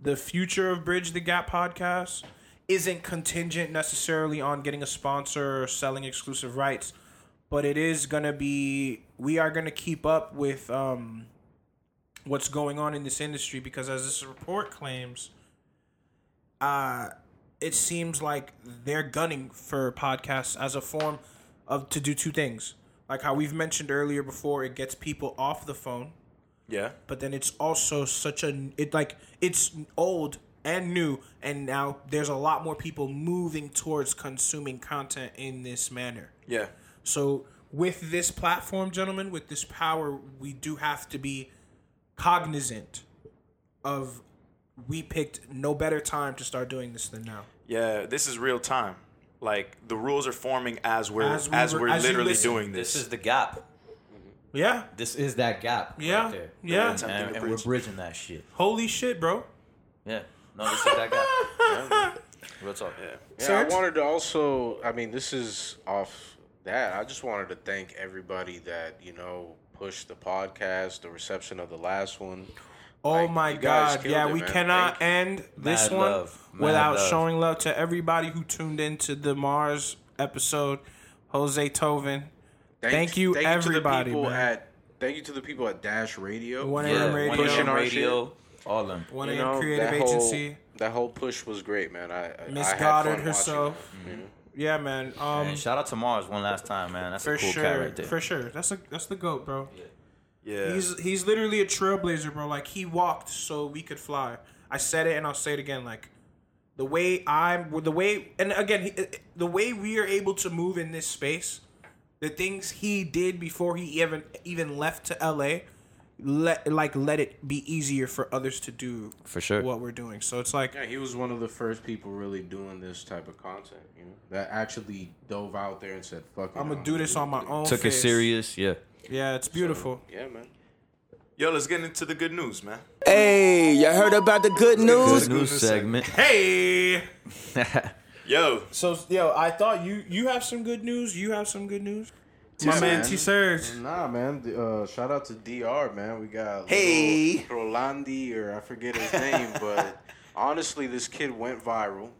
B: the future of Bridge the Gap podcast isn't contingent necessarily on getting a sponsor or selling exclusive rights, but it is gonna be. We are gonna keep up with um, what's going on in this industry because, as this report claims, uh, it seems like they're gunning for podcasts as a form of to do two things. Like how we've mentioned earlier before, it gets people off the phone.
A: Yeah,
B: but then it's also such a it like it's old and new and now there's a lot more people moving towards consuming content in this manner.
A: Yeah,
B: so with this platform gentlemen with this power we do have to be cognizant of we picked no better time to start doing this than now
A: yeah. This is real time. Like the rules are forming as we're as,
B: As we
A: we
B: were-
A: are
B: as
A: literally
B: listen.
A: doing this.
E: This is the gap.
B: Yeah.
E: This is that gap.
B: Yeah,
E: Right there.
B: yeah.
E: And, and, and we're bridging that shit.
B: Holy shit, bro.
E: Yeah. No, this is that gap. Real talk. Yeah.
F: Yeah,
B: Surge?
F: I wanted to also. I mean, this is off that. I just wanted to thank everybody that you know pushed the podcast, the reception of the last one.
B: Oh
F: Like,
B: my god. Yeah,
F: it,
B: we
F: man.
B: cannot
F: Thank
B: end this
E: Mad
B: one
E: love.
B: Without
E: love.
B: showing love to everybody who tuned into the Mars episode. Jose Tovin. Thank you,
F: thank
B: everybody,
F: You to the at, thank you to the people at Dash Radio.
B: 1
E: Yeah.
B: AM radio.
E: Pushing
F: our
E: radio. All them.
B: 1
F: You
B: AM Creative
F: that whole,
B: Agency.
F: that whole push was great, man. I, I
B: Miss
F: I had
B: Goddard
F: fun
B: herself.
F: that, you know?
B: Yeah, man. Um,
E: and shout out to Mars one last time, man. That's
B: for
E: a cool
B: sure.
E: cat right there.
B: For sure. That's a that's the goat, bro.
A: yeah.
B: He's he's literally a trailblazer, bro. Like he walked so we could fly. I said it and I'll say it again. Like the way I'm, the way, and again, the way we are able to move in this space, the things he did before he even even left to LA, let like let it be easier for others to do
E: For sure.
B: what we're doing. So it's like
N: Yeah, he was one of the first people really doing this type of content, you know, that actually dove out there and said, "Fuck it,
B: I'm gonna do this on my own.
E: Took it serious. Yeah.
B: Yeah, it's beautiful.
F: Yeah, man.
A: Yo, let's get into the good news, man.
O: Hey, you heard about the good news?
E: Good news segment.
B: Hey.
A: Yo,
B: So yo, I thought you you have some good news. You have some good news. My man
N: man.
B: T Surge.
N: Nah, man. Uh, shout out to Dr. Man. We got
A: Hey.
F: little Rolandi, or I forget his name, but honestly, this kid went viral.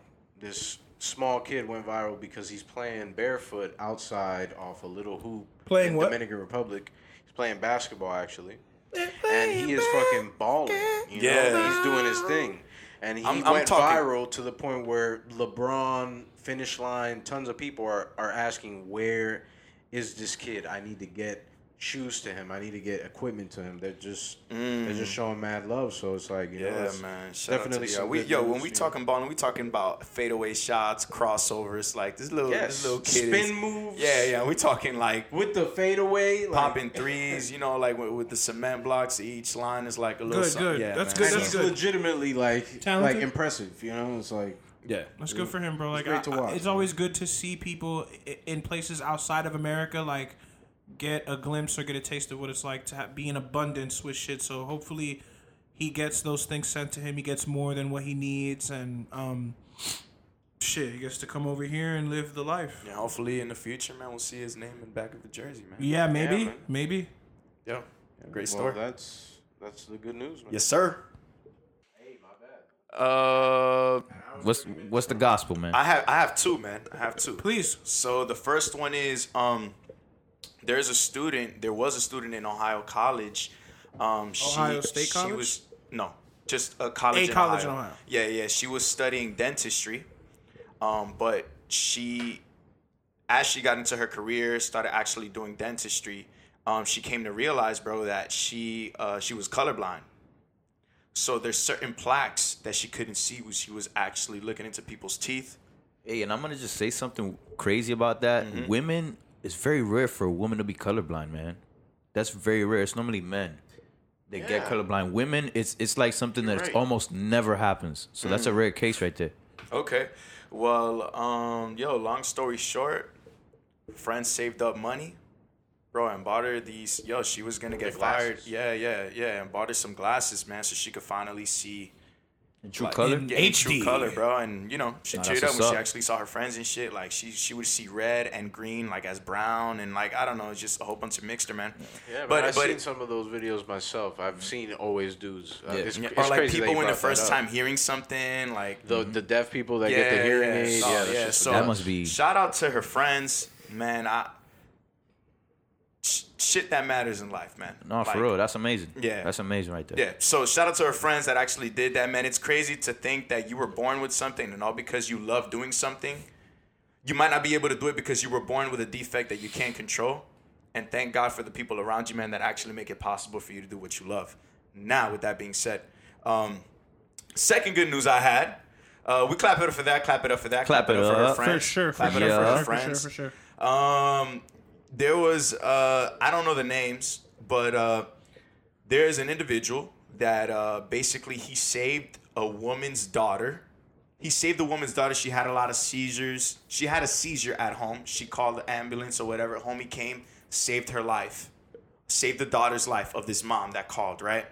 F: This small kid went viral because he's playing barefoot outside off a little hoop
B: Playing
F: in
B: what?
F: Dominican Republic. He's playing basketball actually, and he is fucking balling. You
A: Yeah.
F: know, he's doing his thing, and he
A: I'm- I'm
F: went
A: talking-
F: viral to the point where LeBron finish line. Tons of people are are asking where is this kid? I need to get shoes to him. I need to get equipment to him. They're just they're just showing mad love. So it's like you know,
A: Mm. yeah,
F: it's
A: man. Shout
F: definitely
A: out to
F: some
A: yo. We,
F: good
A: yo,
F: news,
A: when we
F: you know.
A: talking balling, we talking about fadeaway shots, crossovers, like this little,
F: Yes.
A: this little kid.
F: Spin
A: is-
F: moves.
A: Yeah, yeah. We talking like
F: with the fadeaway, like,
A: popping threes. You know, like with, with the cement blocks. Each line is like a little.
B: Good,
A: something.
B: good.
A: Yeah,
B: That's
A: man.
B: good, that's
F: he's
B: good.
F: legitimately like
B: Talented.
N: like impressive, you know. It's like
A: Yeah.
B: That's good for him, bro. Like,
N: great to
B: I- I- it's always good to see people in places outside of America, like, get a glimpse or get a taste of what it's like to have, be in abundance with shit. So hopefully, he gets those things sent to him. He gets more than what he needs, and um, shit, he gets to come over here and live the life.
A: Yeah, hopefully in the future, man, we'll see his name in the back of the jersey, man.
B: Yeah, maybe,
F: man.
B: maybe.
A: Yeah, great
F: well,
A: story.
F: that's that's the good news, man.
A: yes, sir. Hey, my bad. Uh,
E: What's what's the gospel, man?
A: I have I have two, man. I have two.
B: Please.
A: So the first one is um, there's a student. There was a student in Ohio College. Um, she,
B: Ohio State
A: She
B: College?
A: was no, just a college.
B: A
A: in
B: college
A: Ohio.
B: in Ohio.
A: Yeah, yeah. She was studying dentistry. Um, but she, as she got into her career, started actually doing dentistry. Um, she came to realize, bro, that she uh, she was colorblind. So there's certain plaques that she couldn't see when she was actually looking into people's teeth.
E: Hey, and I'm gonna just say something crazy about that.
A: Mm-hmm.
E: Women, it's very rare for a woman to be colorblind, man. That's very rare. It's normally men. They get colorblind. Women, it's it's like something that
F: right.
E: almost never happens. So that's
A: Mm.
E: a rare case right there.
A: Okay. Well, um, yo, long story short, friends saved up money, bro, and bought her these. Yo, she was gonna get
F: The
A: fired.
F: glasses.
A: Yeah, yeah, yeah, and bought her some glasses, man, so she could finally see
E: In true
A: like,
E: color.
B: in-
A: yeah, in
B: HD.
A: true color, bro. And you know, she
E: Nah,
A: teared
E: that's
A: up when
E: what's
A: she actually saw her friends and shit. Like she she would see red and green like as brown and like I don't know, it's just a whole bunch of mixture, man.
F: Yeah,
A: but
F: but I've
A: but
F: seen some of those videos myself. I've seen always dudes. Uh,
E: Yeah.
F: it's, it's
A: or like
F: crazy
A: people when the first time hearing something like
F: the the deaf people that
A: yeah,
F: get the hearing
A: yeah.
F: aid.
A: Oh,
F: yeah,
A: yeah. So
E: That must be-
A: Shout out to her friends, man. I sh- shit that matters in life, man.
E: No,
A: Like,
E: for real, that's amazing.
A: Yeah.
E: that's amazing right there.
A: Yeah. So shout out to her friends that actually did that, man. It's crazy to think that you were born with something, and all because you love doing something, you might not be able to do it because you were born with a defect that you can't control. And thank God for the people around you, man, that actually make it possible for you to do what you love. Now, with that being said, um, second good news I had. Uh, we clap it up for that. Clap it up for that.
E: Clap it
A: for her
E: up.
A: friends.
B: For sure, for
A: Clap
B: sure,
A: it up for
E: Yeah.
A: her
B: for sure, for sure.
A: Um, there was uh, I don't know the names, but uh, there's an individual that uh, basically he saved a woman's daughter he saved the woman's daughter. She had a lot of seizures. She had a seizure at home. She called the ambulance or whatever. Homie came, saved her life, saved the daughter's life of this mom that called. Right.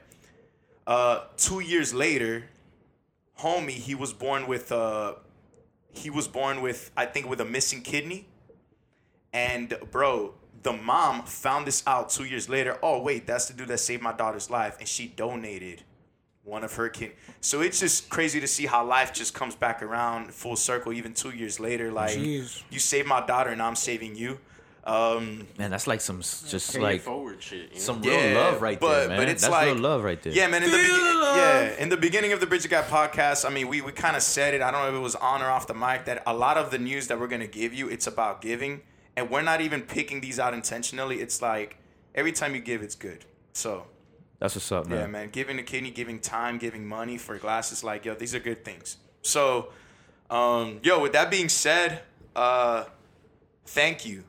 A: Uh, two years later, homie, he was born with uh, he was born with I think with a missing kidney. And bro, the mom found this out two years later. Oh wait, that's the dude that saved my daughter's life, and she donated one of her kid. So it's just crazy to see how life just comes back around full circle, even two years later. Like
B: Jeez.
A: you saved my daughter, and I'm saving you. Um,
G: Man, that's like some just
H: Pay
G: like
H: forward shit. You know?
G: some real
A: yeah,
G: love right
A: but,
G: there, man.
A: But it's
G: that's
A: like
G: real love right there.
A: Yeah, man. In the
B: Feel
A: begin-
B: the love.
A: yeah, in the beginning of the Bridge the Gap podcast, I mean, we we kind of said it. I don't know if it was on or off the mic that a lot of the news that we're gonna give you, it's about giving, and we're not even picking these out intentionally. It's like every time you give, it's good. So
G: That's what's up, man.
A: yeah, man. Giving a kidney, giving time, giving money for glasses, like yo, these are good things. So, um, yo, with that being said, uh, thank you,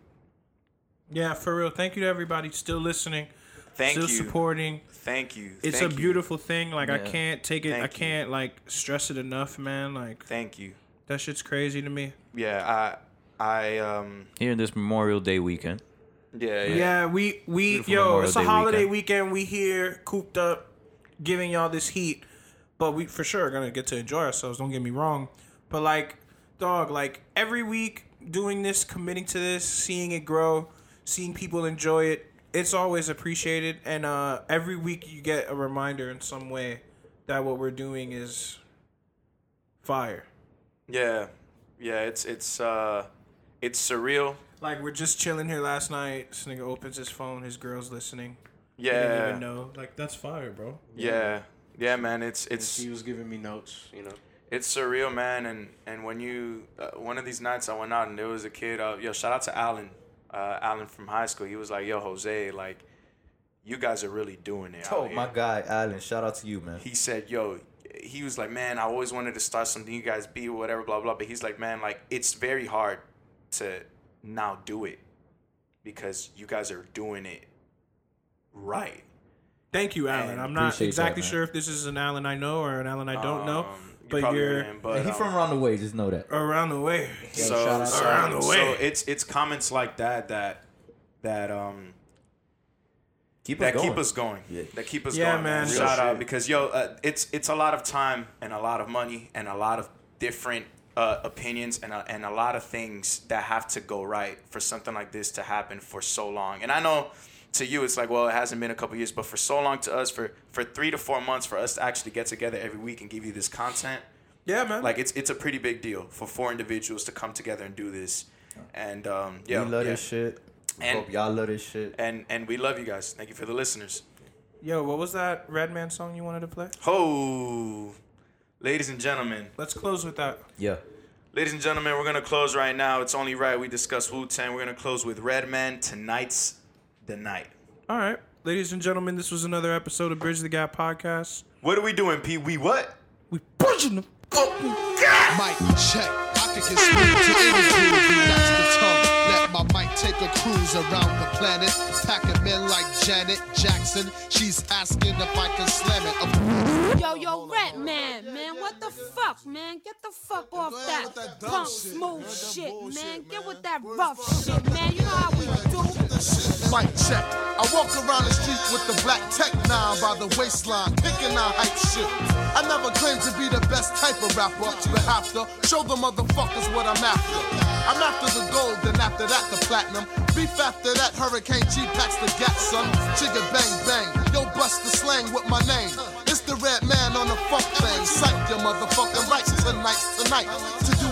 B: Yeah, for real. Thank you to everybody still listening,
A: thank
B: still
A: you,
B: supporting.
A: thank you.
B: It's
A: thank
B: a
A: you,
B: beautiful thing. Like I can't take it. I
A: Thank you.
B: can't like stress it enough, man. Like
A: Thank you.
B: that shit's crazy to me.
A: Yeah, I, I, um,
G: Here in this Memorial Day weekend.
A: yeah, yeah.
B: Yeah, we we
G: Beautiful
B: yo,
G: Memorial
B: it's a
G: Day
B: holiday
G: weekend.
B: weekend. We here cooped up, giving y'all this heat, but we for sure are gonna get to enjoy ourselves. Don't get me wrong, but like, dog, like every week doing this, committing to this, seeing it grow, seeing people enjoy it, it's always appreciated. And uh, every week you get a reminder in some way that what we're doing is fire.
A: Yeah, yeah, it's it's uh, it's surreal.
B: Like we're just chilling here last night. This nigga opens his phone. His girl's listening. He
A: Yeah,
B: didn't even know. Like that's fire, bro.
A: yeah, yeah, man. It's
F: And
A: it's
F: she was giving me notes, you know.
A: it's surreal, man. And and when you uh, one of these nights I went out and there was a kid. Uh, yo, shout out to Alan, uh, Alan from high school. He was like, "Yo, Jose, like, you guys are really doing it."
J: Oh
A: out
J: my
A: here."
J: guy, Allen. Shout out to you, man.
A: he said, "Yo." He was like, "Man, I always wanted to start something. You guys be whatever, blah blah." But he's like, "Man, like it's very hard to now do it because you guys are doing it right."
B: Thank you, Alan.
A: And
B: I'm not exactly
J: that,
B: sure if this is an Alan I know or an Alan I don't know,
A: Um, you
B: but you're
A: didn't, but,
J: Hey, he
A: um,
J: from around the way. Just know that.
B: around the way.
A: so, so,
B: Around the
A: so
B: way.
A: it's it's comments like that that that um
J: Keep
A: that keep us going.
J: Yeah.
A: That keep us
B: Yeah,
A: going, man.
B: man. Real
A: Shout out
F: shit.
A: because yo, uh, it's it's a lot of time and a lot of money and a lot of different uh, opinions and a, and a lot of things that have to go right for something like this to happen for so long. And I know to you it's like, well, it hasn't been a couple years, but for so long to us, for for three to four months, for us to actually get together every week and give you this content,
B: Yeah, man.
A: like it's it's a pretty big deal for four individuals to come together and do this. And um, yeah,
J: we love
A: yeah.
J: this shit. We
A: And-
J: hope y'all love this shit.
A: And and we love you guys. Thank you for the listeners.
B: Yo, what was that Redman song you wanted to play?
A: Ho, ladies and gentlemen,
B: Let's close with that.
J: Yeah.
A: ladies and gentlemen, we're gonna close right now. It's only right we discuss Wu Tang. We're gonna close with Redman. Tonight's the night.
B: All right, ladies and gentlemen, this was another episode of Bridge the Gap podcast.
A: What are we doing, P? We what?
B: We bridging the fucking
C: Mic check. I can get to any groove. The tongue. Let my mic take a cruise around the planet. Packing men like Janet Jackson. She's asking if I can slam it. Of
P: Yo, yo, Redman, man, what the fuck, man? Get the fuck off that,
C: with that dumb
P: punk
C: shit,
P: smooth
C: man. That
P: shit,
C: bullshit,
P: man.
C: man.
P: Get with that rough shit, man. You know how we do.
C: Mic check. I walk around the street with the black tech nine by the waistline, picking out hype shit. I never claimed to be the best type of rapper, but have to show the motherfuckers what I'm after. I'm after the gold, then after that the platinum. Beef after that, Hurricane G packs the gat, son. Chigga bang bang, yo bust the slang with my name. It's the Redman on the funk thing. Psych your motherfucking rights tonight's tonight. To do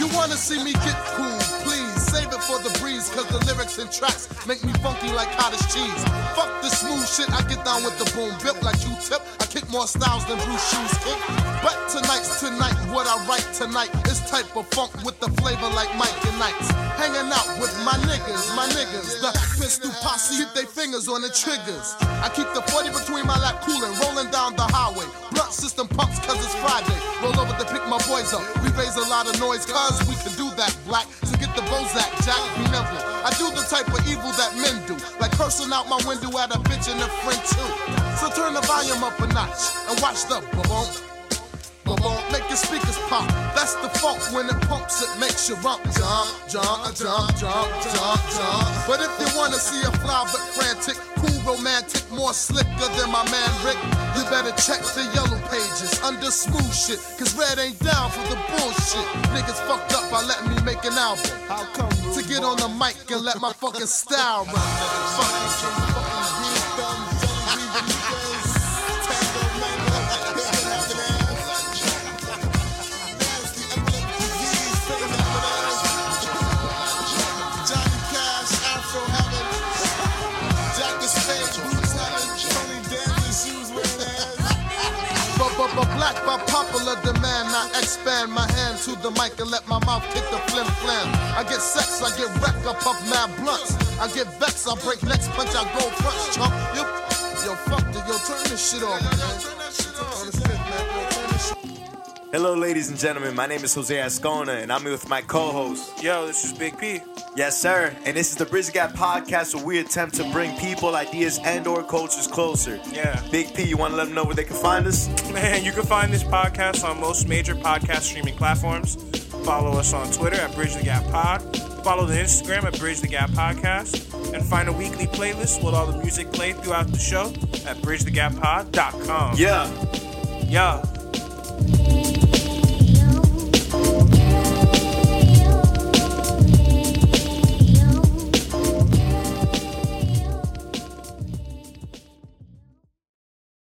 C: you wanna see me get cool, please it for the breeze, cause the lyrics and tracks make me funky like cottage cheese. Fuck the smooth shit, I get down with the boom bip like you tip. I kick more styles than Bruce Shoes kick. But tonight's tonight, what I write tonight is type of funk with the flavor like Mike and Knights. Hanging out with my niggas, my niggas. The pistol posse keep their fingers on the triggers. I keep the 40 between my lap cooling, rolling down the highway. Blunt system pumps cause it's Friday. Roll over to pick my boys up. We raise a lot of noise cause we can do that black. So get the Bozak, I do the type of evil that men do. Like cursing out my window at a bitch and a friend too. So turn the volume up a notch and watch the boom. Make your speakers pop. That's the funk when it pumps, it makes you rump, jump, jump, jump, jump, jump, jump. But if you wanna see a fly but frantic, cool, romantic, more slicker than my man Rick, you better check the yellow pages under smooth shit. Cause Red ain't down for the bullshit. Niggas fucked up by letting me make an album. How come? To get on the mic and let my fucking style run. Expand my hand to the mic and let my mouth kick the flim flam. I get sex, I get wrecked, I puff mad blunts. I get vexed, I break necks, punch, I go front, chump. You, yo, fuck it, yo, turn this shit off, man. Yo, turn this shit
A: Hello, ladies and gentlemen. My name is Jose Ascona, and I'm here with my co-host.
B: Yo, this is Big P.
A: Yes, sir. And this is the Bridge the Gap podcast, where we attempt to bring people, ideas, and/or cultures closer.
B: Yeah.
A: Big P, you want to let them know where they can find us?
B: Man, you can find this podcast on most major podcast streaming platforms. Follow us on Twitter at Bridge the Gap Pod. Follow the Instagram at Bridge the Gap Podcast. And find a weekly playlist with all the music played throughout the show at bridgethegappod.com.
A: Yeah.
B: Yeah.